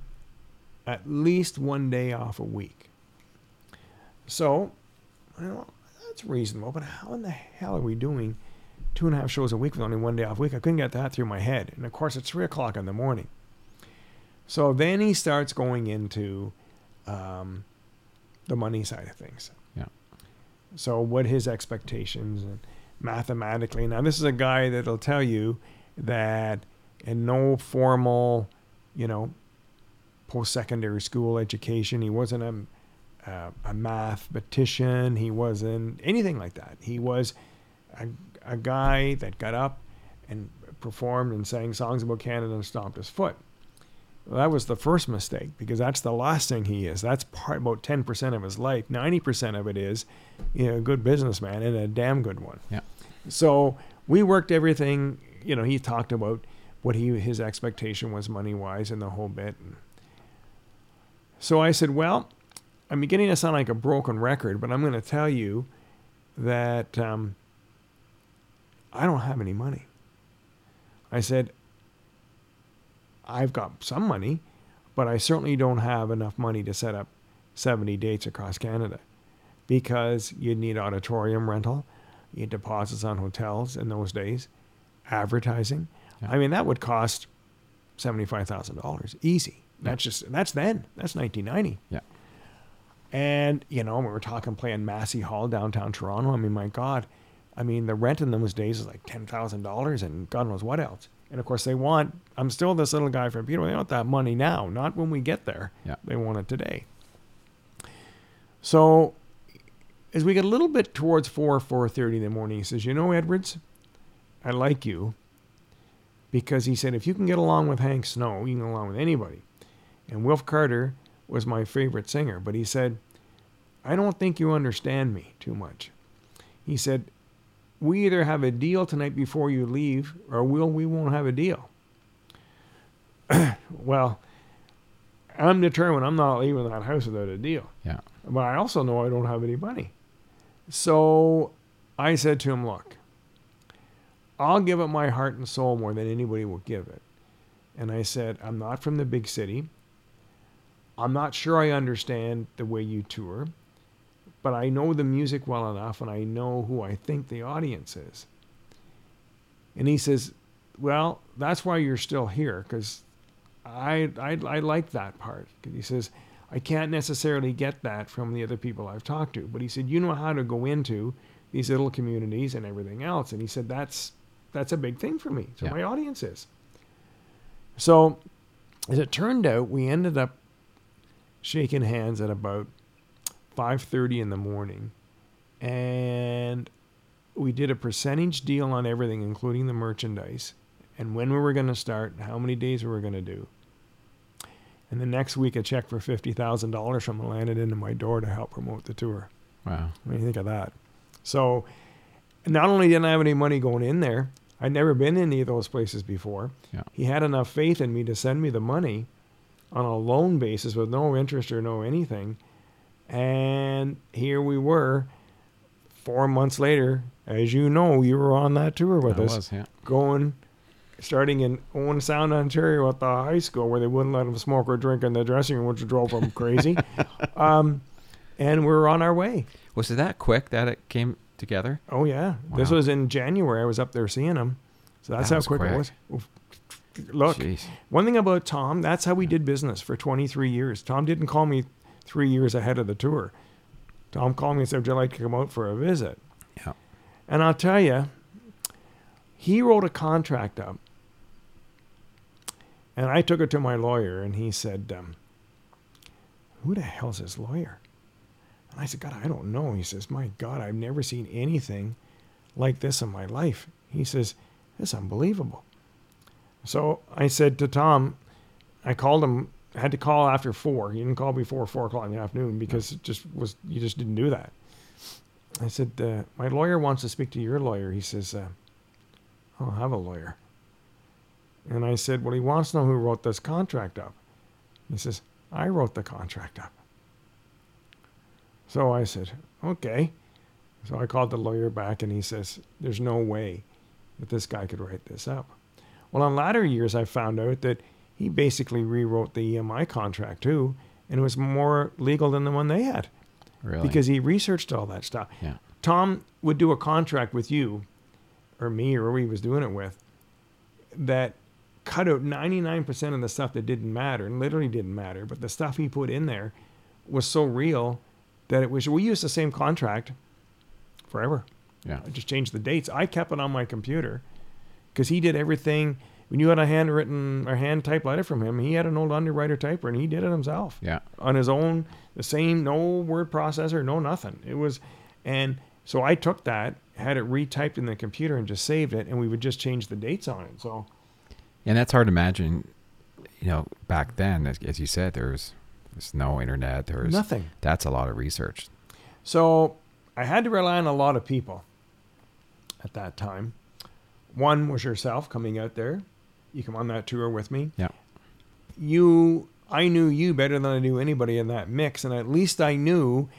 at least one day off a week. So, well, that's reasonable, but how in the hell are we doing two and a half shows a week with only one day off a week? I couldn't get that through my head. And of course, it's three o'clock in the morning. So then he starts going into um, the money side of things. Yeah. So what his expectations and mathematically. Now this is a guy that'll tell you that in no formal, you know, post-secondary school education. He wasn't a, a, a mathematician. He wasn't anything like that. He was a, a guy that got up and performed and sang songs about Canada and stomped his foot. Well, that was the first mistake because that's the last thing he is. That's part about ten percent of his life. Ninety percent of it is, you know, a good businessman and a damn good one. Yeah. So we worked everything. You know, he talked about what he his expectation was money wise and the whole bit. So I said, well, I'm beginning to sound like a broken record, but I'm going to tell you that um, I don't have any money. I said, I've got some money, but I certainly don't have enough money to set up 70 dates across Canada because you'd need auditorium rental, you had deposits on hotels in those days, advertising. Yeah. I mean, that would cost $75,000 easy. That's just, that's then. That's 1990. Yeah. And, you know, we were talking playing Massey Hall downtown Toronto. I mean, my God. I mean, the rent in those days is like $10,000 and God knows what else. And of course, they want, I'm still this little guy from Peter. They want that money now, not when we get there. Yeah. They want it today. So as we get a little bit towards 4, 4.30 in the morning, he says, you know, Edwards, I like you because he said, if you can get along with Hank Snow, you can get along with anybody. And Wilf Carter was my favorite singer, but he said, I don't think you understand me too much. He said, we either have a deal tonight before you leave or we'll, we won't have a deal. <clears throat> well, I'm determined I'm not leaving that house without a deal. Yeah. But I also know I don't have any money. So I said to him, Look, I'll give it my heart and soul more than anybody will give it. And I said, I'm not from the big city. I'm not sure I understand the way you tour, but I know the music well enough and I know who I think the audience is. And he says, Well, that's why you're still here, because I, I, I like that part. he says, I can't necessarily get that from the other people I've talked to. But he said, You know how to go into these little communities and everything else. And he said, That's that's a big thing for me. So Yeah. my audience is. So as it turned out, we ended up shaking hands at about 5:30 in the morning. And we did a percentage deal on everything including the merchandise and when we were going to start and how many days we were going to do. And the next week a check for $50,000 from him landed into my door to help promote the tour. Wow. what do you think of that? So not only didn't I have any money going in there I'd never been in any of those places before. Yeah. he had enough faith in me to send me the money on a loan basis with no interest or no anything. And here we were, four months later. As you know, you were on that tour with That us, was, yeah. going, starting in Owen Sound, Ontario at the high school where they wouldn't let them smoke or drink in the dressing room, which drove them crazy. <laughs> um, and we were on our way. Was it that quick that it came together? Oh yeah, this was in January. I was up there seeing them. so that's That how was quick, it was. Oof. Look, Jeez. one thing about Tom, that's how we did business for 23 years. Tom didn't call me three years ahead of the tour. Tom called me and said, Would you like to come out for a visit? Yeah. And I'll tell you, he wrote a contract up. And I took it to my lawyer, and he said, um, Who the hell's his lawyer? And I said, God, I don't know. He says, My God, I've never seen anything like this in my life. He says, This is unbelievable. So I said to Tom, I called him. I had to call after four. He didn't call before four o'clock in the afternoon because it just was. You just didn't do that. I said, uh, my lawyer wants to speak to your lawyer. He says, uh, I don't have a lawyer. And I said, well, he wants to know who wrote this contract up. He says, I wrote the contract up. So I said, okay. So I called the lawyer back and he says, there's no way that this guy could write this up. Well, in latter years, I found out that he basically rewrote the EMI contract too, and it was more legal than the one they had Really? because he researched all that stuff. yeah. Tom would do a contract with you, or me, or who he was doing it with, that cut out 99% of the stuff that didn't matter, and literally didn't matter, but the stuff he put in there was so real that it was. We used the same contract forever. Yeah. I just changed the dates. I kept it on my computer because he did everything when you had a handwritten or hand typed letter from him, he had an old underwriter typer and he did it himself Yeah. on his own, the same, no word processor, no nothing. It was, and so I took that, had it retyped in the computer, and just saved it, and we would just change the dates on it. So And that's hard to imagine, you know, back then, as, as you said, there's there's no internet. There's nothing. That's a lot of research. So I had to rely on a lot of people at that time. One was yourself coming out there. You come on that tour with me. Yeah. You, I knew you better than I knew anybody in that mix, and at least I knew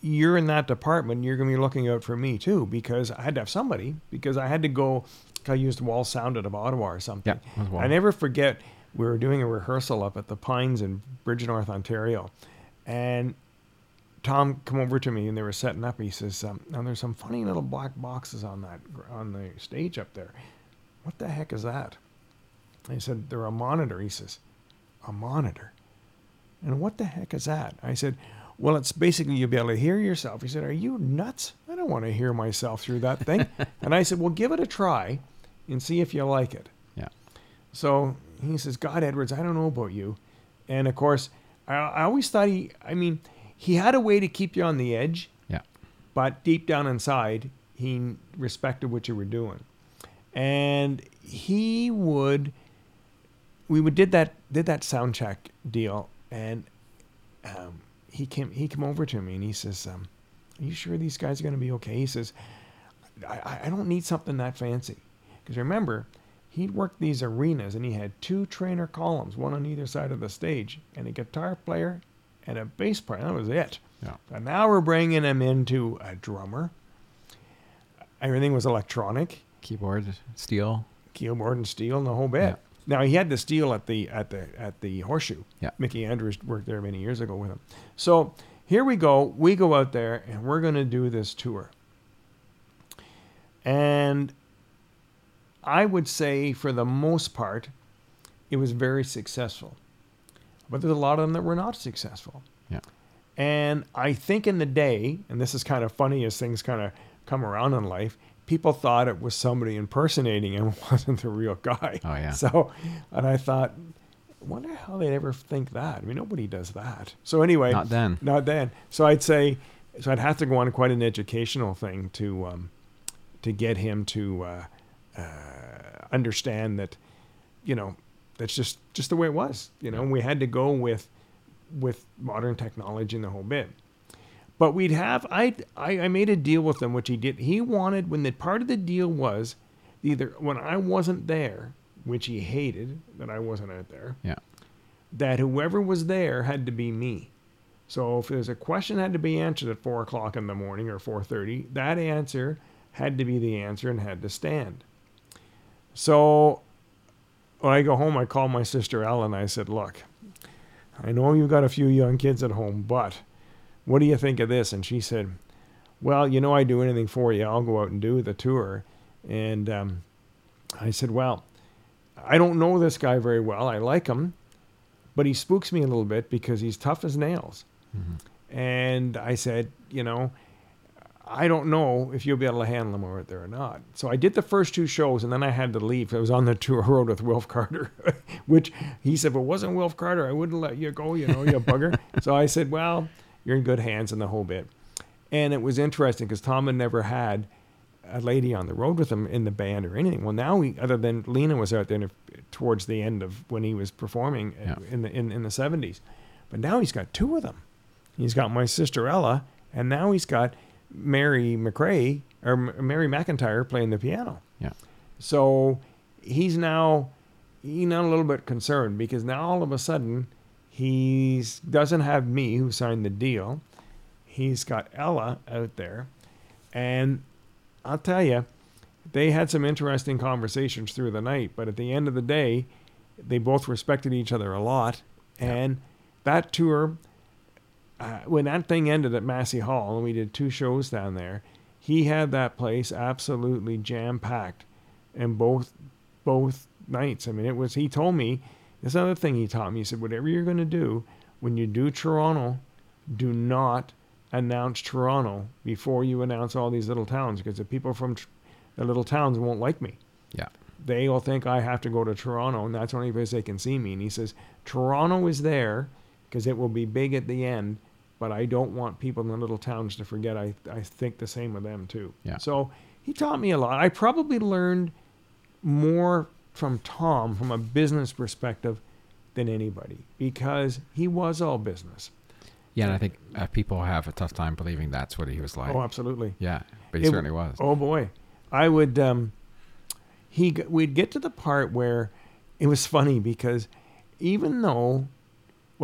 you're in that department. You're going to be looking out for me too, because I had to have somebody. Because I had to go. I used Wall Sound out of Ottawa or something. Yeah. well. I never forget we were doing a rehearsal up at the Pines in Bridgenorth, Ontario, and Tom come over to me and they were setting up. He says, um, "Now there's some funny little black boxes on that on the stage up there. What the heck is that?" I said, "They're a monitor." He says, "A monitor." And what the heck is that? I said, "Well, it's basically you'll be able to hear yourself." He said, "Are you nuts? I don't want to hear myself through that thing." <laughs> and I said, "Well, give it a try, and see if you like it." Yeah. So he says, God, Edwards, I don't know about you. And of course, I, I always thought he, I mean, he had a way to keep you on the edge, Yeah. but deep down inside, he respected what you were doing. And he would, we would did that, did that sound check deal. And um, he came, he came over to me and he says, um, are you sure these guys are going to be okay? He says, I, I don't need something that fancy. Because remember, he'd worked these arenas and he had two trainer columns, one on either side of the stage, and a guitar player and a bass player. That was it. Yeah. And now we're bringing him into a drummer. Everything was electronic, Keyboard, steel. keyboard and steel, and the whole bit. Yeah. Now he had the steel at the at the at the horseshoe. Yeah. Mickey Andrews worked there many years ago with him. So here we go. We go out there and we're going to do this tour. And I would say, for the most part, it was very successful. But there's a lot of them that were not successful. Yeah. And I think in the day, and this is kind of funny as things kind of come around in life, people thought it was somebody impersonating him, <laughs> wasn't the real guy. Oh, yeah. So, and I thought, I wonder how they'd ever think that. I mean, nobody does that. So anyway, Not then. not then. So I'd say, so I'd have to go on quite an educational thing to, um, to get him to uh, uh, understand that, you know, that's just just the way it was. You know, we had to go with with modern technology and the whole bit. But we'd have I I I made a deal with him, which he did. He wanted when the part of the deal was either when I wasn't there, which he hated that I wasn't out there Yeah. that whoever was there had to be me. So if there's a question had to be answered at four o'clock in the morning or four thirty, that answer had to be the answer and had to stand. So when I go home, I call my sister Ellen. I said, "Look, I know you've got a few young kids at home, but what do you think of this?" And she said, "Well, you know, I do anything for you. I'll go out and do the tour." And um, I said, "Well." I don't know this guy very well. I like him, but he spooks me a little bit because he's tough as nails. Mhm. And I said, you know, I don't know if you'll be able to handle them out there or not. So I did the first two shows and then I had to leave. I was on the tour <laughs> road with Wilf Carter, <laughs> which he said, if it wasn't Wilf Carter, I wouldn't let you go, you know, you bugger. <laughs> so I said, well, you're in good hands in the whole bit. And it was interesting because Tom had never had a lady on the road with him in the band or anything. Well, now he, other than Lena was out there towards the end of when he was performing uh, Yeah. in the in, in the seventies, but now he's got two of them. He's got my sister Ella, and now he's got Mary McRae or Mary McIntyre playing the piano. Yeah. So he's now he's now a little bit concerned because now all of a sudden he doesn't have me who signed the deal. He's got Ella out there, and I'll tell you, they had some interesting conversations through the night. But at the end of the day, they both respected each other a lot, and that tour uh, when that thing ended at Massey Hall and we did two shows down there, he had that place absolutely jam packed, and both both nights. I mean, it was. He told me this other thing he taught me. He said, whatever you're going to do when you do Toronto, do not announce Toronto before you announce all these little towns because the people from tr- the little towns won't like me. Yeah. they will think I have to go to Toronto, and that's the only place they can see me. And he says, Toronto is there because it will be big at the end, but I don't want people in the little towns to forget I, I think the same of them too. Yeah. So he taught me a lot. I probably learned more from Tom from a business perspective than anybody because he was all business. Yeah, and I think uh, people have a tough time believing that's what he was like. Oh, absolutely. yeah, but he It- certainly was. Oh boy, I would. Um, he we'd get to the part where it was funny because even though,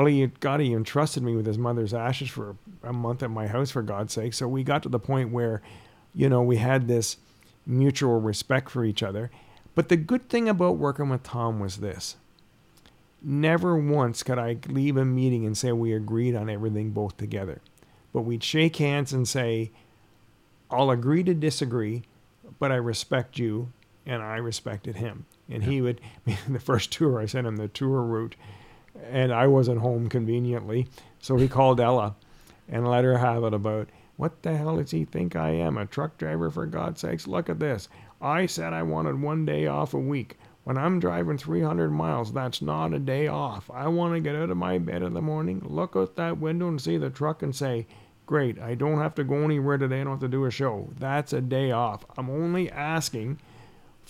well, he had God, he entrusted me with his mother's ashes for a month at my house for God's sake. So we got to the point where, you know, we had this mutual respect for each other. But the good thing about working with Tom was this. Never once could I leave a meeting and say we agreed on everything both together. But we'd shake hands and say, I'll agree to disagree, but I respect you and I respected him. And he would, <laughs> the first tour, I sent him the tour route and I wasn't home conveniently. So he called Ella and let her have it about what the hell does he think I am? A truck driver, for God's sakes? Look at this. I said I wanted one day off a week. When I'm driving 300 miles, that's not a day off. I want to get out of my bed in the morning, look out that window and see the truck and say, Great, I don't have to go anywhere today. I don't have to do a show. That's a day off. I'm only asking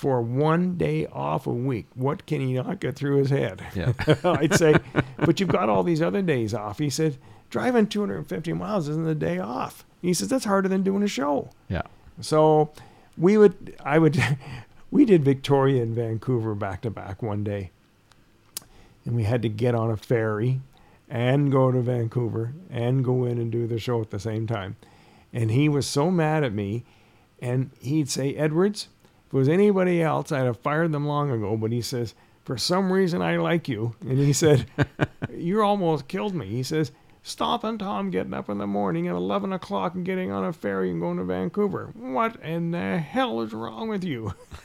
for one day off a week. What can he not get through his head? Yeah. <laughs> I'd say, but you've got all these other days off. He said, driving 250 miles isn't a day off. He says, that's harder than doing a show. Yeah. So we would, I would, <laughs> we did Victoria and Vancouver back to back one day. And we had to get on a ferry and go to Vancouver and go in and do the show at the same time. And he was so mad at me. And he'd say, Edwards, if it was anybody else, I'd have fired them long ago. But he says, for some reason, I like you. And he said, <laughs> You almost killed me. He says, Stompin' Tom getting up in the morning at 11 o'clock and getting on a ferry and going to Vancouver. What in the hell is wrong with you? <laughs>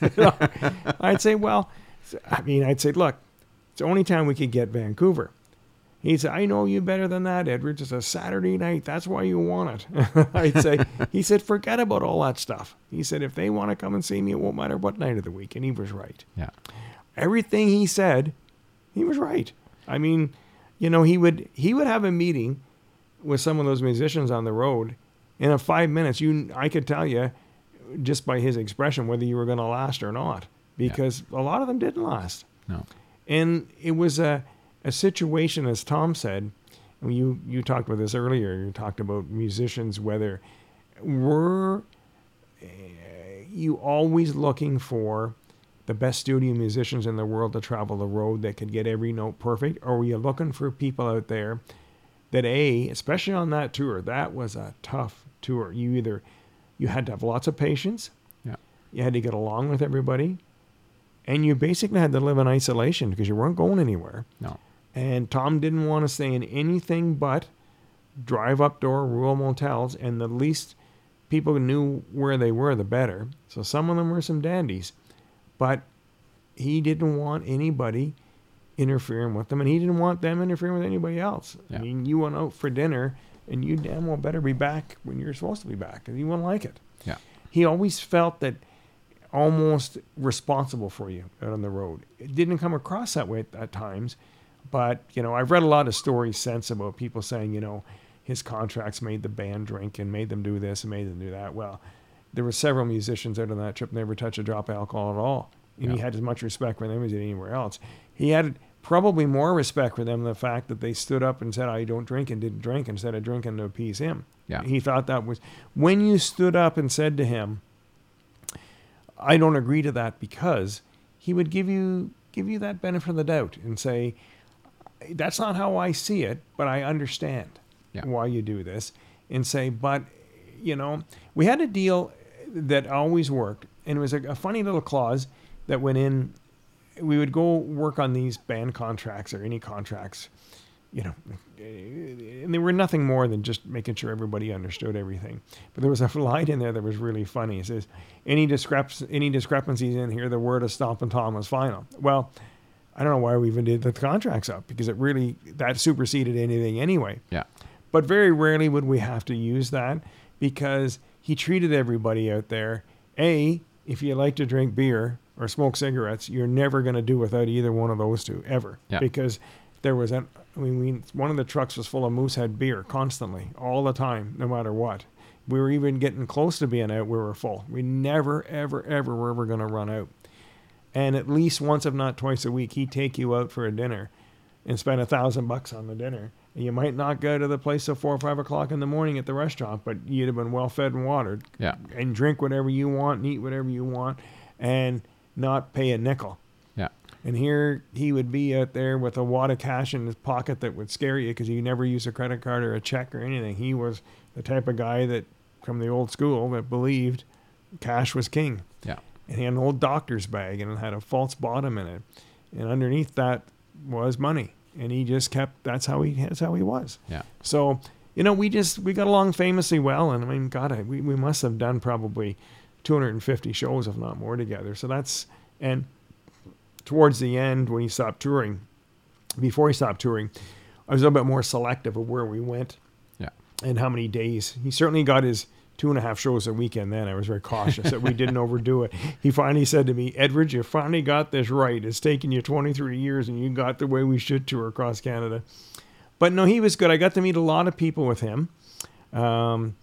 I'd say, Well, I mean, I'd say, Look, it's the only time we could get Vancouver. He said, I know you better than that, Edwards. It's a Saturday night. That's why you want it. <laughs> I'd say, he said, forget about all that stuff. He said, if they want to come and see me, it won't matter what night of the week. And he was right. Yeah. Everything he said, he was right. I mean, you know, he would he would have a meeting with some of those musicians on the road. And in five minutes, you I could tell you just by his expression whether you were going to last or not, because a lot of them didn't last. No. And it was a, a situation, as Tom said, you, you talked about this earlier, you talked about musicians, whether were uh, you always looking for the best studio musicians in the world to travel the road that could get every note perfect? Or were you looking for people out there that A, especially on that tour, that was a tough tour. You either you had to have lots of patience, Yeah. you had to get along with everybody, and you basically had to live in isolation because you weren't going anywhere. No. And Tom didn't want to stay in anything but drive up door rural motels, and the least people knew where they were, the better. So some of them were some dandies, but he didn't want anybody interfering with them, and he didn't want them interfering with anybody else. Yeah. I mean, you went out for dinner, and you damn well better be back when you're supposed to be back, and you wouldn't like it. Yeah. He always felt that almost responsible for you out on the road. It didn't come across that way at, at times, but you know, I've read a lot of stories since about people saying, you know, his contracts made the band drink and made them do this and made them do that. Well, there were several musicians out on that trip never touched a drop of alcohol at all, and he had as much respect for them as he did anywhere else. He had probably more respect for them than the fact that they stood up and said, "I don't drink," and didn't drink instead of drinking to appease him. Yeah. He thought that was when you stood up and said to him, I don't agree to that because he would give you give you that benefit of the doubt and say, That's not how I see it, but I understand Yeah. why you do this. And say, but you know, we had a deal that always worked, and it was a, a funny little clause that went in. We would go work on these band contracts or any contracts, you know, and they were nothing more than just making sure everybody understood everything. But there was a <laughs> line in there that was really funny. It says, "Any discrep- any discrepancies in here, the word of Stompin' Tom was final." Well, I don't know why we even did the contracts up because it really that superseded anything anyway. Yeah. But very rarely would we have to use that because he treated everybody out there a if you like to drink beer or smoke cigarettes, you're never going to do without either one of those two ever. Yeah. Because there was an, I mean, we, one of the trucks was full of Moosehead beer constantly, all the time, no matter what. We were even getting close to being out. We were full. We never, ever, ever were ever going to run out. And at least once, if not twice a week, he'd take you out for a dinner and spend a thousand bucks on the dinner. And you might not go to the place till four or five o'clock in the morning at the restaurant, but you'd have been well fed and watered Yeah. and drink whatever you want and eat whatever you want and not pay a nickel. Yeah. And here he would be out there with a wad of cash in his pocket that would scare you because he never used a credit card or a check or anything. He was the type of guy that, from the old school, that believed cash was king. Yeah. And he had an old doctor's bag and it had a false bottom in it. And underneath that was money. And he just kept, that's how he, that's how he was. Yeah. So, you know, we just we got along famously well, and I mean, God, I, we we must have done probably 250 shows, if not more, together. So that's and towards the end when he stopped touring, before he stopped touring, I was a little bit more selective of where we went Yeah. and how many days. He certainly got his two and a half shows a weekend then. I was very cautious that we didn't <laughs> overdo it. He finally said to me, Edward, you finally got this right. It's taken you 23 years and you got the way we should tour across Canada. But no, he was good. I got to meet a lot of people with him. Um,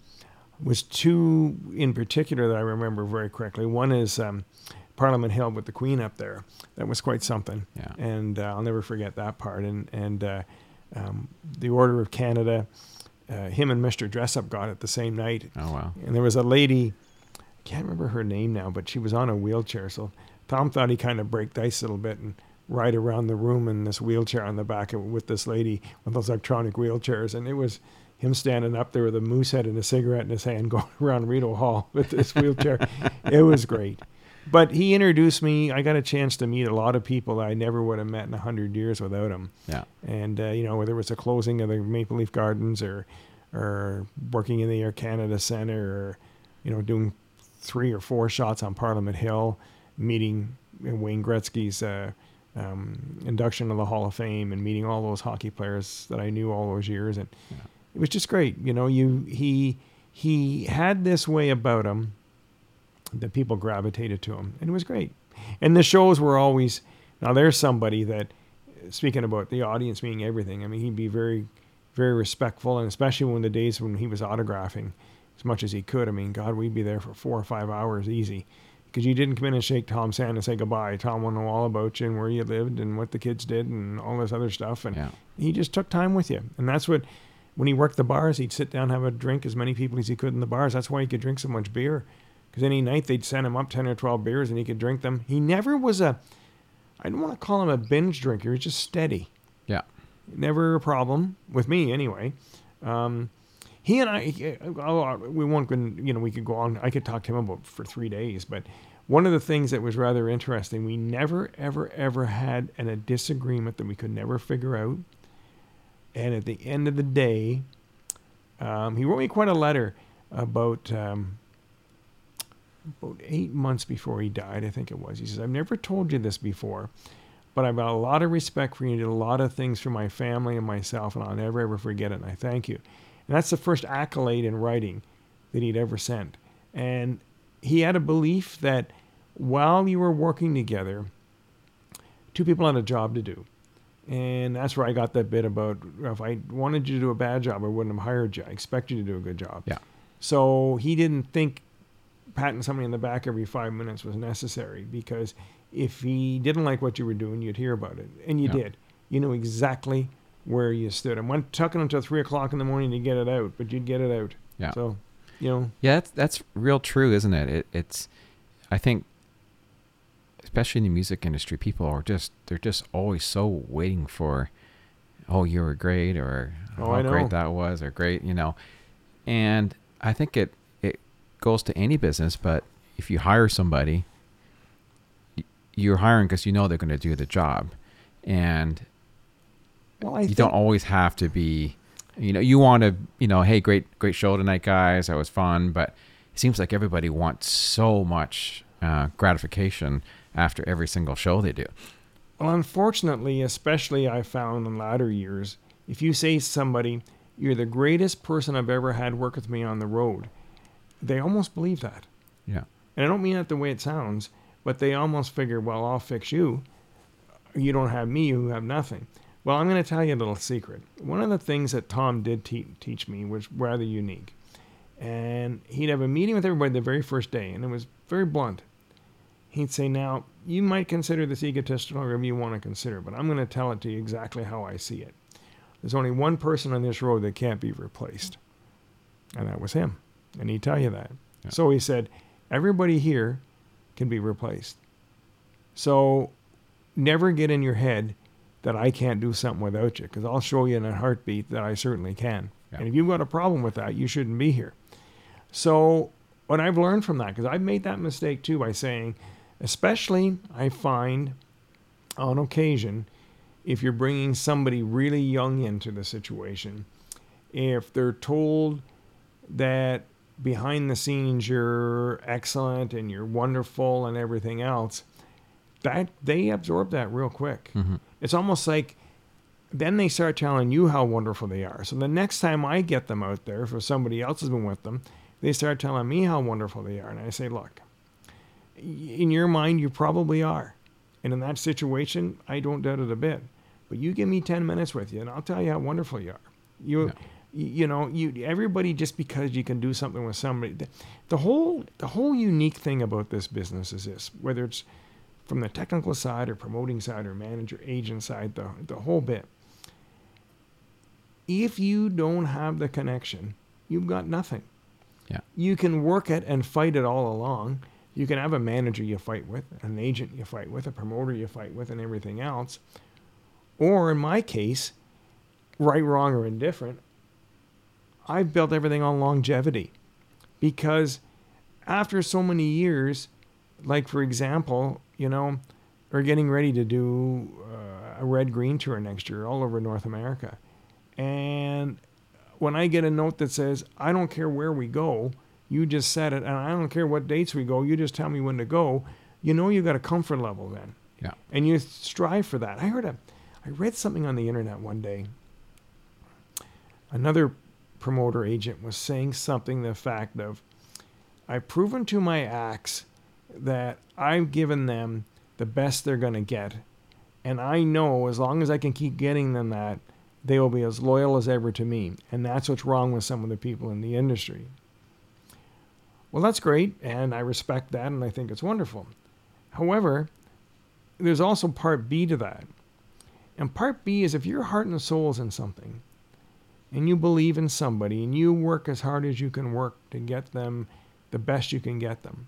was two in particular that I remember very correctly. One is um, Parliament Hill with the Queen up there. That was quite something Yeah. and uh, I'll never forget that part. And and uh, um, the Order of Canada, uh, him and Mister Dressup got it the same night. Oh wow. And there was a lady, I can't remember her name now, but she was on a wheelchair. So Tom thought he kind of break dice a little bit and ride around the room in this wheelchair on the back of, with this lady with those electronic wheelchairs, and it was. Him standing up there with a Moosehead and a cigarette in his hand, <laughs> going around Rideau Hall with this wheelchair. it was great but he introduced me. I got a chance to meet a lot of people that I never would have met in a hundred years without him. Yeah. And uh, you know, whether it was a closing of the Maple Leaf Gardens or or working in the Air Canada Center or you know doing three or four shots on Parliament Hill, meeting Wayne Gretzky's uh, um, induction to the Hall of Fame, and meeting all those hockey players that I knew all those years, and Yeah. it was just great. You know, you he he had this way about him that people gravitated to him, and it was great. And the shows were always now. There's somebody that, speaking about the audience being everything. I mean, he'd be very, very respectful, and especially when the days when he was autographing as much as he could. I mean, God, we'd be there for four or five hours easy. Because you didn't come in and shake Tom's hand and say goodbye. Tom wanted to know all about you and where you lived and what the kids did and all this other stuff. And Yeah. he just took time with you. And that's what, when he worked the bars, he'd sit down, have a drink, as many people as he could in the bars. That's why he could drink so much beer. Because any night they'd send him up 10 or 12 beers and he could drink them. He never was a, I don't want to call him a binge drinker. He was just steady. Yeah. Never a problem with me anyway. Um, he and I, oh, we won't, you know, we could go on. I could talk to him about for three days, but one of the things that was rather interesting, we never, ever, ever had an, a disagreement that we could never figure out. And at the end of the day, um, he wrote me quite a letter about um, about eight months before he died. I think it was. He says, "I've never told you this before, but I've got a lot of respect for you. You did a lot of things for my family and myself, and I'll never ever forget it. And I thank you." And that's the first accolade in writing that he'd ever sent. And he had a belief that while you were working together, two people had a job to do. And that's where I got that bit about if I wanted you to do a bad job, I wouldn't have hired you. I expect you to do a good job. Yeah. So he didn't think patting somebody in the back every five minutes was necessary because if he didn't like what you were doing, you'd hear about it. And you Yeah. did. You knew exactly where you stood. And went tucking until three o'clock in the morning to get it out, but you'd get it out. Yeah. So, you know, Yeah, that's that's real true, isn't it? it? It's, I think, especially in the music industry, people are just they're just always so waiting for, oh, you were great, or Oh, how I great that was, or great, you know, and I think it goes to any business, but if you hire somebody, you're hiring because you know they're going to do the job, and well, you think, don't always have to be you know you want to you know hey great great show tonight guys. That was fun. But it seems like everybody wants so much uh, gratification after every single show they do. Well, unfortunately, especially I found in latter years, if you say to somebody, you're the greatest person I've ever had work with me on the road, they almost believe that. yeah And I don't mean that the way it sounds, but they almost figure, well, I'll fix you. You don't have me, you have nothing. Well, I'm going to tell you a little secret. One of the things that Tom did te- teach me was rather unique. And he'd have a meeting with everybody the very first day, and it was very blunt. He'd say, Now, you might consider this egotistical or whatever you want to consider, but I'm going to tell it to you exactly how I see it. There's only one person on this road that can't be replaced, and that was him. And he'd tell you that. Yeah. So he said, Everybody here can be replaced. So never get in your head that I can't do something without you, because I'll show you in a heartbeat that I certainly can. Yeah. And if you've got a problem with that, you shouldn't be here. So what I've learned from that, because I've made that mistake too by saying, especially I find on occasion, if you're bringing somebody really young into the situation, if they're told that behind the scenes you're excellent and you're wonderful and everything else, that they absorb that real quick. Mhm. It's almost like then they start telling you how wonderful they are. So the next time I get them out there, if somebody else has been with them, they start telling me how wonderful they are. And I say, look, in your mind, you probably are. And in that situation, I don't doubt it a bit. But you give me 10 minutes with you, and I'll tell you how wonderful you are. You. You, know, you everybody just because you can do something with somebody. The, the whole the whole unique thing about this business is this: whether it's from the technical side or promoting side or manager agent side, the the whole bit. If you don't have the connection, you've got nothing. Yeah. You can work it and fight it all along. You can have a manager you fight with, an agent you fight with, a promoter you fight with, and everything else. Or in my case, right, wrong, or indifferent, I've built everything on longevity. Because after so many years, like for example, you know, we're getting ready to do uh, a Red Green tour next year all over North America. And when I get a note that says, I don't care where we go, you just said it, and I don't care what dates we go, you just tell me when to go, you know you've got a comfort level then. Yeah. And you strive for that. I heard a I read something on the internet one day. Another promoter agent was saying something the fact of I've proven to my acts that I've given them the best they're going to get. And I know as long as I can keep getting them that, they will be as loyal as ever to me. And that's what's wrong with some of the people in the industry. Well, that's great. And I respect that. And I think it's wonderful. However, there's also part B to that. And part B is if your heart and soul is in something and you believe in somebody and you work as hard as you can work to get them the best you can get them.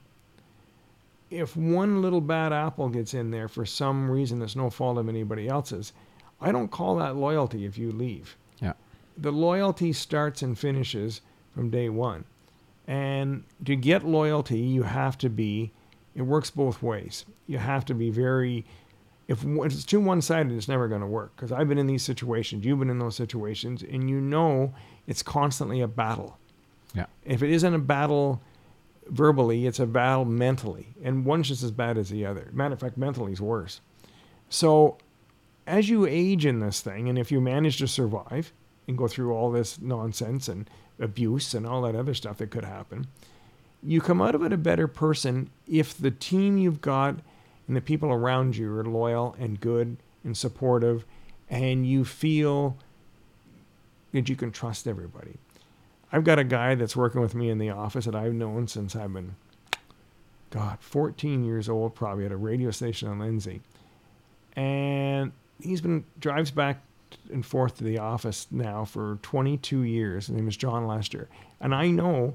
If one little bad apple gets in there for some reason that's no fault of anybody else's, I don't call that loyalty if you leave. Yeah. The loyalty starts and finishes from day one. And to get loyalty, you have to be, it works both ways. You have to be very, if it's too one sided, it's never going to work. Because I've been in these situations, you've been in those situations, and you know it's constantly a battle. Yeah. If it isn't a battle verbally, it's a battle mentally. And one's just as bad as the other. Matter of fact, mentally is worse. So as you age in this thing, and if you manage to survive and go through all this nonsense and abuse and all that other stuff that could happen, you come out of it a better person if the team you've got and the people around you are loyal and good and supportive, and you feel that you can trust everybody. I've got a guy that's working with me in the office that I've known since I've been, God, 14 years old, probably at a radio station in Lindsay. And he's been, drives back and forth to the office now for 22 years. His name is John Lester. And I know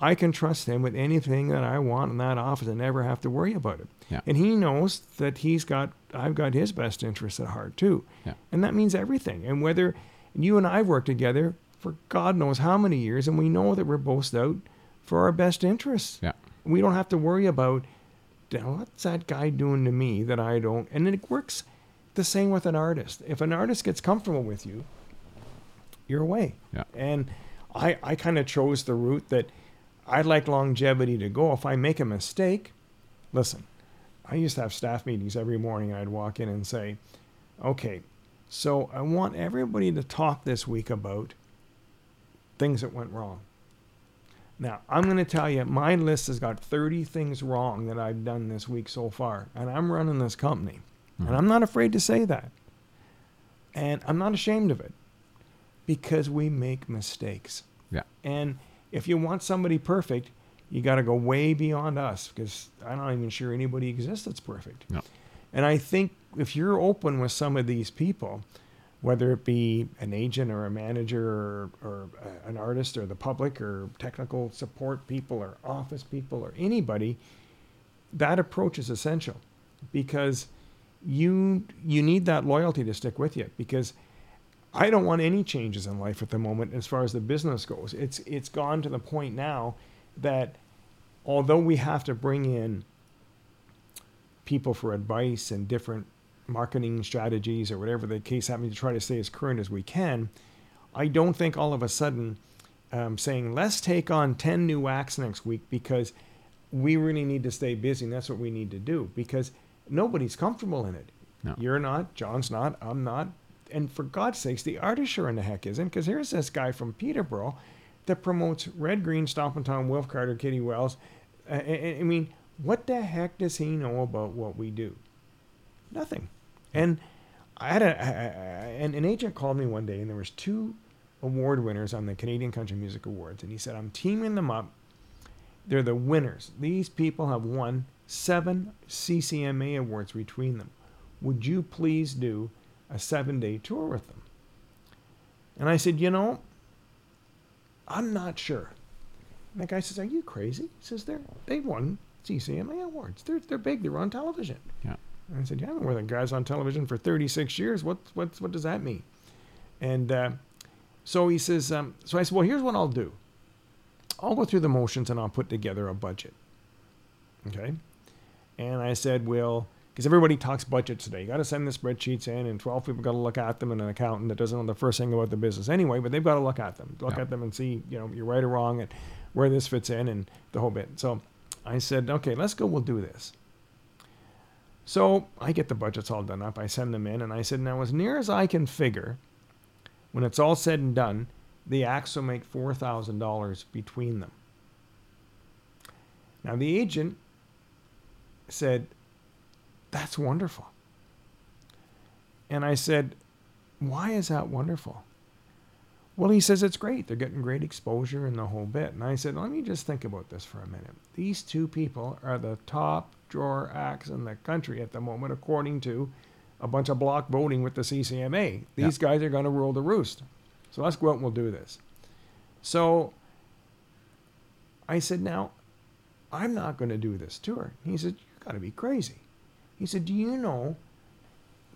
I can trust him with anything that I want in that office and never have to worry about it. Yeah. And he knows that he's got, I've got his best interests at heart too. Yeah. And that means everything. And whether you and I work together for God knows how many years, and we know that we're both out for our best interests. Yeah. We don't have to worry about what's that guy doing to me that I don't. And it works the same with an artist. If an artist gets comfortable with you, you're away. Yeah. And I, I kind of chose the route that I'd like longevity to go. If I make a mistake, listen, I used to have staff meetings every morning. and I'd walk in and say, okay, so I want everybody to talk this week about things that went wrong. Now, I'm going to tell you, my list has got 30 things wrong that I've done this week so far, and I'm running this company. Mhm. And I'm not afraid to say that. And I'm not ashamed of it because we make mistakes. Yeah. And if you want somebody perfect, you got to go way beyond us because I'm not even sure anybody exists that's perfect. No. And I think if you're open with some of these people, whether it be an agent or a manager or, or uh, an artist or the public or technical support people or office people or anybody, that approach is essential because you you need that loyalty to stick with you because I don't want any changes in life at the moment as far as the business goes. It's it's gone to the point now that although we have to bring in people for advice and different marketing strategies or whatever the case happens to try to stay as current as we can, I don't think all of a sudden um, saying let's take on 10 new acts next week because we really need to stay busy and that's what we need to do because nobody's comfortable in it. No. You're not, John's not, I'm not. And for God's sakes, the artist sure in the heck isn't because here's this guy from Peterborough that promotes Red Green, Stompin' Tom, Wilf Carter, Kitty Wells. I I mean, what the heck does he know about what we do? Nothing. And I had a, I- an agent called me one day, and there was two award winners on the Canadian Country Music Awards, and he said, "I'm teaming them up. They're the winners. These people have won seven CCMA awards between them. Would you please do a seven-day tour with them?" And I said, "You know, I'm not sure." And the guy says, "Are you crazy?" He says, "They're they won CCMA awards. They're they're big. They're on television." Yeah. And I said, "Yeah, we're the guys on television for 36 years. What what what does that mean?" And uh, so he says, um, "So I said, well, here's what I'll do. I'll go through the motions and I'll put together a budget." Okay. And I said, "Well." Because everybody talks budgets today. You got to send the spreadsheets in, and 12 people got to look at them, and an accountant that doesn't know the first thing about the business anyway, but they've got to look at them, look Yeah. at them, and see, you know, you're right or wrong, and where this fits in, and the whole bit. So I said, okay, let's go. We'll do this. So I get the budgets all done up. I send them in, and I said, now as near as I can figure, when it's all said and done, the acts will make four thousand dollars between them. Now the agent said, "That's wonderful." And I said, "Why is that wonderful?" Well, he says it's great. They're getting great exposure and the whole bit. And I said, let me just think about this for a minute. These two people are the top drawer acts in the country at the moment, according to a bunch of block voting with the CCMA. These guys are going to rule the roost. So let's go out and we'll do this. So I said, now, I'm not going to do this tour. He said, "You've got to be crazy. He said, do you know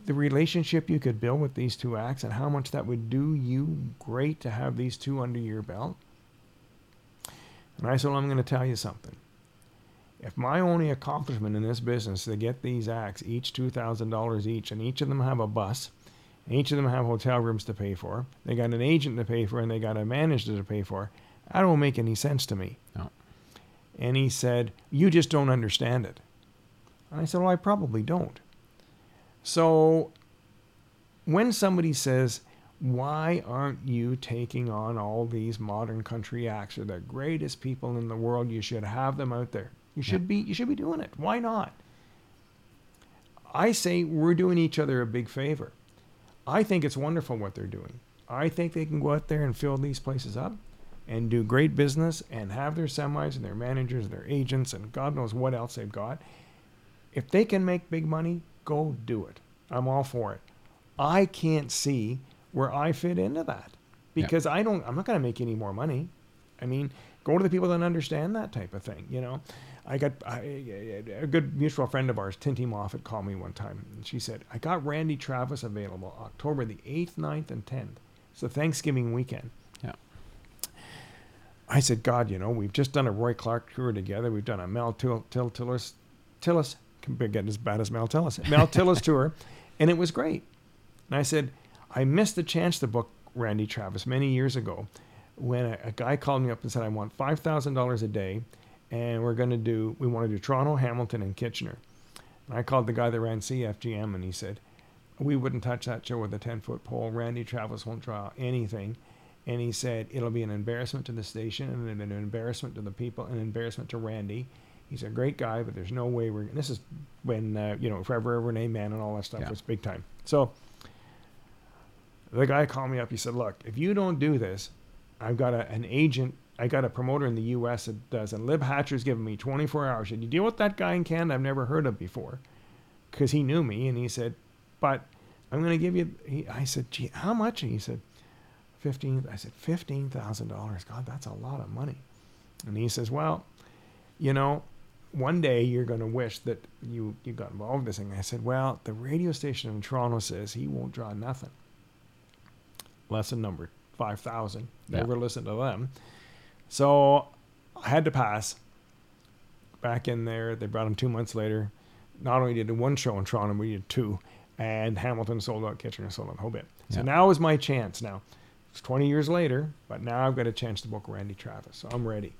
the relationship you could build with these two acts and how much that would do you great to have these two under your belt? And I said, well, I'm going to tell you something. If my only accomplishment in this business is to get these acts each $2,000 each, and each of them have a bus, and each of them have hotel rooms to pay for, they got an agent to pay for, and they got a manager to pay for, that don't make any sense to me. No. And he said, You just don't understand it. And I said, Well, I probably don't. So when somebody says, Why aren't you taking on all these modern country acts? They're the greatest people in the world. You should have them out there. You should be you should be doing it. Why not? I say we're doing each other a big favor. I think it's wonderful what they're doing. I think they can go out there and fill these places up and do great business and have their semis and their managers and their agents and God knows what else they've got. If they can make big money, go do it. I'm all for it. I can't see where I fit into that Yeah. because I don't. I'm not going to make any more money. I mean, go to the people that understand that type of thing. You know, I got I, a good mutual friend of ours, Tinty Moffat, called me one time, and she said, "I got Randy Travis available October the eighth, 9th, and tenth. So Thanksgiving weekend." Yeah. I said, God, you know, we've just done a Roy Clark tour together. We've done a Mel Till, Till Tillis, Tillis, getting as bad as Mel Tillis, Mel Tillis <laughs> tour, and it was great. And I said, I missed the chance to book Randy Travis many years ago when a, a guy called me up and said, I want $5,000 a day, and we're going to do, we want to do Toronto, Hamilton, and Kitchener. And I called the guy that ran CFGM, and he said, we wouldn't touch that show with a 10 foot pole. Randy Travis won't draw anything. And he said, it'll be an embarrassment to the station and an embarrassment to the people, and an embarrassment to Randy. He's a great guy, but there's no way we're. This is when, uh, you know, Forever and Ever amen, and all that stuff Yeah. was big time. So the guy called me up. He said, look, if you don't do this, I've got a, an agent, I got a promoter in the U.S. that does, and Lib Hatcher's giving me 24 hours. Said, you deal with that guy in Canada I've never heard of before, because he knew me, and he said, but I'm going to give you. He, I said, gee, how much? And he said, fifteen. I said, fifteen thousand dollars. God, that's a lot of money. And he says, well, you know, one day you're going to wish that you you got involved in this thing. I said, well, the radio station in Toronto says he won't draw nothing. Lesson number five thousand. Yeah. Never listen to them. So I had to pass. Back in there, they brought him two months later. Not only did one show in Toronto, we did two, and Hamilton sold out, Kitchener sold out, the whole bit. So Yeah. now is my chance. Now it's 20 years later, but now I've got a chance to book Randy Travis, so I'm ready.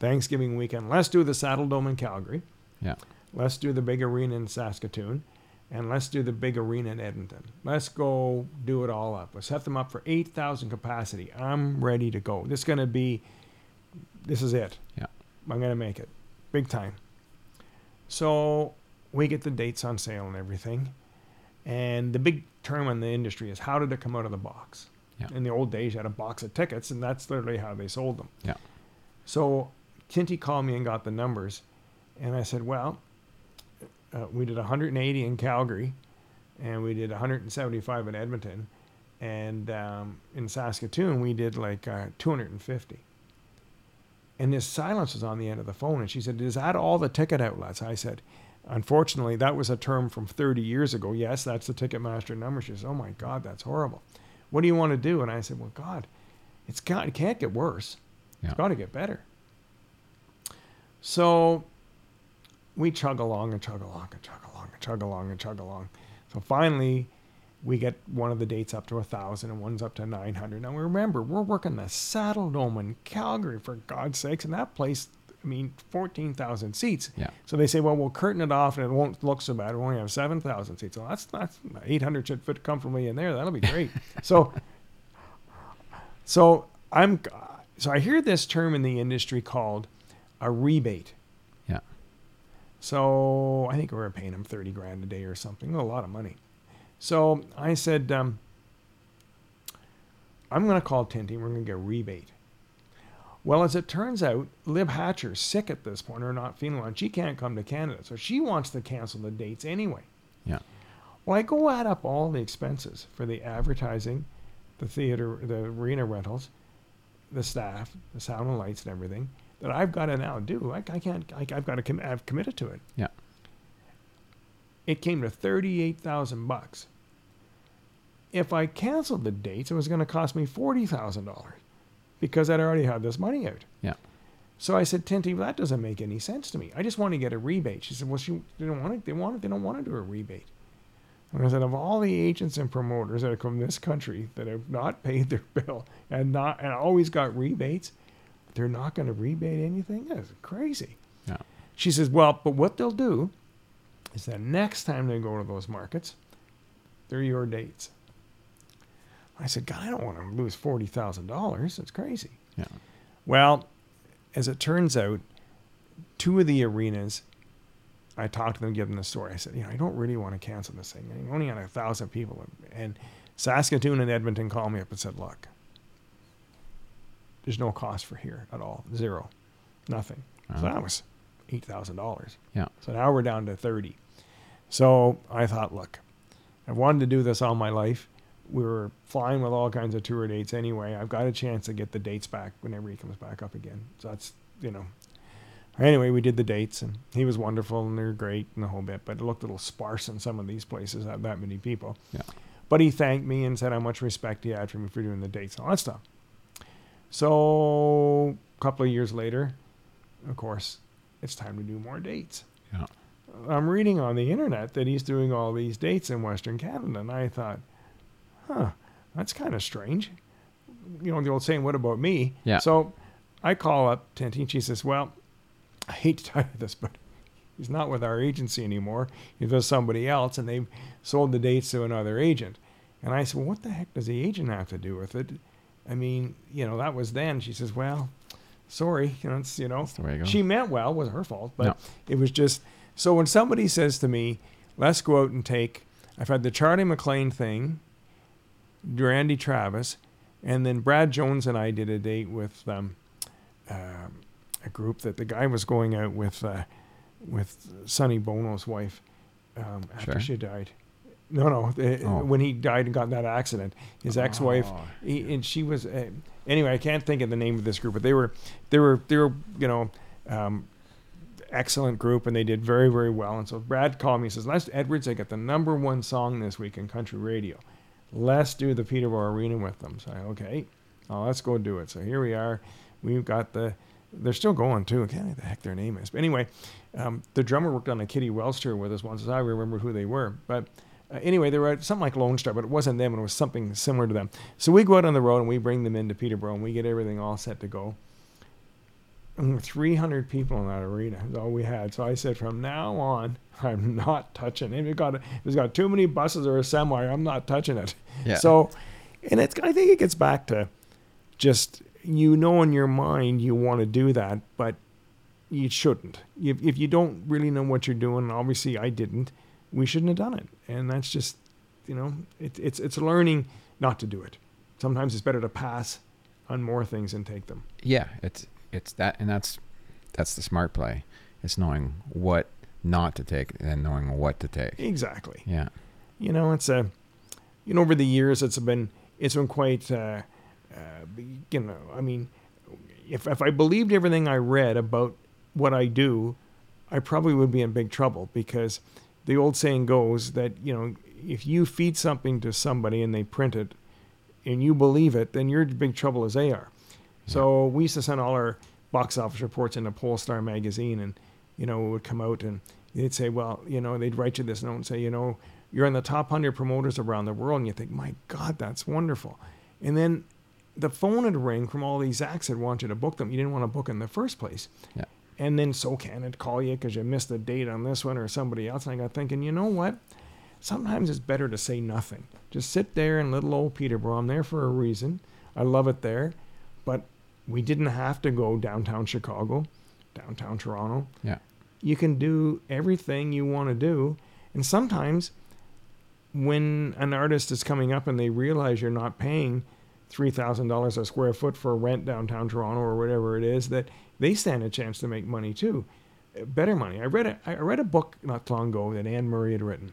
Thanksgiving weekend, let's do the Saddledome in Calgary. Yeah. Let's do the big arena in Saskatoon. And let's do the big arena in Edmonton. Let's go do it all up. Let's set them up for 8,000 capacity. I'm ready to go. This is going to be, this is it. Yeah. I'm going to make it big time. So we get the dates on sale and everything. And the big term in the industry is how did it come out of the box? Yeah. In the old days, you had a box of tickets, and that's literally how they sold them. Yeah. So Tinty called me and got the numbers. And I said, well, uh, we did 180 in Calgary, and we did 175 in Edmonton, and um, in Saskatoon we did like uh, 250. And this silence was on the end of the phone, and she said, "Is that all the ticket outlets?" I said, "Unfortunately, that was a term from 30 years ago. Yes, that's the Ticketmaster number." She says, "Oh my God, that's horrible. What do you want to do?" And I said, "Well, God, it's got it can't get worse. Yeah. It's got to get better." So we chug along and chug along and chug along and chug along and chug along. So finally, we get one of the dates up to a thousand and one's up to 900. Now remember, we're working the Saddledome in Calgary for God's sakes, and that place, I mean, 14,000 seats. Yeah. So they say, well, we'll curtain it off and it won't look so bad. We only have 7,000 seats. Well, that's that's 800 should fit comfortably in there. That'll be great. <laughs> so, so I'm, so I hear this term in the industry called a rebate. Yeah. So I think we were paying him 30 grand a day or something, a lot of money. So I said, um, I'm going to call Tinty. We're going to get a rebate. Well, as it turns out, Lib Hatcher's sick at this point or not feeling well, and she can't come to Canada. So she wants to cancel the dates anyway. Yeah. Well, I go add up all the expenses for the advertising, the theater, the arena rentals, the staff, the sound and lights and everything that I've got to now do. I, I can't, I, I've got to, com- I've committed to it. Yeah. It came to 38,000 bucks. If I canceled the dates, it was going to cost me $40,000 because I'd already had this money out. Yeah. So I said, Tinty, that doesn't make any sense to me. I just want to get a rebate. She said, Well, she they don't want it. They want it. They don't want to do a rebate. And I said, of all the agents and promoters that have come to this country that have not paid their bill and not and always got rebates, they're not going to rebate anything. That's crazy. Yeah. She says, Well, but what they'll do is that next time they go to those markets, they're your dates. I said, God, I don't want to lose forty thousand dollars. That's crazy. Yeah. Well, as it turns out, two of the arenas, I talked to them, give them the story. I said, you know, I don't really want to cancel this thing. I'm only had a thousand people, and Saskatoon and Edmonton called me up and said, look, there's no cost for here at all, zero, nothing. So Uh-huh. that was eight thousand dollars. Yeah. So now we're down to thirty. So I thought, look, I've wanted to do this all my life. We were flying with all kinds of tour dates anyway. I've got a chance to get the dates back whenever he comes back up again. So that's you know. Anyway, we did the dates and he was wonderful and they're great and the whole bit, but it looked a little sparse in some of these places, not that many people. Yeah. But he thanked me and said how much respect he had for me for doing the dates and all that stuff. So a couple of years later, of course, it's time to do more dates. Yeah. I'm reading on the internet that he's doing all these dates in Western Canada, and I thought, huh, that's kind of strange. You know, the old saying, what about me? Yeah. So I call up Tinty, and she says, well, I hate to tell you this, but he's not with our agency anymore. He's with somebody else, and they've sold the dates to another agent. And I said, well, what the heck does the agent have to do with it? I mean, you know, that was then. She says, well, sorry, you know, it's, you know, That's the way it goes. she meant well, it wasn't her fault, but No. it was just, so when somebody says to me, let's go out and take, I've had the Charly McClain thing, Randy Travis, and then Brad Jones and I did a date with um, um, a group that the guy was going out with, uh, with Sonny Bono's wife um, after Sure. she died. No, no, the- Oh. when he died and got in that accident, his ex-wife, Oh. he, and she was uh, anyway. I can't think of the name of this group, but they were, they were, they were, you know, um, excellent group, and they did very, very well. And so Brad called me and says, "Les Edwards, I got the number one song this week in country radio. Let's do the Peterborough Arena with them." So I, okay, oh, let's go do it. So here we are. We've got the. They're still going too. I can't think the heck their name is. But anyway, um, the drummer worked on a Kitty Wells tour with us once. I remember who they were, but. Uh, anyway, they were at something like Lone Star, but it wasn't them. It was something similar to them. So we go out on the road and we bring them into Peterborough and we get everything all set to go. And 300 people in that arena is all we had. So I said, from now on, <laughs> I'm not touching it. If it got, if it's got too many buses or a semi, I'm not touching it. Yeah. So, and it's, I think it gets back to just, you know, in your mind, you want to do that, but you shouldn't. If, if you don't really know what you're doing, obviously I didn't, we shouldn't have done it. And that's just, you know, it, it's, it's learning not to do it. Sometimes it's better to pass on more things and take them. yeah, it's it's that, and that's that's the smart play. It's knowing what not to take and knowing what to take. Exactly. Yeah. you know it's a you know over the years it's been it's been quite uh, uh, you know i mean if, if i believed everything i read about what i do i probably would be in big trouble because the old saying goes that you know if you feed something to somebody and they print it and you believe it then you're in big trouble as they are so we used to send all our box office reports into Pollstar magazine, and you know it would come out, and they'd say, well, you know, they'd write you this note and say, you know, you're in the top hundred promoters around the world, and you think, my God, that's wonderful. And then the phone would ring from all these acts that wanted to book them. You didn't want to book in the first place. Yeah. And then SOCAN would call you because you missed the date on this one or somebody else. And I got thinking, you know what? Sometimes it's better to say nothing. Just sit there in little old Peterborough. I'm there for a reason. I love it there. But we didn't have to go downtown Chicago, downtown Toronto. Yeah. You can do everything you want to do. And sometimes when an artist is coming up and they realize you're not paying $3,000 a square foot for rent downtown Toronto or whatever it is, that they stand a chance to make money too. Uh, Better money. I read a, I read a book not long ago that Anne Murray had written.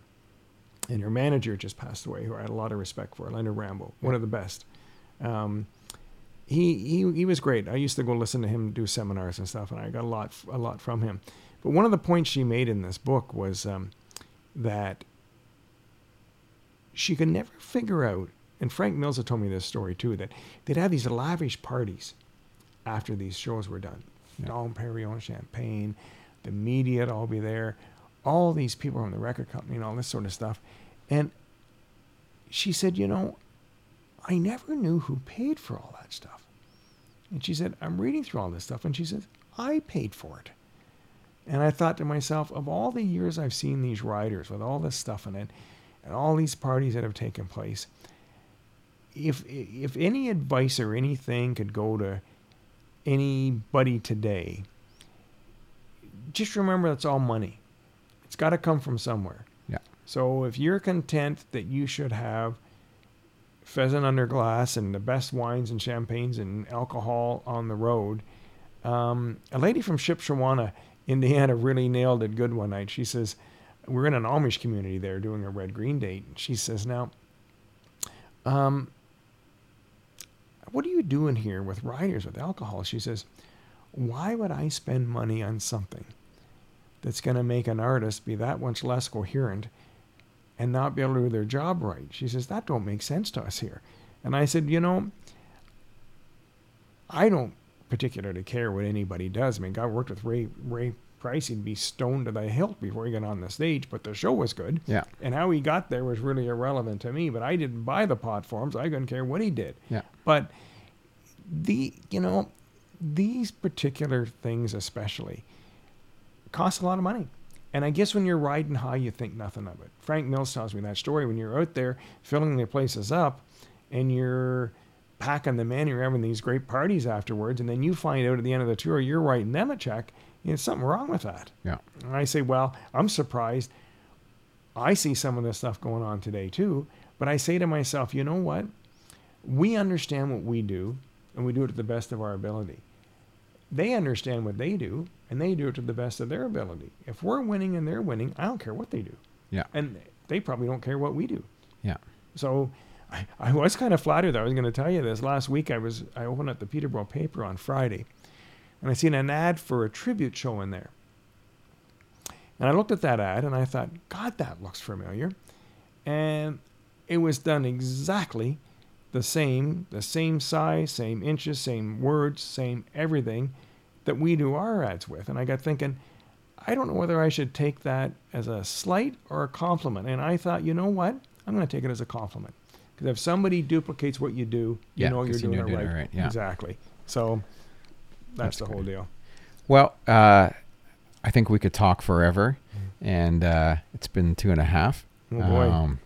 And her manager just passed away, who I had a lot of respect for, Leonard Rambeau, one of the best. Um, he, he he was great. I used to go listen to him do seminars and stuff, and I got a lot a lot from him. But one of the points she made in this book was um, that she could never figure out. And Frank Mills had told me this story too. That they'd have these lavish parties after these shows were done. Yeah. Dom Perignon champagne, the media'd all be there, all these people from the record company and all this sort of stuff. And she said, you know, I never knew who paid for all that stuff. And she said, I'm reading through all this stuff. And she says, I paid for it. And I thought to myself, of all the years I've seen these riders with all this stuff in it, and all these parties that have taken place, if if any advice or anything could go to anybody today, just remember that's all money. It's got to come from somewhere. Yeah. So if you're content that you should have pheasant under glass and the best wines and champagnes and alcohol on the road, um, a lady from Shipshewana, Indiana, really nailed it good one night. She says, "We're in an Amish community there doing a Red Green date." She says, "Now, um, what are you doing here with riders with alcohol?" She says, "Why would I spend money on something that's going to make an artist be that much less coherent and not be able to do their job right?" She says, "That don't make sense to us here." And I said, "You know, I don't particularly care what anybody does. I mean, God worked with Ray Ray Price, he'd be stoned to the hilt before he got on the stage, but the show was good. Yeah. And how he got there was really irrelevant to me. But I didn't buy the pot forms. I couldn't care what he did. Yeah. But the you know these particular things especially cost a lot of money. And I guess when you're riding high, you think nothing of it. Frank Mills tells me that story. When you're out there filling the places up, and you're packing them in, you're having these great parties afterwards, and then you find out at the end of the tour you're writing them a check. There's something wrong with that. Yeah. And I say, well, I'm surprised. I see some of this stuff going on today too, but I say to myself, you know what? We understand what we do, and we do it to the best of our ability. They understand what they do, and they do it to the best of their ability. If we're winning and they're winning, I don't care what they do. Yeah. And they probably don't care what we do. Yeah. So I, I was kind of flattered. I was going to tell you this last week. I was I opened up the Peterborough paper on Friday, and I seen an ad for a tribute show in there. And I looked at that ad and I thought, God, that looks familiar. And it was done exactly the same, the same size, same inches, same words, same everything that we do our ads with. And I got thinking, I don't know whether I should take that as a slight or a compliment. And I thought, you know what? I'm going to take it as a compliment. Because if somebody duplicates what you do, you Yeah, know you're doing, you're doing it right, yeah. Exactly. So that's, That's the whole deal. Well, uh, I think we could talk forever, and uh, it's been two and a half. Oh boy. Um,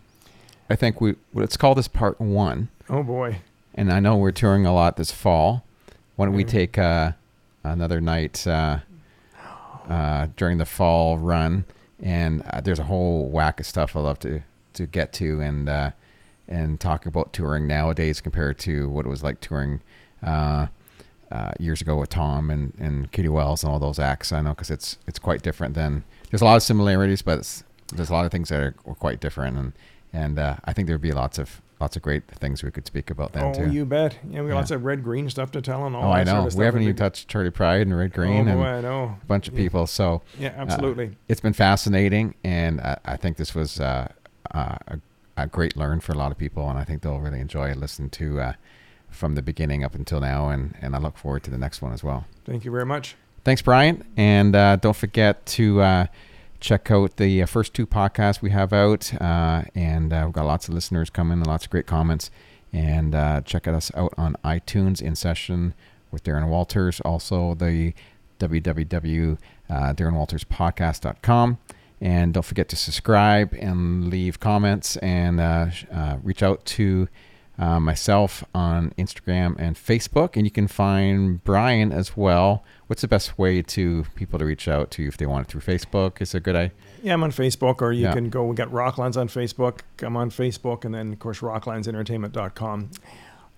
I think we let's call this part one. oh boy. And I know we're touring a lot this fall. Why don't we Mhm. take uh, another night uh, uh, during the fall run? And uh, there's a whole whack of stuff I love to to get to and uh, and talk about touring nowadays compared to what it was like touring uh, uh, years ago with Tom and, and Kitty Wells and all those acts. I know because it's it's quite different than there's a lot of similarities, but it's, there's a lot of things that are, are quite different. And and uh, I think there'd be lots of lots of great things we could speak about then Oh, too. you bet. Yeah, we got Yeah. lots of Red Green stuff to tell and all Oh, that I sort know. of we haven't even touched Charley Pride and Red Green oh, and boy, I know. a bunch of Yeah. people. So Yeah, absolutely. it's been fascinating, and I, I think this was uh, uh, a, a great learn for a lot of people, and I think they'll really enjoy listening to uh, from the beginning up until now, and, and I look forward to the next one as well. Thank you very much. Thanks, Brian, and uh, don't forget to uh, check out the uh, first two podcasts we have out, uh, and uh, we've got lots of listeners coming and lots of great comments. And uh, check us out on iTunes in session with Darren Walters. Also, the www.darrenwalterspodcast.com. And don't forget to subscribe and leave comments and uh, uh, reach out to uh, myself on Instagram and Facebook. And you can find Brian as well. What's the best way to people to reach out to you if they want it through Facebook? Is it a good idea? Yeah, I'm on Facebook, or you Yeah. can go. We got Rocklands on Facebook. I'm on Facebook, and then of course RocklandsEntertainment.com.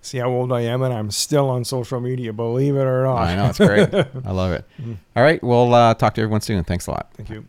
See how old I am, and I'm still on social media. Believe it or not. I know, it's great. <laughs> I love it. Mhm. All right. We'll uh, talk to everyone soon. Thanks a lot. Thank you.